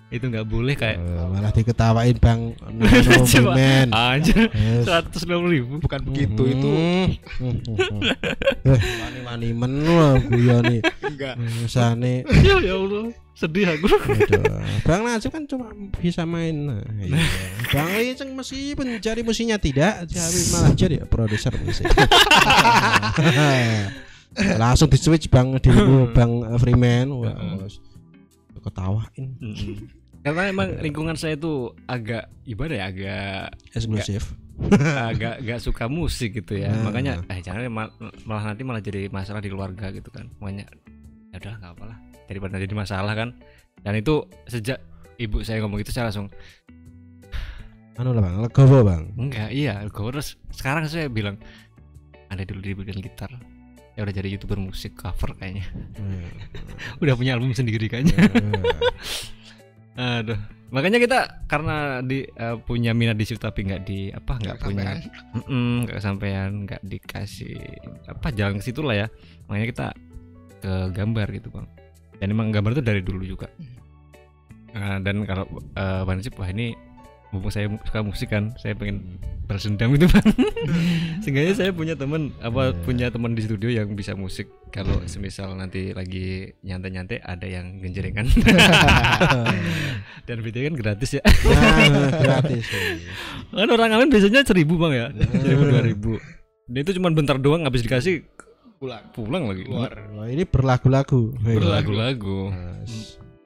Itu nggak boleh kayak Eh, malah diketawain bang. Men. anjir Yes. 150.000 bukan begitu itu. Eh, wani wani men wah guyone enggak. Sana ya ya Allah. Sedih aku. Bang Najib kan cuma bisa main. Nah, iya. Bang Iceng mesti pencari musiknya tidak tapi malah jadi produser musik. Langsung di switch Bang di Bang Freeman. Wah ketawain. Karena emang lingkungan saya itu agak ibadah ya agak eksklusif agak agak suka musik gitu ya. Nah. Makanya eh jangan ma- malah nanti malah jadi masalah di keluarga gitu kan. Makanya ya udah nggak apalah daripada jadi masalah kan. Dan itu sejak ibu saya ngomong itu saya langsung anu lah Bang legowo Bang enggak iya gue terus sekarang saya bilang ada dulu dibikin gitar ya udah jadi youtuber musik cover kayaknya Eh, udah punya album sendiri kayaknya eh. Aduh. Makanya kita karena di eh, punya minat di situ tapi nggak di apa nggak punya nggak kesampaian nggak dikasih apa jalan ke situ lah ya. Makanya kita ke gambar gitu bang. Dan emang gambar itu dari dulu juga. Nah, dan kalau uh, Bang Najib, wah ini mumpung saya suka musik kan saya pengen balas dendam gitu bang. Sehingga saya punya teman apa Iya. punya teman di studio yang bisa musik. Kalau semisal nanti lagi nyantai-nyantai ada yang genjerengan dan video kan gratis ya. Nah gratis. Kan orang amin biasanya seribu bang ya? Iya. seribu dua ribu. Dan itu cuma bentar doang habis dikasih pulang pulang lagi. Keluar Wah, ini berlagu-lagu. Berlagu-lagu.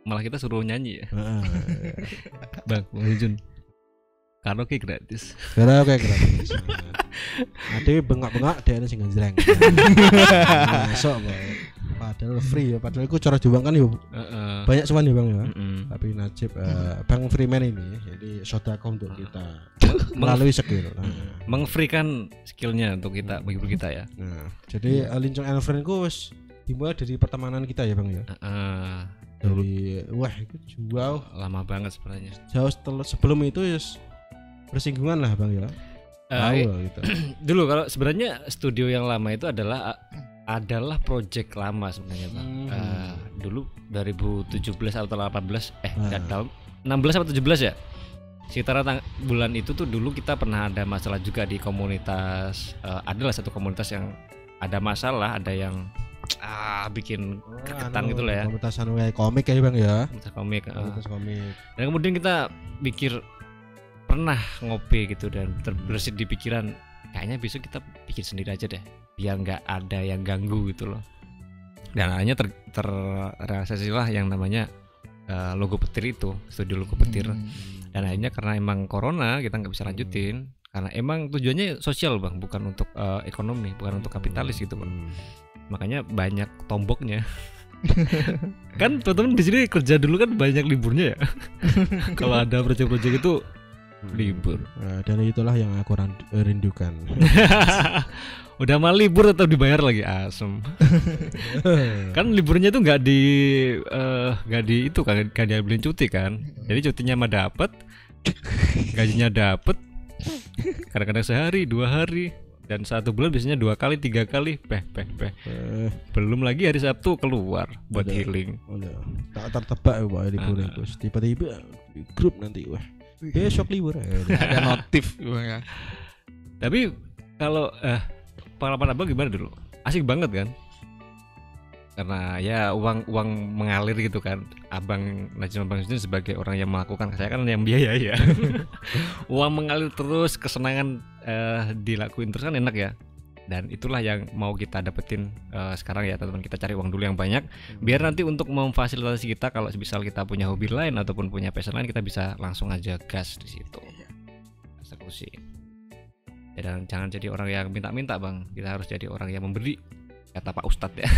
Malah kita suruh nyanyi ya. Heeh. bang Bang Jun karaoke gratis kayak gratis. Ade bengak-bengak dia ada sing ngejreng. Masuk. Padahal free ya, padahal iku cara diuang kan yo Heeh. banyak cuman ya Bang ya. Mm-mm. Tapi Najib eh, Bang Freeman ini jadi sodako untuk kita melalui skill. Nah, mengfreekan skillnya untuk kita bagi kita ya nah, jadi uh, Lincong and Friend ku dimulai dari pertemanan kita ya Bang ya. Heeh. Dari wah itu jauh lama banget sebenarnya jauh sebelum itu ya bersinggungan lah Bang ya. Eh, Tahu lah gitu. dulu kalau sebenarnya studio yang lama itu adalah adalah project lama sebenarnya bang Hmm. Eh, dulu 2017 atau 18 eh Ah. nggak tahu 16 atau 17 ya sekitar bulan itu tuh dulu kita pernah ada masalah juga di komunitas eh, adalah satu komunitas yang ada masalah ada yang ah bikin keketan gitu lah ya Komunitas anu kayak komik ya Bang ya. komunitas komik eh. Komunitas komik. dan kemudian kita pikir pernah ngopi gitu dan terbersit di pikiran kayaknya besok kita bikin sendiri aja deh biar nggak ada yang ganggu gitu loh. Dan akhirnya ter lah yang namanya eh, logo petir itu studio logo petir. Hmm. dan akhirnya karena emang corona kita nggak bisa lanjutin. Karena emang tujuannya sosial bang bukan untuk eh, ekonomi bukan untuk kapitalis gitu bang. Makanya banyak tomboknya. Kan teman-teman di sini kerja dulu kan banyak liburnya ya. Kalau ada proyek-proyek itu libur. Nah, dan itulah yang aku rindukan. udah mal libur tetap dibayar lagi asem. Kan liburnya tuh nggak di eh, nggak di itu kan nggak diambilin cuti kan. Jadi cutinya mah dapet gajinya dapet. Kadang-kadang sehari dua hari dan satu bulan biasanya dua kali tiga kali. Peh peh peh. Eh, belum lagi hari Sabtu keluar buat Udah. healing. Udah tak tertebak ya Pak libur Ah. itu. Tiba-tiba grup nanti wah besok libur. Eh, ada notif Bang, ya. tapi kalau eh pengalaman abang gimana dulu? Asik banget kan? Karena ya uang uang mengalir gitu kan. Abang Najib abang Sudin sebagai orang yang melakukan saya kan yang biaya ya. Uang mengalir terus kesenangan eh, dilakuin terus kan enak ya dan itulah yang mau kita dapetin eh, sekarang ya teman-teman. Kita cari uang dulu yang banyak. Biar nanti untuk memfasilitasi kita kalau misal kita punya hobi lain ataupun punya passion lain kita bisa langsung aja gas di situ. Eksekusi ya, dan jangan jadi orang yang minta-minta bang. Kita harus jadi orang yang memberi kata Pak Ustadz ya.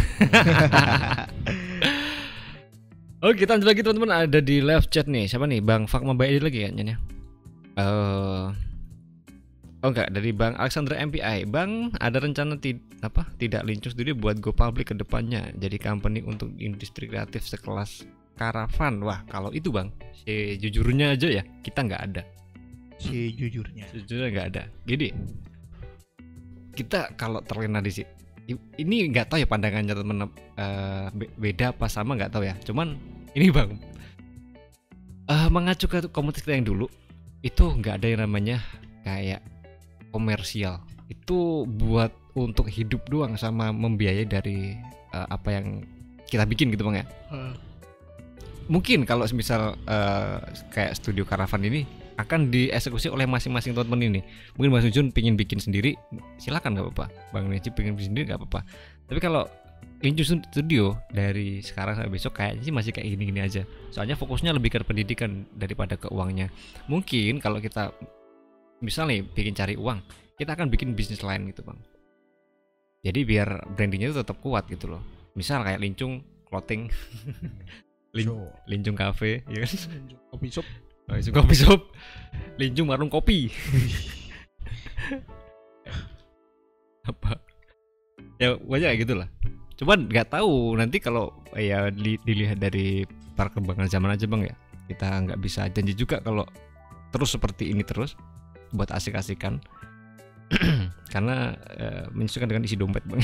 Oke kita lanjut lagi teman-teman. Ada di live chat nih. Siapa nih? Bang Fakma Bayi lagi kayaknya Eh, Oh enggak. Dari Bang Alexander MPI Bang ada rencana ti- apa tidak lincung sendiri buat go public ke depannya? Jadi company untuk industri kreatif sekelas karavan wah kalau itu Bang sejujurnya aja ya kita nggak ada. Si jujurnya. sejujurnya nggak ada. Jadi kita kalau terlena di situ ini nggak tahu ya pandangannya temen be- beda apa sama nggak tahu ya. Cuman ini bang. Eh mengacu ke komunitas kita yang dulu itu nggak ada yang namanya kayak komersial. Itu buat untuk hidup doang sama membiayai dari eh, apa yang kita bikin gitu bang ya? Mungkin kalau misal eh, kayak studio karavan ini akan dieksekusi oleh masing-masing teman-teman ini. Mungkin Mas Jun pingin bikin sendiri silakan nggak apa-apa. Bang Necip pengen bikin sendiri nggak apa-apa. Tapi kalau Linju Studio dari sekarang sampai besok kayaknya sih masih kayak gini-gini aja. Soalnya fokusnya lebih ke pendidikan daripada ke uangnya. Mungkin kalau kita misalnya bikin cari uang kita akan bikin bisnis lain gitu bang jadi biar brandingnya itu tetap kuat gitu loh misal kayak Lincung clothing Lin-. Lincung Cafe ya kan Kopi shop. Oh, kopi shop. Linjung warung kopi. Apa? Ya banyak kayak gitulah. Cuman nggak tahu nanti kalau ya di- dilihat dari perkembangan zaman aja bang ya. Kita nggak bisa janji juga kalau terus seperti ini terus buat asik-asikan. Karena eh, menyesuaikan dengan isi dompet bang.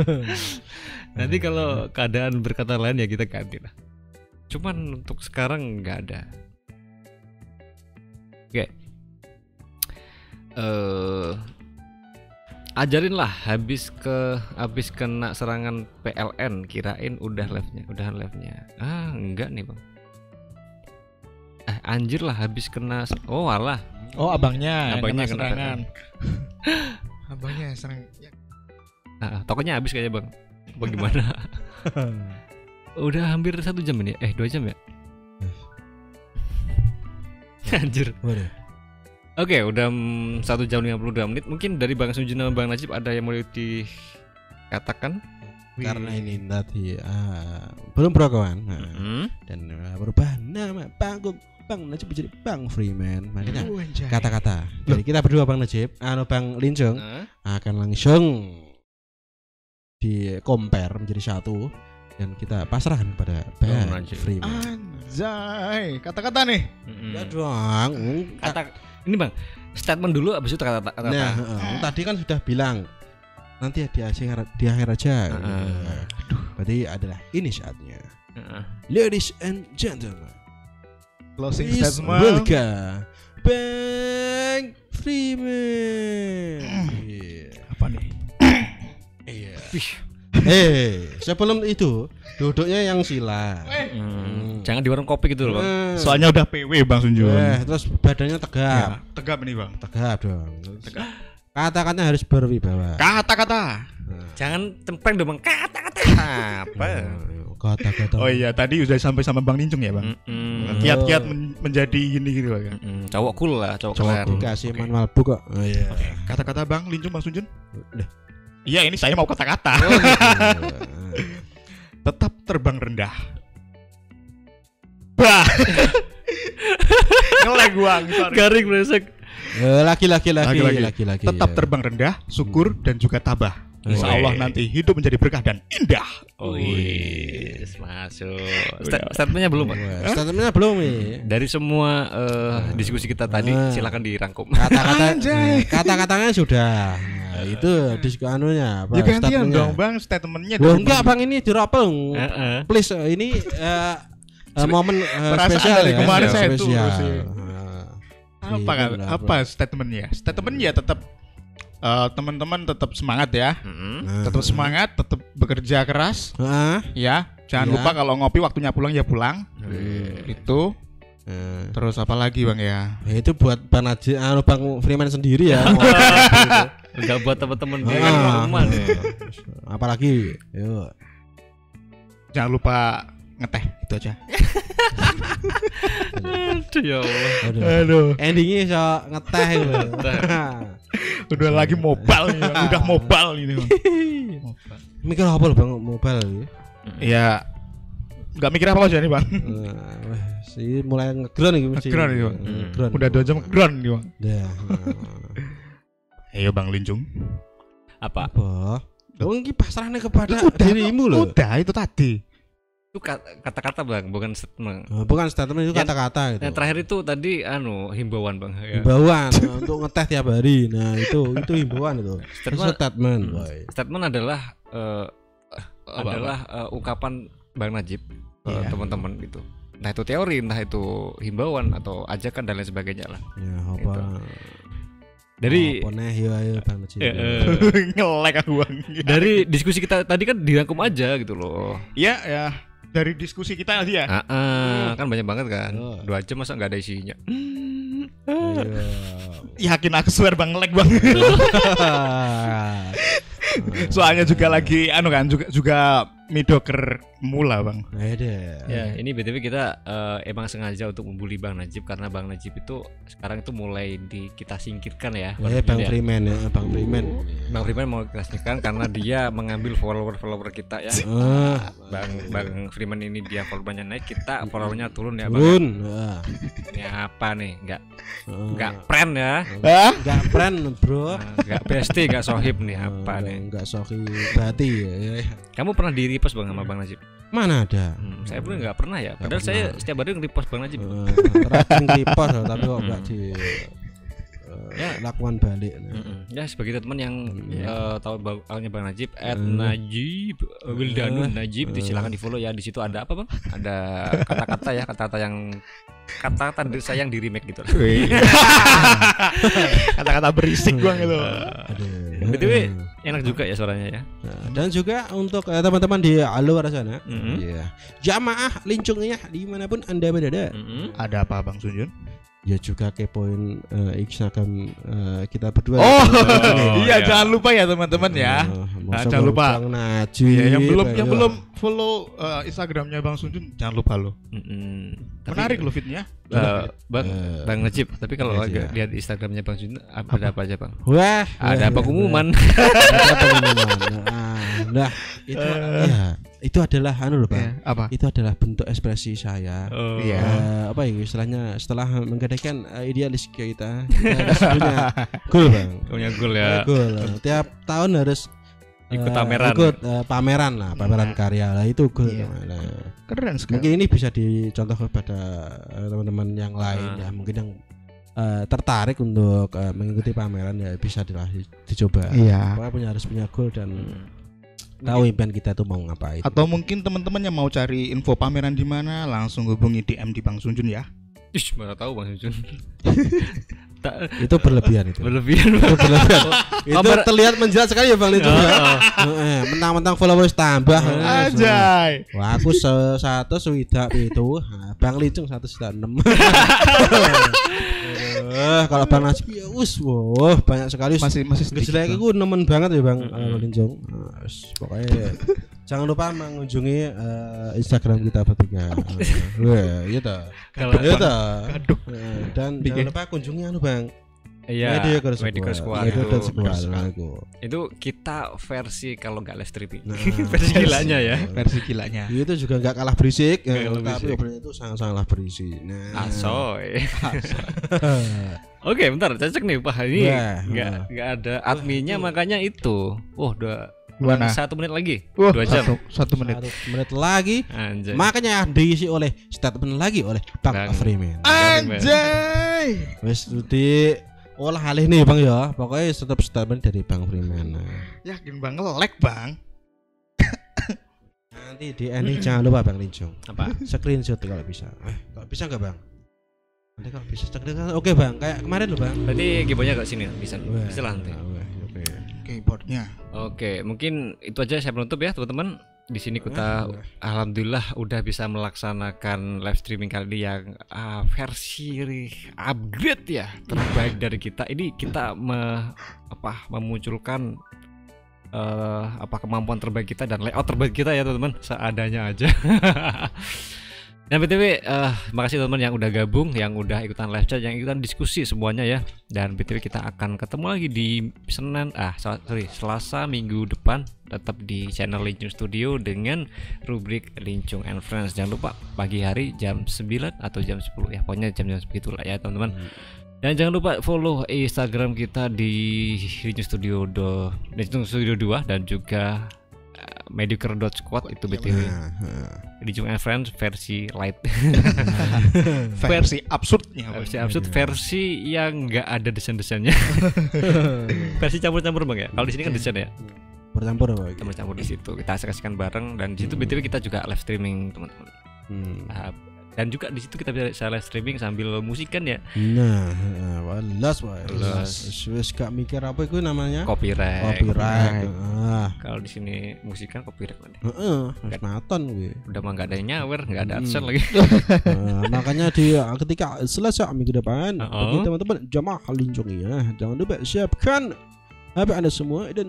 Nanti kalau keadaan berkata lain ya kita ganti lah. Cuman untuk sekarang nggak ada. Oke. Eh ajarin lah habis ke habis kena serangan PLN kirain udah live-nya, udahan live-nya. Ah, enggak nih, Bang. Eh, anjir lah habis kena Oh, alah. Oh abangnya, Abangnya kena kena serangan. abangnya serang. Ya, Ah, tokonya habis kayaknya, Bang. Bagaimana? udah hampir satu jam ini. Eh, dua jam ya? Anjir. Waduh. Oke, udah mm, satu jam 52 menit. Mungkin dari Bang Sunjun sama Bang Najib ada yang mau dikatakan? Karena ini tadi ah, belum berakawan nah, Hmm. dan ah, berubah nama panggung Bang Najib menjadi Bang Freeman. Makanya Oh, kata-kata dari kita berdua Bang Najib, anu Bang Linjung Nah, akan langsung di compare menjadi satu dan kita pasrahkan pada Bang Najib. Freeman. Anjay, kata-kata nih. mm-mm. Ya dong. kata ini Bang, statement dulu habis itu kata kata. Nah, heeh. tadi kan sudah bilang nanti di akhir di akhir aja. Heeh. Aduh, berarti adalah ini saatnya. Heeh. Ladies and gentlemen, Closing please statement. welcome Bang Freeman. Iya. Apa nih? Iya. Wih, Eh, sebelum itu duduknya yang sila. mm, jangan di warung kopi gitu loh, Bang. Eh, Soalnya udah PW Bang Sunjun. eh, terus badannya tegap, Ya, tegap nih Bang. tegap dong. Kata-katanya harus berwibawa. Kata-kata. Nah, Jangan cempreng dong, Bang. Kata-kata. Apa? Kata-kata. Oh iya, tadi udah sampai sama Bang Nincung ya Bang. Kiat-kiat men- menjadi ini gitu Bang. ya. Mm-mm. Cowok cool lah, cowok, Cowok keren. dikasih Oke. manual book kok. Oh iya. Kata-kata Bang Lincung Bang Sunjun. Udah. Iya, ini saya mau kata-kata. Oh, gitu. Tetap terbang rendah. Bah. Ngelag Bang, sorry. Garing brengsek. Eh, Laki-laki laki Laki-laki. laki-laki. Tetap ya. terbang rendah, syukur dan juga tabah. Insya. Allah nanti hidup menjadi berkah dan indah. Oh, Wih. masuk. Stat- statementnya belum? Wah, Statementnya belum nih. Dari semua eh, diskusi kita tadi, Ah. silakan dirangkum. Kata-kata eh, kata-katanya sudah. Nah, itu diskusi anunya apa? Ya gantian statementnya. dong Bang, statementnya. Loh enggak Bang. Ini dirapel. Heeh. Please eh, ini eh, eh, momen eh, Perasaan spesial dari ya. kemarin saya spesial. sih. Ah. Apa kan? Iya, Apa statementnya? Statementnya tetap eh, teman-teman tetap semangat ya. Nah. Tetap semangat, tetap bekerja keras Heeh. ya. Jangan Iya. lupa kalau ngopi waktunya pulang ya pulang. Wih. Itu Nah. terus apa lagi Bang ya? Ya, itu buat Bang Najib, anu Bang Freeman sendiri ya. Enggak buat teman-teman dia Ah. kan. Apalagi, yuk. Jangan lupa ngeteh itu aja. Aduh ya Allah. Aduh. Aduh, Endingnya so ngeteh gitu. udah lagi mobile nih, Bang. udah mobile ini. Mikir apa lo Bang mobile ya? Ya nggak mikir apa aja nih Bang. Nah, si mulai ngegron iki mesti. Ngegron iki, Bang. Ngegron. Udah dua jam keren nih Bang. Dah. Ayo Bang Linjung. Apa? Apa? Oh, ini pasrahnya kepada Udah, dirimu loh. Udah itu tadi. Itu kat- kata-kata Bang, bukan statement. Oh, bukan statement itu kata-kata gitu. Yang terakhir itu tadi anu himbauan Bang ya. Himbauan nah, untuk ngeteh tiap hari. Nah, itu itu himbauan itu. Itu Statement, statement. Hmm. boy. statement adalah eh, Apa, adalah eh, ungkapan Bang Najib ke Iya. teman-teman gitu. Entah itu teori, entah itu himbauan atau ajakan dan lain sebagainya lah. Ya, apa? Dari apa nih ya ya Bang Najib. Eh, eh, Ngelek aku Bang. dari diskusi kita tadi kan dirangkum aja gitu loh. Ya ya dari diskusi kita tadi ya. Ah, ah, kan banyak banget kan. Oh. Dua jam masa nggak ada isinya. Iya. Yakin aku swear Bang ngelek Bang. Soalnya juga lagi anu kan juga juga midoker mula Bang. Ada. Ya, ini btw kita eh, emang sengaja untuk membuli Bang Najib karena Bang Najib itu sekarang itu mulai di kita singkirkan ya. Eh Bang Ya. Freeman ya, Bang Freeman. Bang Freeman mau kita singkirkan karena dia mengambil follower-follower kita ya. Ah, Bang Bang Freeman ini dia followernya naik, kita followernya turun ya Bang. turun. Ah, Ini apa nih? Enggak ah. enggak pren ya. Enggak friend, Bro. Nah, Enggak bestie, enggak sohib nih apa nih. Enggak soki berarti ya. ya. Kamu pernah di repost Bang sama Bang Najib? Mana ada? Hmm, saya pun nggak pernah ya. Padahal Nggak saya setiap hari nge-repost Bang Najib. Eh, Rajin repost loh, tapi kok enggak Hmm. di eh, Ya. lakukan balik. Nah. Mm-mm. Ya sebagai teman yang Iya. eh, tahu awalnya Bang Najib at Hmm. Najib eh, Wildanu Eh. Najib Eh. silakan di follow ya di situ ada apa bang ada kata-kata ya kata-kata yang kata-kata dari saya yang di remake gitu Kata-kata berisik Bang itu. Aduh. BTW, enak juga ya suaranya ya Nah, dan juga untuk eh, teman-teman di luar sana, Mhm. Iya. jamaah lincungnya di mana pun anda berada, Mm-mm. Ada apa Bang Sunjun? Ya juga kepoin eh, Instagram eh, kita berdua. Oh, Oh, iya iya. jangan lupa ya teman-teman ya. Nah, jangan lupa. Bang Najib, Iya, yang belum yang belum follow eh, Instagramnya Bang Sunjun jangan lupa lo. Mm-mm. Tapi, Menarik lo fitnya. eh, bang Eh, Bang Najib tapi kalau iya, iya. lihat Instagramnya Bang Jun ada apa aja bang Wah, ada apa pengumuman. Ada pengumuman. Nah, nah, itu Eh. ya, itu adalah anu loh, Bang. Ya, apa? Itu adalah bentuk ekspresi saya. Oh. Iya. Eh, apa ya istilahnya setelah menggadaikan eh, idealis kita kita punya goal bang punya goal ya goal tiap tahun harus Ikut pameran. ikut eh, pameran lah pameran Nah. karya lah itu goal Iya. Nah, Keren sekali. mungkin ini bisa dicontoh kepada teman-teman yang lain Ah. ya mungkin yang eh, tertarik untuk eh, mengikuti pameran ya bisa dicoba Iya. Pokoknya punya harus punya goal dan Hmm. Tahu impian kita tuh mau ngapain. Atau mungkin teman-teman yang mau cari info pameran di mana langsung hubungi DM di Bang Sunjun ya. Ih, mana tahu Bang Jun tak itu berlebihan itu. Berlebihan itu berlebihan. Itu Pamer- terlihat menjelat sekali ya bang Lincu ya Eh, mentang-mentang followers tambah. Ajay. Wah aku se satu swidak itu. Bang Licung satu sudah enam Eh, kalau Bang Najib ya us wah banyak sekali. Masih masih sedikit. Itu nemen banget ya Bang. Bang Licung Nah, pokoknya jangan lupa mengunjungi eh, Instagram kita bertiga. Wah iya kalau Iya Aduh. Eh, dan jangan lupa kunjungi anu Bang iya Mediocre mediocre Squad. Mediocre itu, Squad, nah, itu. itu kita versi kalau nggak live streaming Nah, versi gilanya ya Versi gilanya. itu juga nggak kalah berisik Nggak ya, kalah tapi berisik. obrolannya itu sangat-sangat berisik nah asoy oke bentar cocok nih pak ini nggak wah. nggak ada adminnya makanya itu wah udah Gimana? satu menit lagi Wah, dua jam Satu, satu menit. Satu menit lagi anjay makanya diisi oleh statement lagi oleh Bang. Freeman Anjay. wes olah alih nih Bang ya. Pokoknya tetap statement dari Bang Freeman. Nah, Yakin Bang. Ngelek Bang. nanti di ending jangan lupa Bang Lincung apa? Screenshot kalau bisa. Eh kalau bisa nggak Bang? Nanti kalau bisa screenshot oke Bang. Kayak kemarin loh Bang. Berarti gibonya ke sini bisa. Wah, bisa. Lah nanti. Oke. Keyboardnya. Oke, mungkin itu aja. Saya penutup ya teman-teman. Di sini kita alhamdulillah udah bisa melaksanakan live streaming kali ini yang ah, versi upgrade ya terbaik dari kita. Ini kita me, apa memunculkan eh, apa kemampuan terbaik kita dan layout terbaik kita ya teman-teman seadanya aja. Dan BTW, eh makasih teman-teman yang udah gabung, yang udah ikutan live chat, yang ikutan diskusi semuanya ya. Dan BTW kita akan ketemu lagi di Senin, ah so- sorry, Selasa minggu depan tetap di channel Lincung Studio dengan rubrik Lincung and Friends. Jangan lupa pagi hari jam 9 atau jam 10 ya, pokoknya jam-jam segitulah ya teman-teman. Dan jangan lupa follow Instagram kita di Lincung Studio do, Lincung Studio 2 dan juga mediocre.squad itu BTW. Nah, nah. Lincung and Friends versi light. Versi absurdnya. Versi absurd versi yang nggak ada desain-desainnya versi campur-campur bang ya kalau di sini kan desain ya bercampur apa gitu? campur-campur di situ kita kasihkan bareng dan di situ btw kita juga live streaming teman-teman Hmm. Nah, dan juga di situ kita bisa live streaming sambil musikan ya Nah. Walas. Wis wis gak mikir apa itu namanya? copyright Copyright. Ah, kalau di sini musikan copyright nanti heeh, wis maton kuwi. udah mah nggak ada nyawer nggak ada Hmm. adsense lagi Nah, makanya di ketika selesai minggu depan bagi teman-teman jamaah lincung ya jangan lupa siapkan anda semua dan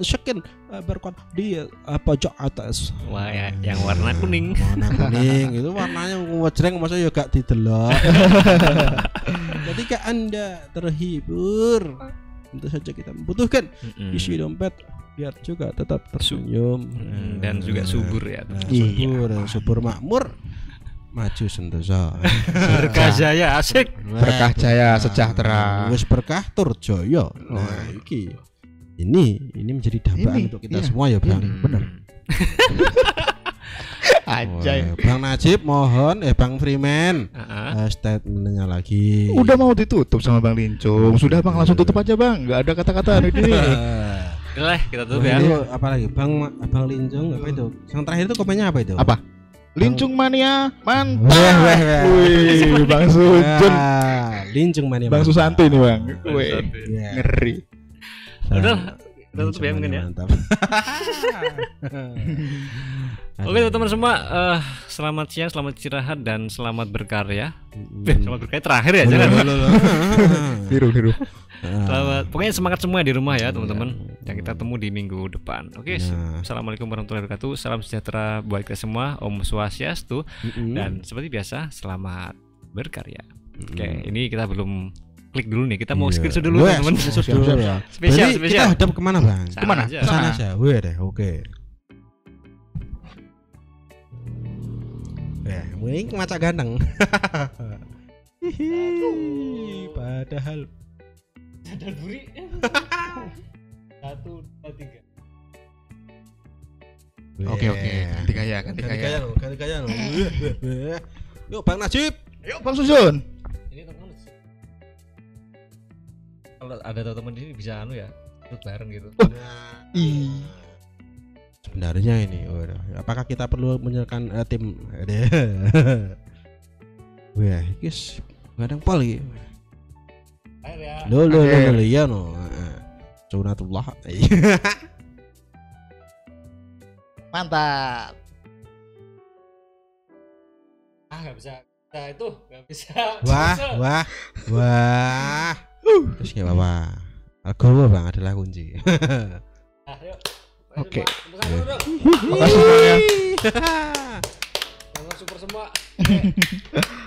uh, barcode di pojok atas. Wah ya, yang warna kuning. Warna kuning itu warnanya ngejreng masa ya gak didelok. Ketika anda terhibur tentu saja kita membutuhkan Mm-mm. isi dompet biar juga tetap tersenyum. Mm, dan juga subur ya. Nah, Iya. subur subur makmur maju sentosa. Berkah jaya asik. Berkah jaya sejahtera. wis berkah tur jaya. Nah iki ini ini menjadi dambaan Ini, untuk kita iya. semua ya bang Ini, bener Anjay. Wah, bang Najib mohon eh bang Freeman Ah, ah. eh, statementnya lagi Udah mau ditutup sama Bang Lincung. Sudah Bang langsung tutup aja Bang. Nggak ada kata-kata hari ini. Udah kita tutup ya itu apa lagi bang bang Linjung apa itu yang terakhir itu komennya apa itu Apa? Lincung mania mantap. Weh, weh, weh. Wih, Bang Sujun. Ah, Linjung mana Bang Susanti nih Bang. Wih, Iya. ngeri. Udah, kita tutup ya mungkin ya. Mantap. Oke teman-teman semua, eh, selamat siang, selamat istirahat dan selamat berkarya. Eh, selamat berkarya terakhir ya, jangan. Biru biru. Selamat, pokoknya semangat semua di rumah ya teman-teman. Yang kita temu di minggu depan. Oke, Nah. assalamualaikum warahmatullahi wabarakatuh. Salam sejahtera buat kita semua. Om Swastiastu. Mm-mm. Dan seperti biasa, selamat berkarya. Oke, Mm. ini kita belum klik dulu nih. Kita mau Iya. screenshot dulu teman-teman. screenshot Siap, dulu siap, ya. Spesial, Berarti spesial. Kita hadap ke mana bang? Sana Ke mana? aja. Ke sana Sana. aja. Wih deh, oke. Ya, mending maca ganteng. Hihi, Padahal Sadar buri. Satu, dua, tiga. Oke oke. Ganti gaya, ganti Ganti gaya. ganti gaya wih, wih. Yuk Bang Najib. Yuk Bang Sujun. Ini kalau ada teman di sini bisa anu ya, ikut bareng gitu. Ih. Sebenarnya ini, waduh, apakah kita perlu menyerahkan eh, tim? Wah, guys, kadang pol ya. Lo lo lo lo iya no. Heeh. Sunatullah. Mantap. Ah, nggak bisa. Nah, itu nggak bisa. Wah, Bisa. wah, wah. Terus kayak apa? Algoritma bang adalah kunci. Oke. Makasih semuanya. Tangan super semua.